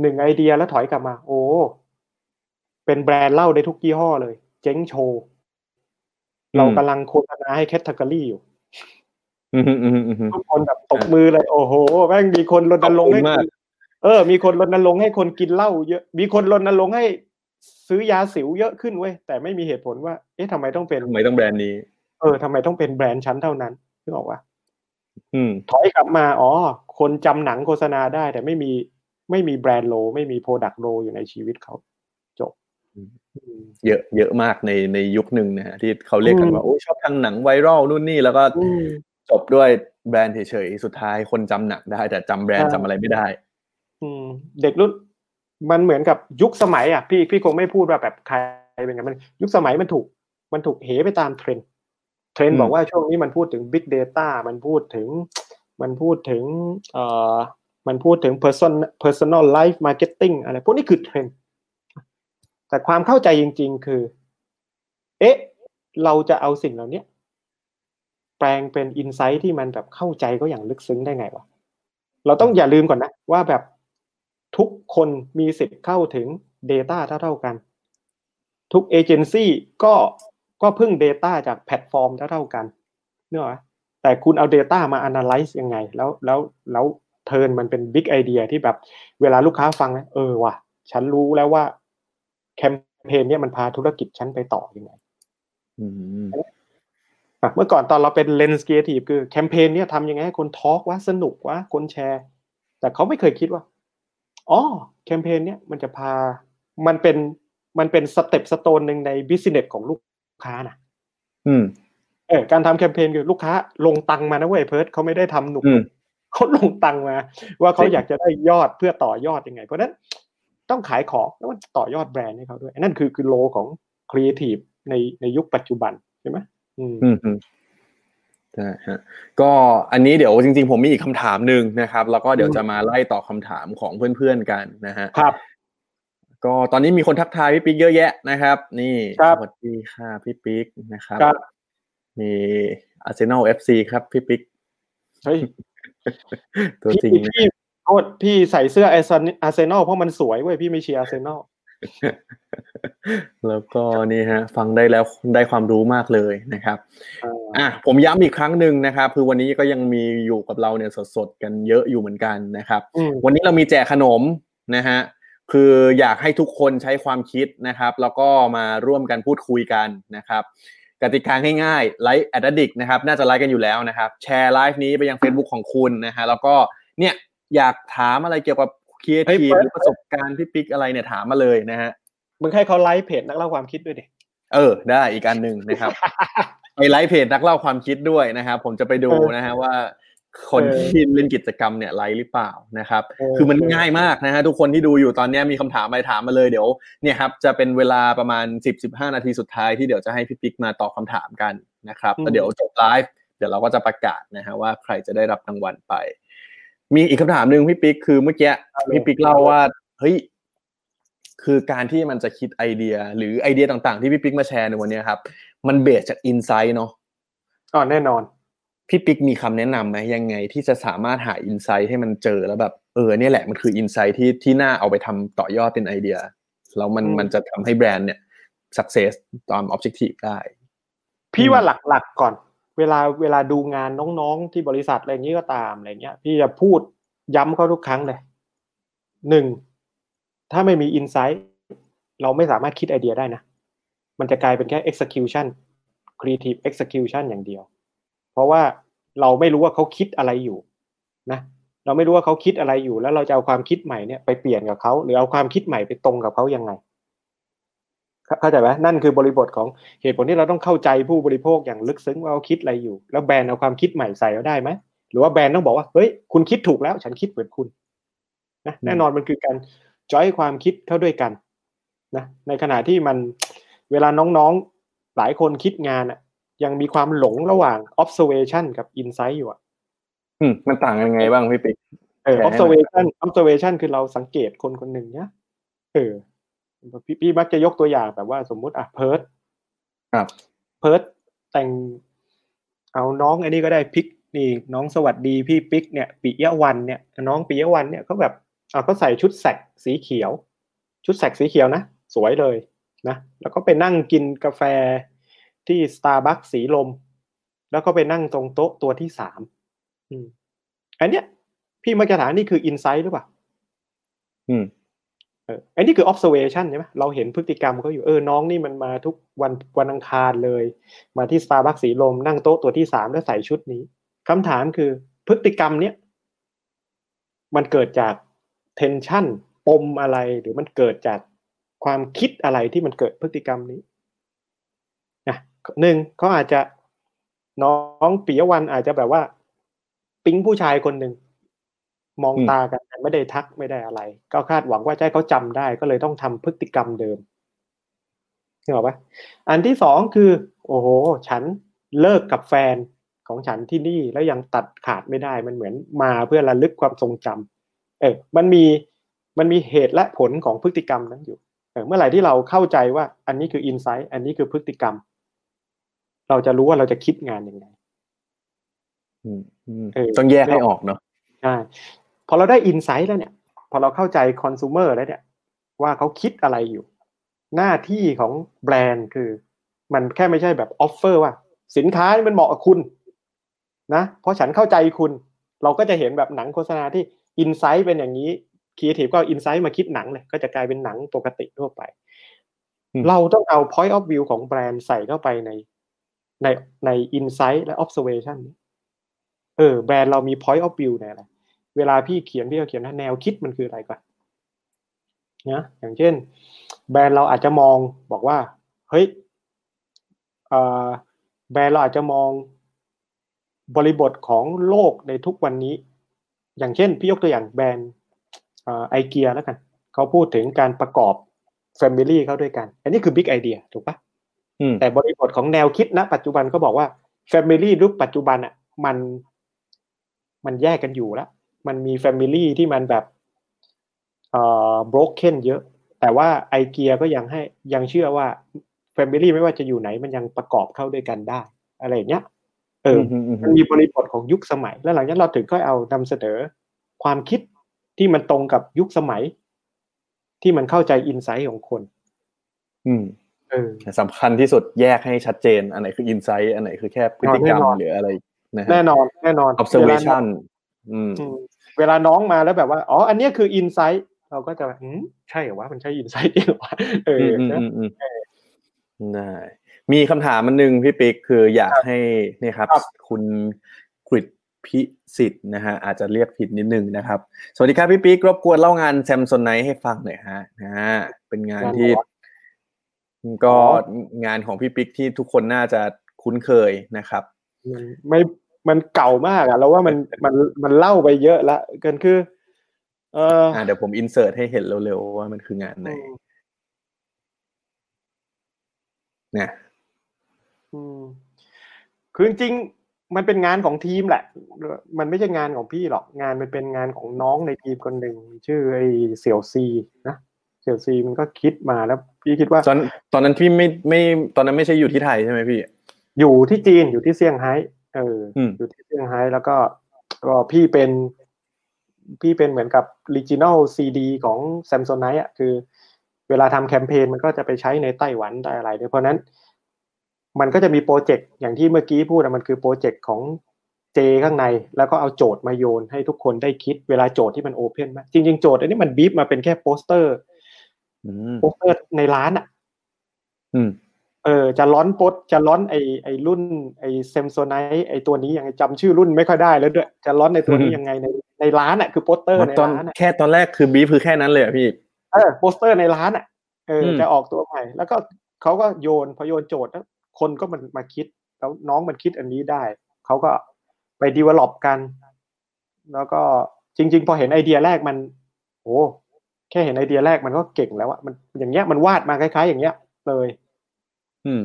หนึ่งไอเดียแล้วถอยกลับมา โอ้ เป็นแบรนด์เหล้าได้ทุกยี่ห้อเลย เจ๊งโชว์ เรากำลังโฆษณาให้แคตตา o r y อยู่อืมอืมอืมอืมทุกคนแบบตบมือเลย โอ้โหแม่งมีคนรณรงค์ให้ขอบคุณมากคนเออ มีคนรณรงค์ให้คนกินเหล้าเยอะ มีคนรณรงค์ให้ซื้อยาสิวเยอะขึ้นเว้ยแต่ไม่มีเหตุผลว่า เอ๊ะทำไมต้องเป็นทำไมต้องแบรนด์นี้ เออทำไมต้องเป็นแบรนด์ฉันเท่านั้นนึกออกว่าอืม ถอยกลับมาอ๋อ คนจำหนังโฆษณาได้ แต่ไม่มีไม่มี brand role ไม่มี product role อยู่ในชีวิตเขาจบอืมอืมเยอะเยอะมากในในยุคหนึ่งนะฮะที่เขาเรียกกันอืมว่าโอ้ยชอบทางหนังไวรัลนู่นนี่แล้วก็อืมจบด้วยแบรนด์เฉยๆสุดท้ายคนจำหนังได้ แต่จำแบรนด์ใช่จำอะไรไม่ได้ อืม เด็กรุ่นมันเหมือนกับยุคสมัย อะ พี่พี่คงไม่พูดว่าแบบใครเป็นไงมัน ยุคสมัยมันถูก มันถูกเหไปตามเทรนด์ เทรนด์อืมบอกว่าช่วงนี้มันพูดถึง Big Data มันพูดถึง มันพูดถึงเอ่อมันพูดถึง person personal life marketing อะไรพวกนี้คือเทรนด์แต่ความเข้าใจจริง ๆ คือ เอ๊ะ เราจะเอาสิ่งเหล่านี้แปลงเป็น insight ที่มันแบบเข้าใจก็อย่างลึกซึ้งได้ไงวะ เราต้องอย่าลืมก่อนนะ ว่าแบบทุกคนมีสิทธิ์เข้าถึง Data เท่าๆกัน ทุกเอเจนซี่ก็ ก็พึ่ง Data จากแพลตฟอร์มเท่าๆกันนึกออกไหมแต่คุณเอา Data มา Analyze ยังไง แล้วแล้วแล้ว turn มันเป็น Big Idea ที่แบบเวลาลูกค้าฟังนะเออว่ะ ฉันรู้แล้วว่าแคมเปญเนี้ยมันพาธุรกิจฉันไปต่อยังไงอืมอะเมื่อก่อนตอนเราเป็นเลนส์ e ี t ทีฟคือแคมเปญเนี้ยทำยังไงให้คน talk ว่าสนุกว่าคนแชร์ แต่เขาไม่เคยคิดว่าอ๋อแคมเปญเนี้ยมันจะพามันเป็นมันเป็น stepping stone หนึ่งใน business ของลูก ค้านะอืมเออการทำแคมเปญคือลูกค้า ลงตังค์มานะเว้ยเพิร์ดเขาไม่ได้ทำหนุกอืมเขาลงตังค์มา ว่าเขาจริงอยากจะได้ยอดเพื่อต่อยอดยังไง เพราะฉะนั้นต้องขายของแล้วมันต่อยอดแบรนด์ให้เขาด้วยนั่นคือคือโลของครีเอทีฟในในยุคปัจจุบันใช่ไหมอืมอืมอืมใช่ฮะก็อันนี้เดี๋ยวจริงๆ ผมมีอีกคำถามหนึ่งนะครับ แล้วก็เดี๋ยวอืมจะมาไล่ตอบคำถามของเพื่อนๆกันนะฮะครับ ก็ตอนนี้มีคนทักทายพี่ปิ๊กเยอะแยะนะครับ นี่ครับสวัสดีค่ะพี่ปิ๊กนะครับครับ มีอาร์เซนอลเอฟซีครับพี่ปิ๊กเฮ้ยตัวพี่จริงนะพี่โทษพี่ใส่เสื้ออาร์เซนอลเพราะมันสวยเว้ยพี่ไม่เชียร์อาร์เซนอลแล้วก็นี่ฮะฟังได้แล้วได้ความรู้มากเลยนะครับอะผมย้ำอีกครั้งหนึ่งนะครับคือวันนี้ก็ยังมีอยู่กับเราเนี่ยสดๆกันเยอะอยู่เหมือนกันนะครับอืมวันนี้เรามีแจกขนมนะฮะ คืออยากให้ทุกคนใช้ความคิดนะครับ แล้วก็มาร่วมกันพูดคุยกันนะครับกติกาง่ายๆไลก์ Add Digg นะครับน่าจะไลก์กันอยู่แล้วนะครับ แชร์ไลฟ์นี้ไปยัง Facebook ของคุณนะฮะแล้วก็เนี่ยอยากถามอะไรเกี่ยวกับครีเอทีฟหรือประสบการณ์พี่ปิ๊กอะไรเนี่ยถามมาเลยนะฮะมึงให้เขาไลก์เพจนักเล่าความคิดด้วยดิเออ ได้อีกอันหนึ่งนะครับไปไลก์เพจนักเล่าความคิดด้วยนะครับ ผมจะไปดูเออนะฮะว่า คนเออที่เล่นกิจกรรมเนี่ยไลก์หรือเปล่านะครับเออคือมันง่ายมากนะฮะทุกคนที่ดูอยู่ตอนเนี้ยมีคำถามอะไรถามมาเลยเดี๋ยวเนี่ยครับจะเป็นเวลาประมาณ 10-15 นาทีสุดท้ายที่เดี๋ยวจะให้พี่ปิ๊กมาตอบคำถามกันนะครับแล้วเดี๋ยวจบไลฟ์เดี๋ยวเราก็จะประกาศนะฮะว่าใครจะได้รับรางวัลไป มีอีกคำถามหนึ่งพี่ปิ๊กคือเมื่อกี้พี่ปิ๊กเล่าว่าเฮ้ยคือการที่มันจะคิดไอเดีย หรือไอเดียต่างๆ ที่พี่ปิ๊กมาแชร์ในวันเนี้ยครับ มัน base จาก insight เนาะอ๋อแน่นอน พี่ปิ๊กมีคำแนะนำไหมยังไงที่จะสามารถหา insight ให้มันเจอแล้วแบบเออเนี่ยแหละมันคือ insight ที่ที่น่าเอาไปทำต่อยอดเป็นไอเดียแล้วมันอืมมันจะทำให้แบรนด์เนี่ย success ตาม objective ได้ พี่ว่าหลักๆก่อน เวลาเวลาดูงานน้องๆที่บริษัทอะไรอย่างนี้ก็ตามอะไรเงี้ย พี่จะพูดย้ำเขาทุกครั้งเลยหนึ่งถ้าไม่มีอินไซต์เราไม่สามารถคิดไอเดียได้นะ มันจะกลายเป็นแค่ execution creative execution อย่างเดียว เพราะว่าเราไม่รู้ว่าเขาคิดอะไรอยู่นะเราไม่รู้ว่าเขาคิดอะไรอยู่ แล้วเราจะเอาความคิดใหม่เนี่ยไปเปลี่ยนกับเขาหรือเอาความคิดใหม่ไปตรงกับเขายังไงเข้าเข้าใจไหมนั่นคือบริบทของเหตุผลที่เราต้องเข้าใจผู้บริโภคอย่างลึกซึ้งว่าเขาคิดอะไรอยู่ แล้วแบรนด์เอาความคิดใหม่ใส่เขาได้ไหมหรือว่าแบรนด์ต้องบอกว่าเฮ้ยคุณคิดถูกแล้ว ฉันคิดเหมือนคุณนะแน่นอนมันคือการจอยความคิดเข้าด้วยกันนะในขณะที่มันเวลาน้องๆหลายคนคิดงานอะ ยังมีความหลงระหว่าง observation กับ insight อยู่อะอืมมันต่างกันยังไงบ้างพี่ปิ๊กเออแชร์ให้หน่อย observation observation คือเราสังเกตคนคนหนึ่งเนี่ยเออพี่พี่มักจะยกตัวอย่างแบบว่าสมมุติอะเพิร์ดครับเพิร์ดแต่งเอาน้องอันนี้ก็ได้พิกนี่น้องสวัสดีพี่ปิ๊กเนี่ยปิยะวันเนี่ยน้องปิยะวันเนี่ยเขาแบบเอาเขาใส่ชุดแซกสีเขียว ชุดแซกสีเขียวนะสวยเลยนะแล้วก็ไปนั่งกินกาแฟ ที่สตาร์บัคสีลม แล้วก็ไปนั่งตรงโต๊ะตัวที่สามอืมอันเนี้ย พี่มักจะถามนี่คือ insight หรือเปล่าอืมเอออันนี้คือ observation ใช่ไหมเราเห็นพฤติกรรมเขาอยู่เออน้องนี่มันมาทุกวันวันอังคารเลย มาที่ Starbucks สีลม นั่งโต๊ะตัวที่สามแล้วใส่ชุดนี้คำถามคือพฤติกรรมเนี้ยมันเกิดจาก tension ปมอะไรหรือมันเกิดจากความคิดอะไรที่มันเกิดพฤติกรรมนี้นะ หนึ่งเขาอาจจะน้องปิยวันอาจจะแบบว่า ปิ๊งผู้ชายคนหนึ่งมองตากันแต่ไม่ได้ทักไม่ได้อะไร ก็คาดหวังว่าจะให้เขาจำได้ก็เลยต้องทำพฤติกรรมเดิมนึกออกปะอันที่สองคือ โอ้โห ฉันเลิกกับแฟนของฉันที่นี่แล้วยังตัดขาดไม่ได้มันเหมือนมาเพื่อระลึกความทรงจำเออมันมีมันมีเหตุและผลของพฤติกรรมนั้นอยู่เออเมื่อไหร่ที่เราเข้าใจว่า อันนี้คือ insight อันนี้คือพฤติกรรม เราจะรู้ว่าเราจะคิดงานยังไงอืมอืมเออต้องแยกให้ออกเนาะใช่พอเราได้ insight แล้วเนี่ย พอเราเข้าใจคอน sumer แล้วเนี่ย ว่าเขาคิดอะไรอยู่ หน้าที่ของแบรนด์คือ มันแค่ไม่ใช่แบบ offer ว่า สินค้านี่มันเหมาะกับคุณ นะ เพราะฉันเข้าใจคุณ เราก็จะเห็นแบบหนังโฆษณาที่ insight เป็นอย่างนี้ครีเอทีฟก็ insight มาคิดหนังเลยก็จะกลายเป็นหนังปกติทั่วไปอืมเราต้องเอา point of view ของแบรนด์ใส่เข้าไปใน ในใน insight และ observation เออแบรนด์เรามี point of view ในอะไรเวลาพี่เขียนพี่ก็เขียนว่าแนวคิดมันคืออะไรก่อนนะอย่างเช่น แบรนด์เราอาจจะมองบอกว่า เฮ้ยแบรนด์เราอาจจะมองบริบทของโลกในทุกวันนี้ อย่างเช่น พี่ยกตัวอย่างแบรนด์ไอเกียแล้วกันเขาพูดถึงการประกอบ Family เข้าด้วยกัน อันนี้คือ Big Idea ถูกปะ แต่บริบทของแนวคิดณปัจจุบันก็บอกว่า Family ยุคปัจจุบันอะ มันมันแยกกันอยู่แล้ว มันมี Family ที่มันแบบเอ่อ broken เยอะ แต่ว่าไอเกียก็ยังให้ยังเชื่อว่า family ไม่ว่าจะอยู่ไหน มันยังประกอบเข้าด้วยกันได้ อะไรอย่างเงี้ยเอออืมอืมมันมีบริบทของยุคสมัย แล้วหลังจากนั้นเราถึงก็เอานำเสนอความคิดที่มันตรงกับยุคสมัย ที่มันเข้าใจ insight ของคน อืมเออ สำคัญที่สุดแยกให้ชัดเจน อันไหนคือ insight อันไหนคือแค่พฤติกรรมแน่นอนหรืออะไรนะฮะแน่นอนแน่นอน observation อืมเวลาอืมเวลาน้องมาแล้วแบบว่า อ๋อ อันเนี้ยคือ insight เราก็จะแบบอืมใช่เหรอวะมันใช่อินไซต์จริงเหรอวะเอออืมนะอืมอืมได้มีคำถามมันหนึ่งพี่ปิ๊กคืออยากให้นี่ครับครับคุณกริดพิสิทธิ์นะฮะอาจจะเรียกผิดนิดนึงนะครับ สวัสดีครับพี่ปิ๊กรบกวนเล่างานแซมซอนไนให้ฟังหน่อยฮะนะฮะเป็นงานที่ ก็งานของพี่ปิ๊กที่ทุกคนน่าจะคุ้นเคยนะครับ มันไม่มันเก่ามากอะเราว่ามันมันมันเล่าไปเยอะละเกินคือ เอออ่าเดี๋ยวผมอินเสิร์ตให้เห็นเร็วๆว่ามันคืองานไหนเนี่ยอืมคือจริงๆมันเป็นงานของทีมแหละ มันไม่ใช่งานของพี่หรอก งานมันเป็นงานของน้องในทีมคนหนึ่งชื่อไอ้เสี่ยวซีนะ เสี่ยวซีมันก็คิดมาแล้ว พี่คิดว่าตอนตอนนั้นพี่ไม่ไม่ตอนนั้นไม่ใช่อยู่ที่ไทยใช่ไหมพี่ อยู่ที่จีนอยู่ที่เซี่ยงไฮ้เอออืมอยู่ที่เซี่ยงไฮ้แล้วก็ก็พี่เป็นพี่เป็นเหมือนกับ regional CD ของ Samsonite อะคือ เวลาทำแคมเปญมันก็จะไปใช้ในไต้หวันได้อะไรด้วยเพราะฉะนั้น มันก็จะมีโปรเจกต์อย่างที่เมื่อกี้พูดอะมันคือโปรเจกต์ของเจข้างใน แล้วก็เอาโจทย์มาโยนให้ทุกคนได้คิดเวลาโจทย์ที่มัน open มากจริง ๆ โจทย์อันนี้มันบีบมาเป็นแค่โปสเตอร์อืม โปสเตอร์ในร้านอะอืมเออจะร้อนโปสจะร้อนไอไอรุ่นไอเซมโซไนไอตัวนี้ยังไงจำชื่อรุ่นไม่ค่อยได้แล้วด้วยจะร้อนในตัวนี้อืมยังไงในในร้านอะคือโปสเตอร์ในตอนร้านอะแค่ตอนแรกคือบีฟคือแค่นั้นเลยเหรอพี่เออโปสเตอร์ในร้านอะเอออมจะออกตัวใหม่แล้วก็เขาก็โยนพอโยนโจทย์แล้วคนก็มันมาคิดแล้วน้องมันคิดอันนี้ได้เขาก็ไปดีเวล็อปกัน แล้วก็จริง ๆ พอเห็นไอเดียแรกมันโอ้ แค่เห็นไอเดียแรกมันก็เก่งแล้วอะมันอย่างเงี้ยมันวาดมาคล้าย ๆ อย่างเงี้ย เลย อืม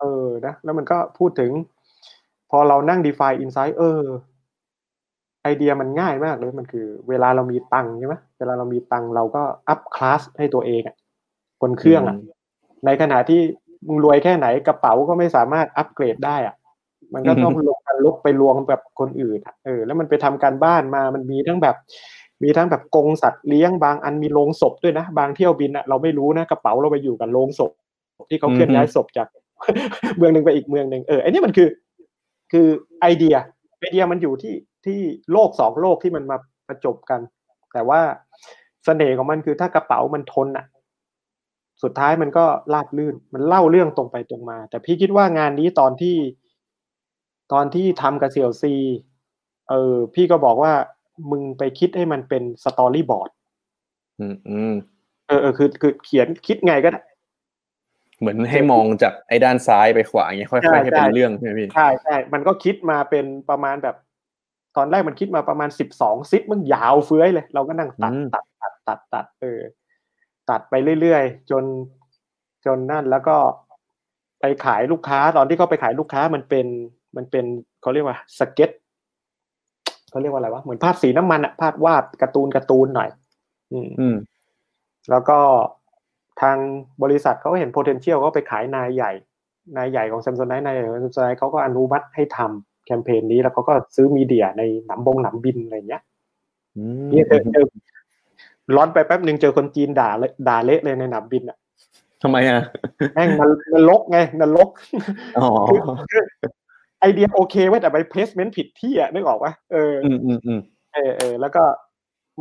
เออนะแล้วมันก็พูดถึง พอเรานั่ง define insight เออ ไอเดียมันง่ายมากเลยมันคือ เวลาเรามีตังค์ใช่ไหมเวลาเรามีตังค์เราก็อัพคลาสให้ตัวเองอะบนเครื่องอะอืมในขณะที่มึงรวยแค่ไหนกระเป๋าก็ไม่สามารถอัปเกรดได้อะมันก็ต้องลงกันลุกไปลวงแบบคนอื่นอะเออ แล้วมันไปทำการบ้านมามันมีทั้งแบบ มีทั้งแบบกงสัตว์เลี้ยงบางอันมีโรงศพด้วยนะ บางเที่ยวบินอะเราไม่รู้นะกระเป๋าเราไปอยู่กับโรงศพ ที่เขาเคลื่อนย้ายศพจาก เมืองหนึ่งไปอีกเมืองหนึ่งเออไอันนี้มันคือ คือไอเดียไอเดียมันอยู่ที่ที่โลกสองโลกที่มันมาประจบกัน แต่ว่าเสน่ห์ของมันคือถ้ากระเป๋ามันทนอะสุดท้ายมันก็ราบลื่น มันเล่าเรื่องตรงไปตรงมา แต่พี่คิดว่างานนี้ตอนที่ ตอนที่ทำกับเซียวซี เออ พี่ก็บอกว่า มึงไปคิดให้มันเป็นสตอรี่บอร์ดอืมอืมเออเออคือคือเขียนคิดไงก็ได้เหมือนให้มองจากไอ้ด้านซ้ายไปขวาอย่างเงี้ยค่ใช่อยๆให้เป็นใช่เรื่องใช่ไหมพี่ใช่ใช่มันก็คิดมาเป็นประมาณแบบ ตอนแรกมันคิดมาประมาณสิบสองซิปมันยาวเฟื้อยเลย เราก็นั่งตัดอืมตัดตัดตัดตัดเออ ตัดไปเรื่อยๆ จนจนนั่นแล้วก็ไปขายลูกค้าตอนที่เขาไปขายลูกค้ามันเป็นมันเป็นเขาเรียกว่าสเก็ต เขาเรียกว่าอะไรวะเหมือนภาพสีน้ำมันอะภาพวาดการ์ตูนการ์ตูนหน่อยอืมอืมแล้วก็ทางบริษัทเขาก็เห็น potential ก็ไปขายนายใหญ่ นายใหญ่ของ Samsonite นายใหญ่ของ Samsonite เขาก็อนุมัติให้ทำแคมเปญนี้แล้วเขาก็ซื้อมีเดียในหนำบงหนำบินอะไรเงี้ยอืมเนี่ยเจอเจอร้อนไปแป๊บหนึ่งเจอคนจีนด่าเลยด่าเละเลยในหนำบินอะทำไมอะแม่งมันนรกไงนรกอ๋อคือคือ ไอเดียโอเคไว้ยแต่ไป placement ผิดที่อะนึกออกปะเออออืมอืมอืมเออเออแล้วก็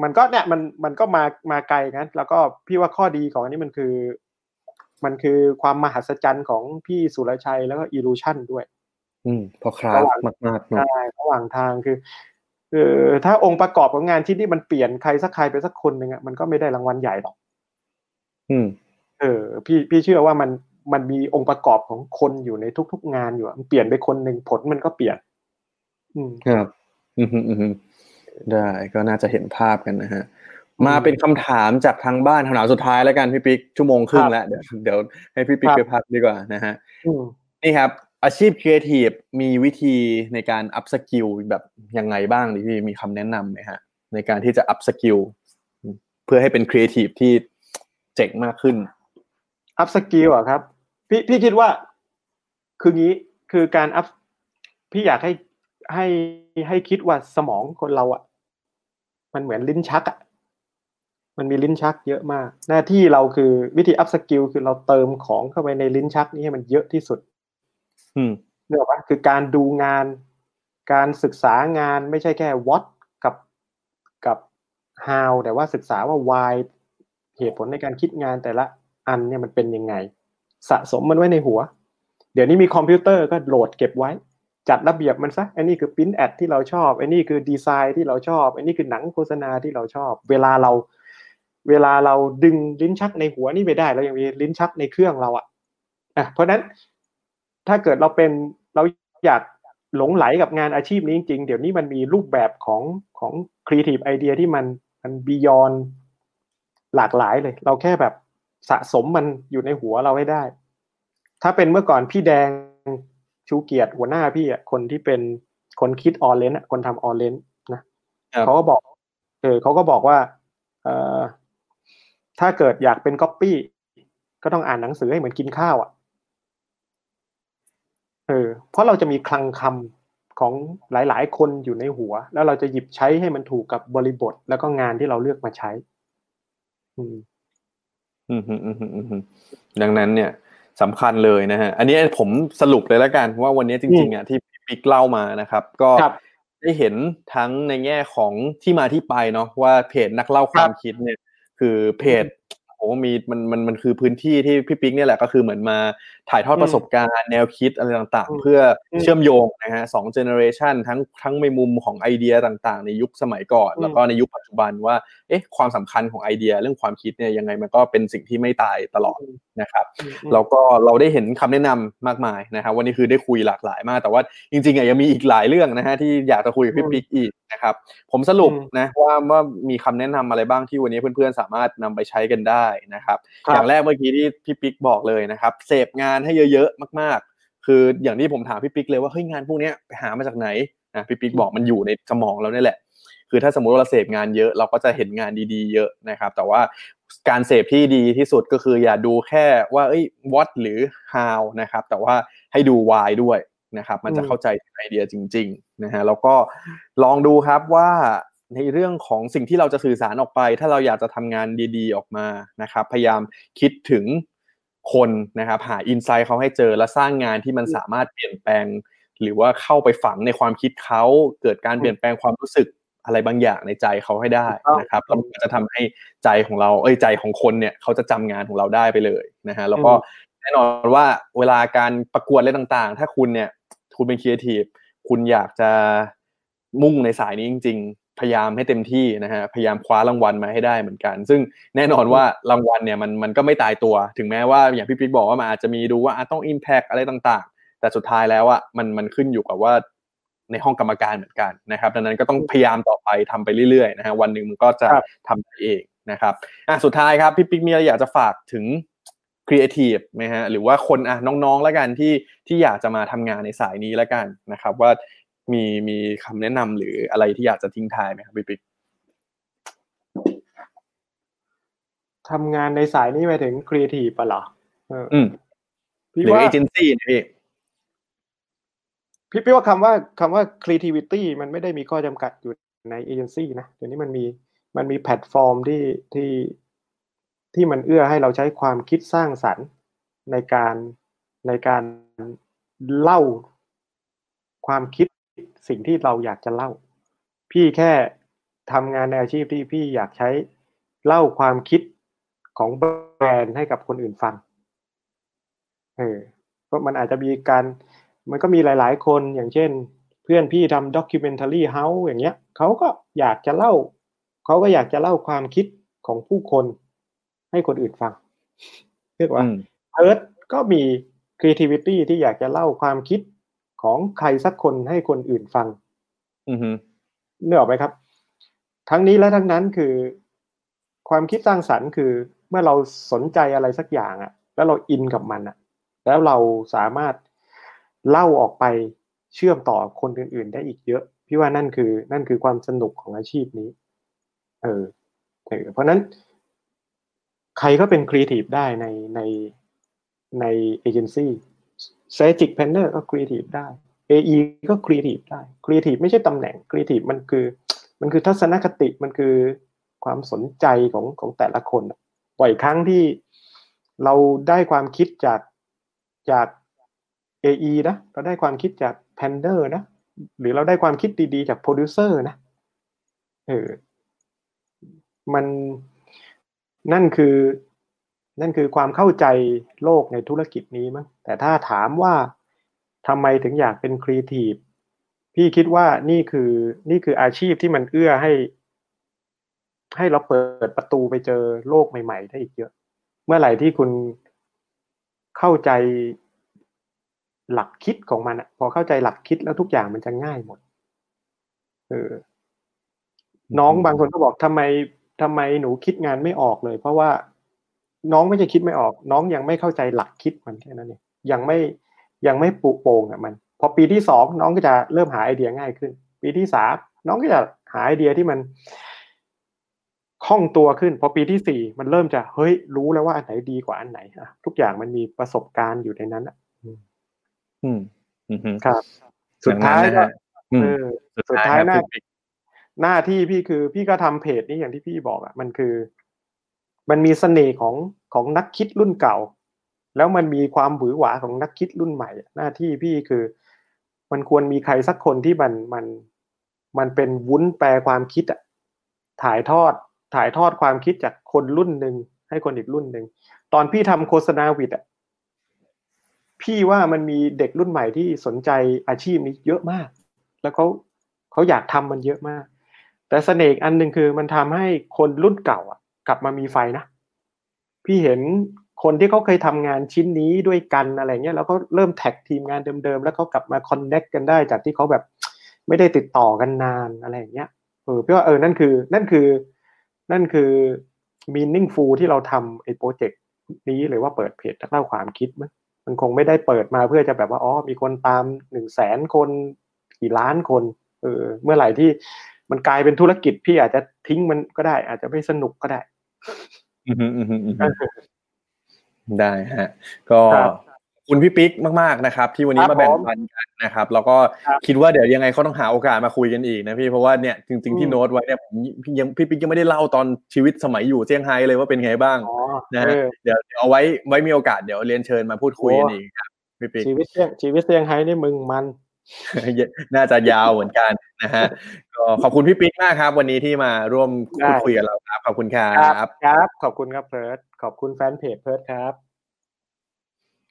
มันก็เนี่ยมันมันก็มามาไกลงั้น แล้วก็พี่ว่าข้อดีของอันนี้มันคือ มันคือความมหัศจรรย์ของพี่สุรชัยแล้วก็อีลูชันด้วย อืมพอคราฟมากๆเนาะใช่ระหว่างทางคือคือถ้าองค์ประกอบของงานที่นี่มันเปลี่ยนใครสักใครไปสักคนหนึ่งอะมันก็ไม่ได้รางวัลใหญ่หรอก อืม เออ พี่พี่เชื่อว่ามัน มันมีองค์ประกอบของคนอยู่ในทุก ๆ งานอยู่อะมันเปลี่ยนไปคนหนึ่งผลมันก็เปลี่ยน อืมครับ อืมอืมอืมได้ก็น่าจะเห็นภาพกันนะฮะ มาเป็นคำถามจากทางบ้านคำถามสุดท้ายแล้วกันพี่ปิ๊กชั่วโมงครึ่งแล้วเดี๋ยวเดี๋ยวให้พี่ปิ๊กครับไปพักดีกว่านะฮะอืมนี่ครับ อาชีพครีเอทีฟมีวิธีในการ upskill แบบยังไงบ้างดิพี่มีคำแนะนำไหมฮะ ในการที่จะ upskill เพื่อให้เป็นครีเอทีฟที่เจ๋งมากขึ้น upskill อะครับ พี่พี่คิดว่าคืองี้คือการอัพพี่อยากให้ให้ให้คิดว่าสมองคนเราอะมันเหมือนลิ้นชักอะมันมีลิ้นชักเยอะมาก หน้าที่เราคือวิธี upskill คือเราเติมของเข้าไปในลิ้นชักนี้ให้มันเยอะที่สุด อืมเนื่องว่าคือการดูงาน การศึกษางานไม่ใช่แค่ what กับกับ how แต่ว่าศึกษาว่า why เหตุผลในการคิดงานแต่ละอันเนี่ยมันเป็นยังไง สะสมมันไว้ในหัว เดี๋ยวนี้มีคอมพิวเตอร์ก็โหลดเก็บไว้ จัดระเบียบมันซะอันนี้คือ print ad ที่เราชอบอันนี้คือดีไซน์ที่เราชอบอันนี้คือหนังโฆษณาที่เราชอบ เวลาเรา เวลาเราดึงลิ้นชักในหัวนี่ไปได้เรายังมีลิ้นชักในเครื่องเราอะอะเพราะฉะนั้นถ้าเกิดเราเป็นเราอยากหลงใหลกับงานอาชีพนี้จริงๆ เดี๋ยวนี้มันมีรูปแบบของของครีเอทีฟไอเดียที่มันมัน beyond หลากหลายเลย เราแค่แบบ สะสมมันอยู่ในหัวเราให้ได้ ถ้าเป็นเมื่อก่อนพี่แดงชูเกียรติหัวหน้าพี่อะคนที่เป็นคนคิดออนเลนอะคนทำออนเลนนะเขาก็บอกเออเขาก็บอกว่าเอ่อถ้าเกิดอยากเป็นก๊อปปี้ก็ต้องอ่านหนังสือให้เหมือนกินข้าวอะเออเพราะเราจะมีคลังคำของหลาย ๆ คนอยู่ในหัว แล้วเราจะหยิบใช้ให้มันถูกกับบริบท แล้วก็งานที่เราเลือกมาใช้ อืม ดังนั้นเนี่ยสำคัญเลยนะฮะอันนี้ผมสรุปเลยแล้วกันว่าวันนี้จริงๆอะที่พี่ปิ๊กเล่ามานะครับ ก็ครับได้เห็นทั้งในแง่ของที่มาที่ไปเนาะว่าเพจนักเล่าความคิดเนี่ย คือเพจ โอ้มีมันมันมันคือพื้นที่ที่พี่ปิ๊กเนี่ยแหละก็คือเหมือนมาถ่ายทอดประสบการณ์แนวคิดอะไรต่างอืมๆเพื่ออมเชื่อมโยงนะฮะสองเจเนอเรชันทั้งทั้งในมุมของไอเดียต่างๆ ในยุคสมัยก่อนอืมแล้วก็ในยุคปัจจุบันว่าเอ๊ะความสำคัญของไอเดียเรื่องความคิดเนี่ยยังไงมันก็เป็นสิ่งที่ไม่ตายตลอดนะครับอืมอืมแล้วก็เราได้เห็นคำแนะนำมากมายนะครับวันนี้คือได้คุยหลากหลายมาก แต่ว่าจริงๆอะยังมีอีกหลายเรื่องนะฮะที่อยากจะคุยกับพี่อืมปิ๊กอีกนะครับผมสรุปอืมนะว่าว่ามีคำแนะนำอะไรบ้างที่วันนี้เพื่อนๆสามารถนำไปใช้กันได้นะครับครับอย่างแรกเมื่อกี้ที่พี่ปิ๊กบอกเลยนะครับ เสพงานให้เยอะๆมากๆ คืออย่างที่ผมถามพี่ปิ๊กเลยว่าเฮ้ยงานพวกเนี้ยไปหามาจากไหนนะพี่ปิ๊กบอกมันอยู่ในสมองเราเนี่ยแหละ คือถ้าสมมุติว่าเราเสพงานเยอะเราก็จะเห็นงานดีๆ เยอะนะครับ แต่ว่าการเสพที่ดีที่สุดก็คืออย่าดูแค่ว่าเอ้ย what หรือ how นะครับ แต่ว่าให้ดู why ด้วยนะครับ มันจะอืมเข้าใจถึงไอเดียจริง ๆ นะฮะแล้วก็ลองดูครับว่า ในเรื่องของสิ่งที่เราจะสื่อสารออกไป ถ้าเราอยากจะทำงานดี ๆ ออกมานะครับ พยายามคิดถึงคนนะครับ หาอินไซต์เขาให้เจอและสร้างงานที่มันสามารถเปลี่ยนแปลง หรือว่าเข้าไปฝังในความคิดเขาเกิดการเปลี่ยนแปลงความรู้สึกอะไรบางอย่างในใจเขาให้ได้นะครับแล้วมันก็จะทำให้ใจของเราเอ้ยใจของคนเนี่ยเขาจะจำงานของเราได้ไปเลยนะฮะแล้วก็แน่นอนว่าเวลาการประกวดอะไรต่างๆ ถ้าคุณเนี่ยคุณเป็นครีเอทีฟคุณอยากจะมุ่งในสายนี้จริงๆ พยายามให้เต็มที่นะฮะพยายามคว้ารางวัลมาให้ได้เหมือนกัน ซึ่งแน่นอนว่ารางวัลเนี่ยมันมันก็ไม่ตายตัว ถึงแม้ว่าอย่างพี่ปิ๊กบอกว่ามันอาจจะมีดูว่าอะต้อง Impact อะไรต่างๆ แต่สุดท้ายแล้วอะมันมันขึ้นอยู่กับว่าในห้องกรรมการเหมือนกันนะครับ ดังนั้นก็ต้องพยายามต่อไปทำไปเรื่อยๆนะฮะวันหนึ่งมันก็จะครับทำได้เองนะครับอะสุดท้ายครับพี่ปิ๊กมีอะไรอยากจะฝากถึงครีเอทีฟไหมฮะหรือว่าคนอะน้องๆแล้วกันที่ที่อยากจะมาทำงานในสายนี้แล้วกันนะครับ ว่า มีมีคำแนะนำหรืออะไรที่อยากจะทิ้งท้ายไหมครับพี่ปิ๊กทำงานในสายนี้ไปถึงครีเอทีฟปะเหรอเอออืมพี่หรือว่าเอเจนซี่นะพี่พี่พี่ว่าคำว่าคำว่า creativity มันไม่ได้มีข้อจำกัดอยู่ในเอเจนซี่นะเดี๋ยวนี้มันมีมันมีแพลตฟอร์มที่ที่ที่มันเอื้อให้เราใช้ความคิดสร้างสรรค์ในการในการเล่าความคิด สิ่งที่เราอยากจะเล่า พี่แค่ทำงานในอาชีพที่พี่อยากใช้เล่าความคิดของแบรนด์ให้กับคนอื่นฟัง เออเพราะมันอาจจะมีการ มันก็มีหลาย ๆ คนอย่างเช่น เพื่อนพี่ทำด็อกิเมนท r รีเฮาส์อย่างเงี้ยเขาก็อยากจะเล่าเขาก็อยากจะเล่าความคิดของผู้คนให้คนอื่นฟัง เรียกว่าอืมเอิร์ธก็มี creativity ที่อยากจะเล่าความคิด ของใครสักคนให้คนอื่นฟัง อือฮึเนื้อออกไหมครับ ทั้งนี้และทั้งนั้นคือ ความคิดสร้างสรรค์คือเมื่อเราสนใจอะไรสักอย่างอะแล้วเราอินกับมันอะแล้วเราสามารถเล่าออกไปเชื่อมต่อคนอื่น ๆ ได้อีกเยอะ พี่ว่านั่นคือ นั่นคือความสนุกของอาชีพนี้ เออเออเพราะฉะนั้น ใครก็เป็นครีเอทีฟได้ในในในเอเจนซี่ strategic planner ก็ครีเอทีฟได้ AE ก็ครีเอทีฟได้ครีเอทีฟไม่ใช่ตำแหน่งครีเอทีฟมันคือ มันคือทัศนคติมันคือความสนใจของของแต่ละคนบ่อยครั้งที่เราได้ความคิดจากจาก AE นะเราได้ความคิดจาก p a n d e r นะ หรือเราได้ความคิดดีๆ จากโปรดิวเซอร์นะเออมันนั่นคือ นั่นคือความเข้าใจโลกในธุรกิจนี้มั้งแต่ถ้าถามว่าทำไมถึงอยากเป็นครีเอทีฟพี่คิดว่านี่คือนี่คืออาชีพที่มันเอื้อให้ ให้เราเปิดประตูไปเจอโลกใหม่ๆได้อีกเยอะ เมื่อไหร่ที่คุณเข้าใจหลักคิดของมันอะพอเข้าใจหลักคิดแล้วทุกอย่างมันจะง่ายหมดเออน้องบางคนก็บอกทำไมทำไมหนูคิดงานไม่ออกเลย เพราะว่า น้องไม่ใช่คิดไม่ออก น้องยังไม่เข้าใจหลักคิดมันแค่นั้นเองยังไม่ยังไม่ปุโปร่งอะมัน พอปีที่สองน้องก็จะเริ่มหาไอเดียง่ายขึ้น ปีที่สามน้องก็จะหาไอเดียที่มันคล่องตัวขึ้น พอปีที่สี่มันเริ่มจะเฮ้ยรู้แล้วว่าอันไหนดีกว่าอันไหนอะทุกอย่างมันมีประสบการณ์อยู่ในนั้นอะอืมอืมครับ สุดท้ายก็อืมเออสุสุดดท้าท้ายยคหรับน้าพี่ปิ๊กหน้าที่พี่คือ พี่ก็ทำเพจนี้อย่างที่พี่บอกอะ มันคือ มันมีเสน่ห์ของ ของนักคิดรุ่นเก่า แล้วมันมีความหวือหวาของนักคิดรุ่นใหม่ หน้าที่พี่คือ มันควรมีใครสักคนที่มันมันมันเป็นวุ้นแปลความคิดอะถ่ายทอดถ่ายทอดความคิดจากคนรุ่นหนึ่งให้คนอีกรุ่นหนึ่งตอนพี่ทำโฆษณาวิดอะพี่ว่ามันมีเด็กรุ่นใหม่ที่สนใจอาชีพนี้เยอะมาก แล้วเขาเขาอยากทำมันเยอะมาก แต่เสน่ห์อันหนึ่งคือมันทำให้คนรุ่นเก่าอะ กลับมามีไฟนะ พี่เห็นคนที่เขาเคยทำงานชิ้นนี้ด้วยกันอะไรเงี้ยแล้วก็เริ่ม tag ทีมงานเดิมๆ แล้วเขากลับมา connect กันได้จากที่เขาแบบไม่ได้ติดต่อกันนานอะไรอย่างเงี้ยเออพี่ว่าเออนั่นคือนั่นคือนั่นคือ meaningful ที่เราทำไอ้โปรเจกต์นี้หรือว่าเปิดเพจนักเล่าความคิดมั้งมันคงไม่ได้เปิดมาเพื่อจะแบบว่าอ๋อมีคนตามหนึ่งแสนคนกี่ล้านคนเออเมื่อไหร่ที่มันกลายเป็นธุรกิจพี่อาจจะทิ้งมันก็ได้ อาจจะไม่สนุกก็ได้ ได้ฮะ ก็ครับคุณพี่ปิ๊กมาก ๆ นะครับ ที่วันนี้ครับมาแบ่งผมปันกันนะครับ แล้วก็ครับคิดว่าเดี๋ยวยังไงเขาต้องหาโอกาสมาคุยกันอีกนะพี่เพราะว่าเนี่ยจริงๆที่อืมโน้ตไว้เนี่ยผมพี่ยังพี่ปิ๊กยังไม่ได้เล่าตอนชีวิตสมัยอยู่เซี่ยงไฮ้เลยว่าเป็นไงบ้างอ๋อนะเอฮะอเดี๋ยวเดี๋ยวเอาไว้ไว้มีโอกาสเดี๋ยวเรียนเชิญมาพูดคุยกันโอ้อีกครับพี่ปิ๊กชีวิตเซี่ยงชีวิตเซี่ยงไฮ้นี่มึงมัน น่าจะยาวเหมือนกันนะฮะก็ขอบคุณพี่ปิ๊กมากครับ วันนี้ที่มาร่วมพูดคุยกับเราครับขอบคุณครัครับบครับ ขอบคุณครับเพิร์ดขอบคุณแฟนเพจเพิร์ดครับ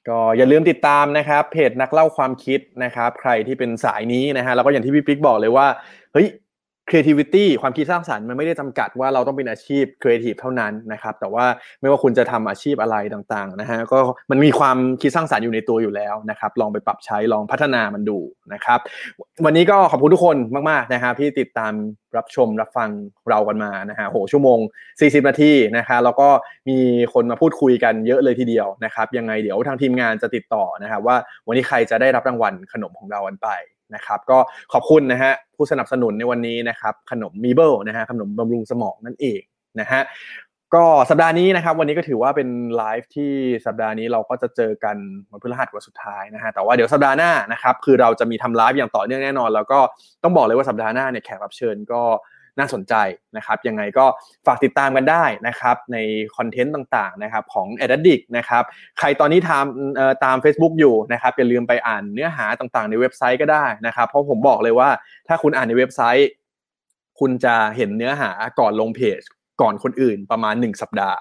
ก็อย่าลืมติดตามนะครับ เพจนักเล่าความคิดนะครับ ใครที่เป็นสายนี้นะฮะแล้วก็อย่างที่พี่ปิ๊กบอกเลยว่าเฮ้ย creativity ความคิดสร้างสรรค์มันไม่ได้จำกัดว่าเราต้องเป็นอาชีพ creative เท่านั้นนะครับ แต่ว่าไม่ว่าคุณจะทำอาชีพอะไรต่างๆนะฮะก็มันมีความคิดสร้างสรรค์อยู่ในตัวอยู่แล้วนะครับ ลองไปปรับใช้ลองพัฒนามันดูนะครับ วันนี้ก็ขอบคุณทุกคนมากๆนะครับที่ติดตามรับชมรับฟังเรากันมานะฮะโหชั่วโมง 40 นาทีนะคะ แล้วก็มีคนมาพูดคุยกันเยอะเลยทีเดียวนะครับ ยังไงเดี๋ยวทางทีมงานจะติดต่อนะครับว่าวันนี้ใครจะได้รับรางวัลขนมของเรากันไป นะครับก็ขอบคุณนะฮะผู้สนับสนุนในวันนี้นะครับขนมมีเบิลนะฮะขนมบำรุงสมองนั่นเองนะฮะก็สัปดาห์นี้นะครับวันนี้ก็ถือว่าเป็นไลฟ์ที่สัปดาห์นี้เราก็จะเจอกันวันพฤหัสวันสุดท้ายนะฮะแต่ว่าเดี๋ยวสัปดาห์หน้านะครับคือเราจะมีทำไลฟ์อย่างต่อเนื่องแน่นอน แล้วก็ต้องบอกเลยว่าสัปดาห์หน้าเนี่ยแขกรับเชิญก็ น่าสนใจนะครับยังไงก็ฝากติดตามกันได้นะครับในคอนเทนต์ต่างๆนะครับของ Ad Addict นะครับใครตอนนี้ทำตาม Facebook อยู่นะครับอย่าลืมไปอ่านเนื้อหาต่างๆ ในเว็บไซต์ก็ได้นะครับเพราะผมบอกเลยว่าถ้าคุณอ่านในเว็บไซต์ คุณจะเห็นเนื้อหาก่อนลงเพจก่อนคนอื่นประมาณ 1 สัปดาห์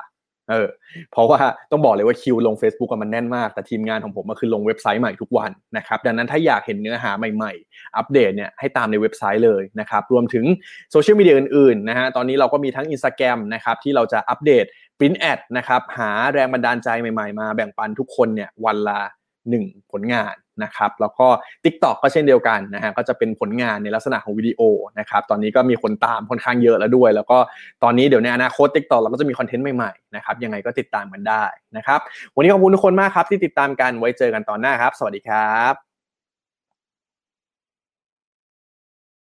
เออเพราะว่าต้องบอกเลยว่าคิวลง Facebook มันแน่นมาก แต่ทีมงานของผมมาคือลงเว็บไซต์ใหม่ทุกวันนะครับดังนั้นถ้าอยากเห็นเนื้อหาใหม่ๆ อัปเดตเนี่ยให้ตามในเว็บไซต์เลยนะครับรวมถึงโซเชียลมีเดียอื่นๆนะฮะตอนนี้เราก็มีทั้ง Instagram นะครับที่เราจะอัปเดต print ad นะครับหาแรงบันดาลใจใหม่ๆ มาแบ่งปันทุกคนเนี่ยวันละ 1 ผลงาน นะครับแล้วก็ TikTok ก็เช่นเดียวกันนะฮะก็จะเป็นผลงานในลักษณะของวิดีโอนะครับตอนนี้ก็มีคนตามค่อนข้างเยอะแล้วด้วย แล้วก็ตอนนี้เดี๋ยวในอนาคต TikTok เราก็จะมีคอนเทนต์ใหม่ๆนะครับยังไงก็ติดตามกันได้นะครับวันนี้ขอบคุณทุกคนมากครับที่ติดตามกันไว้เจอกันตอนหน้าครับ สวัสดีครับ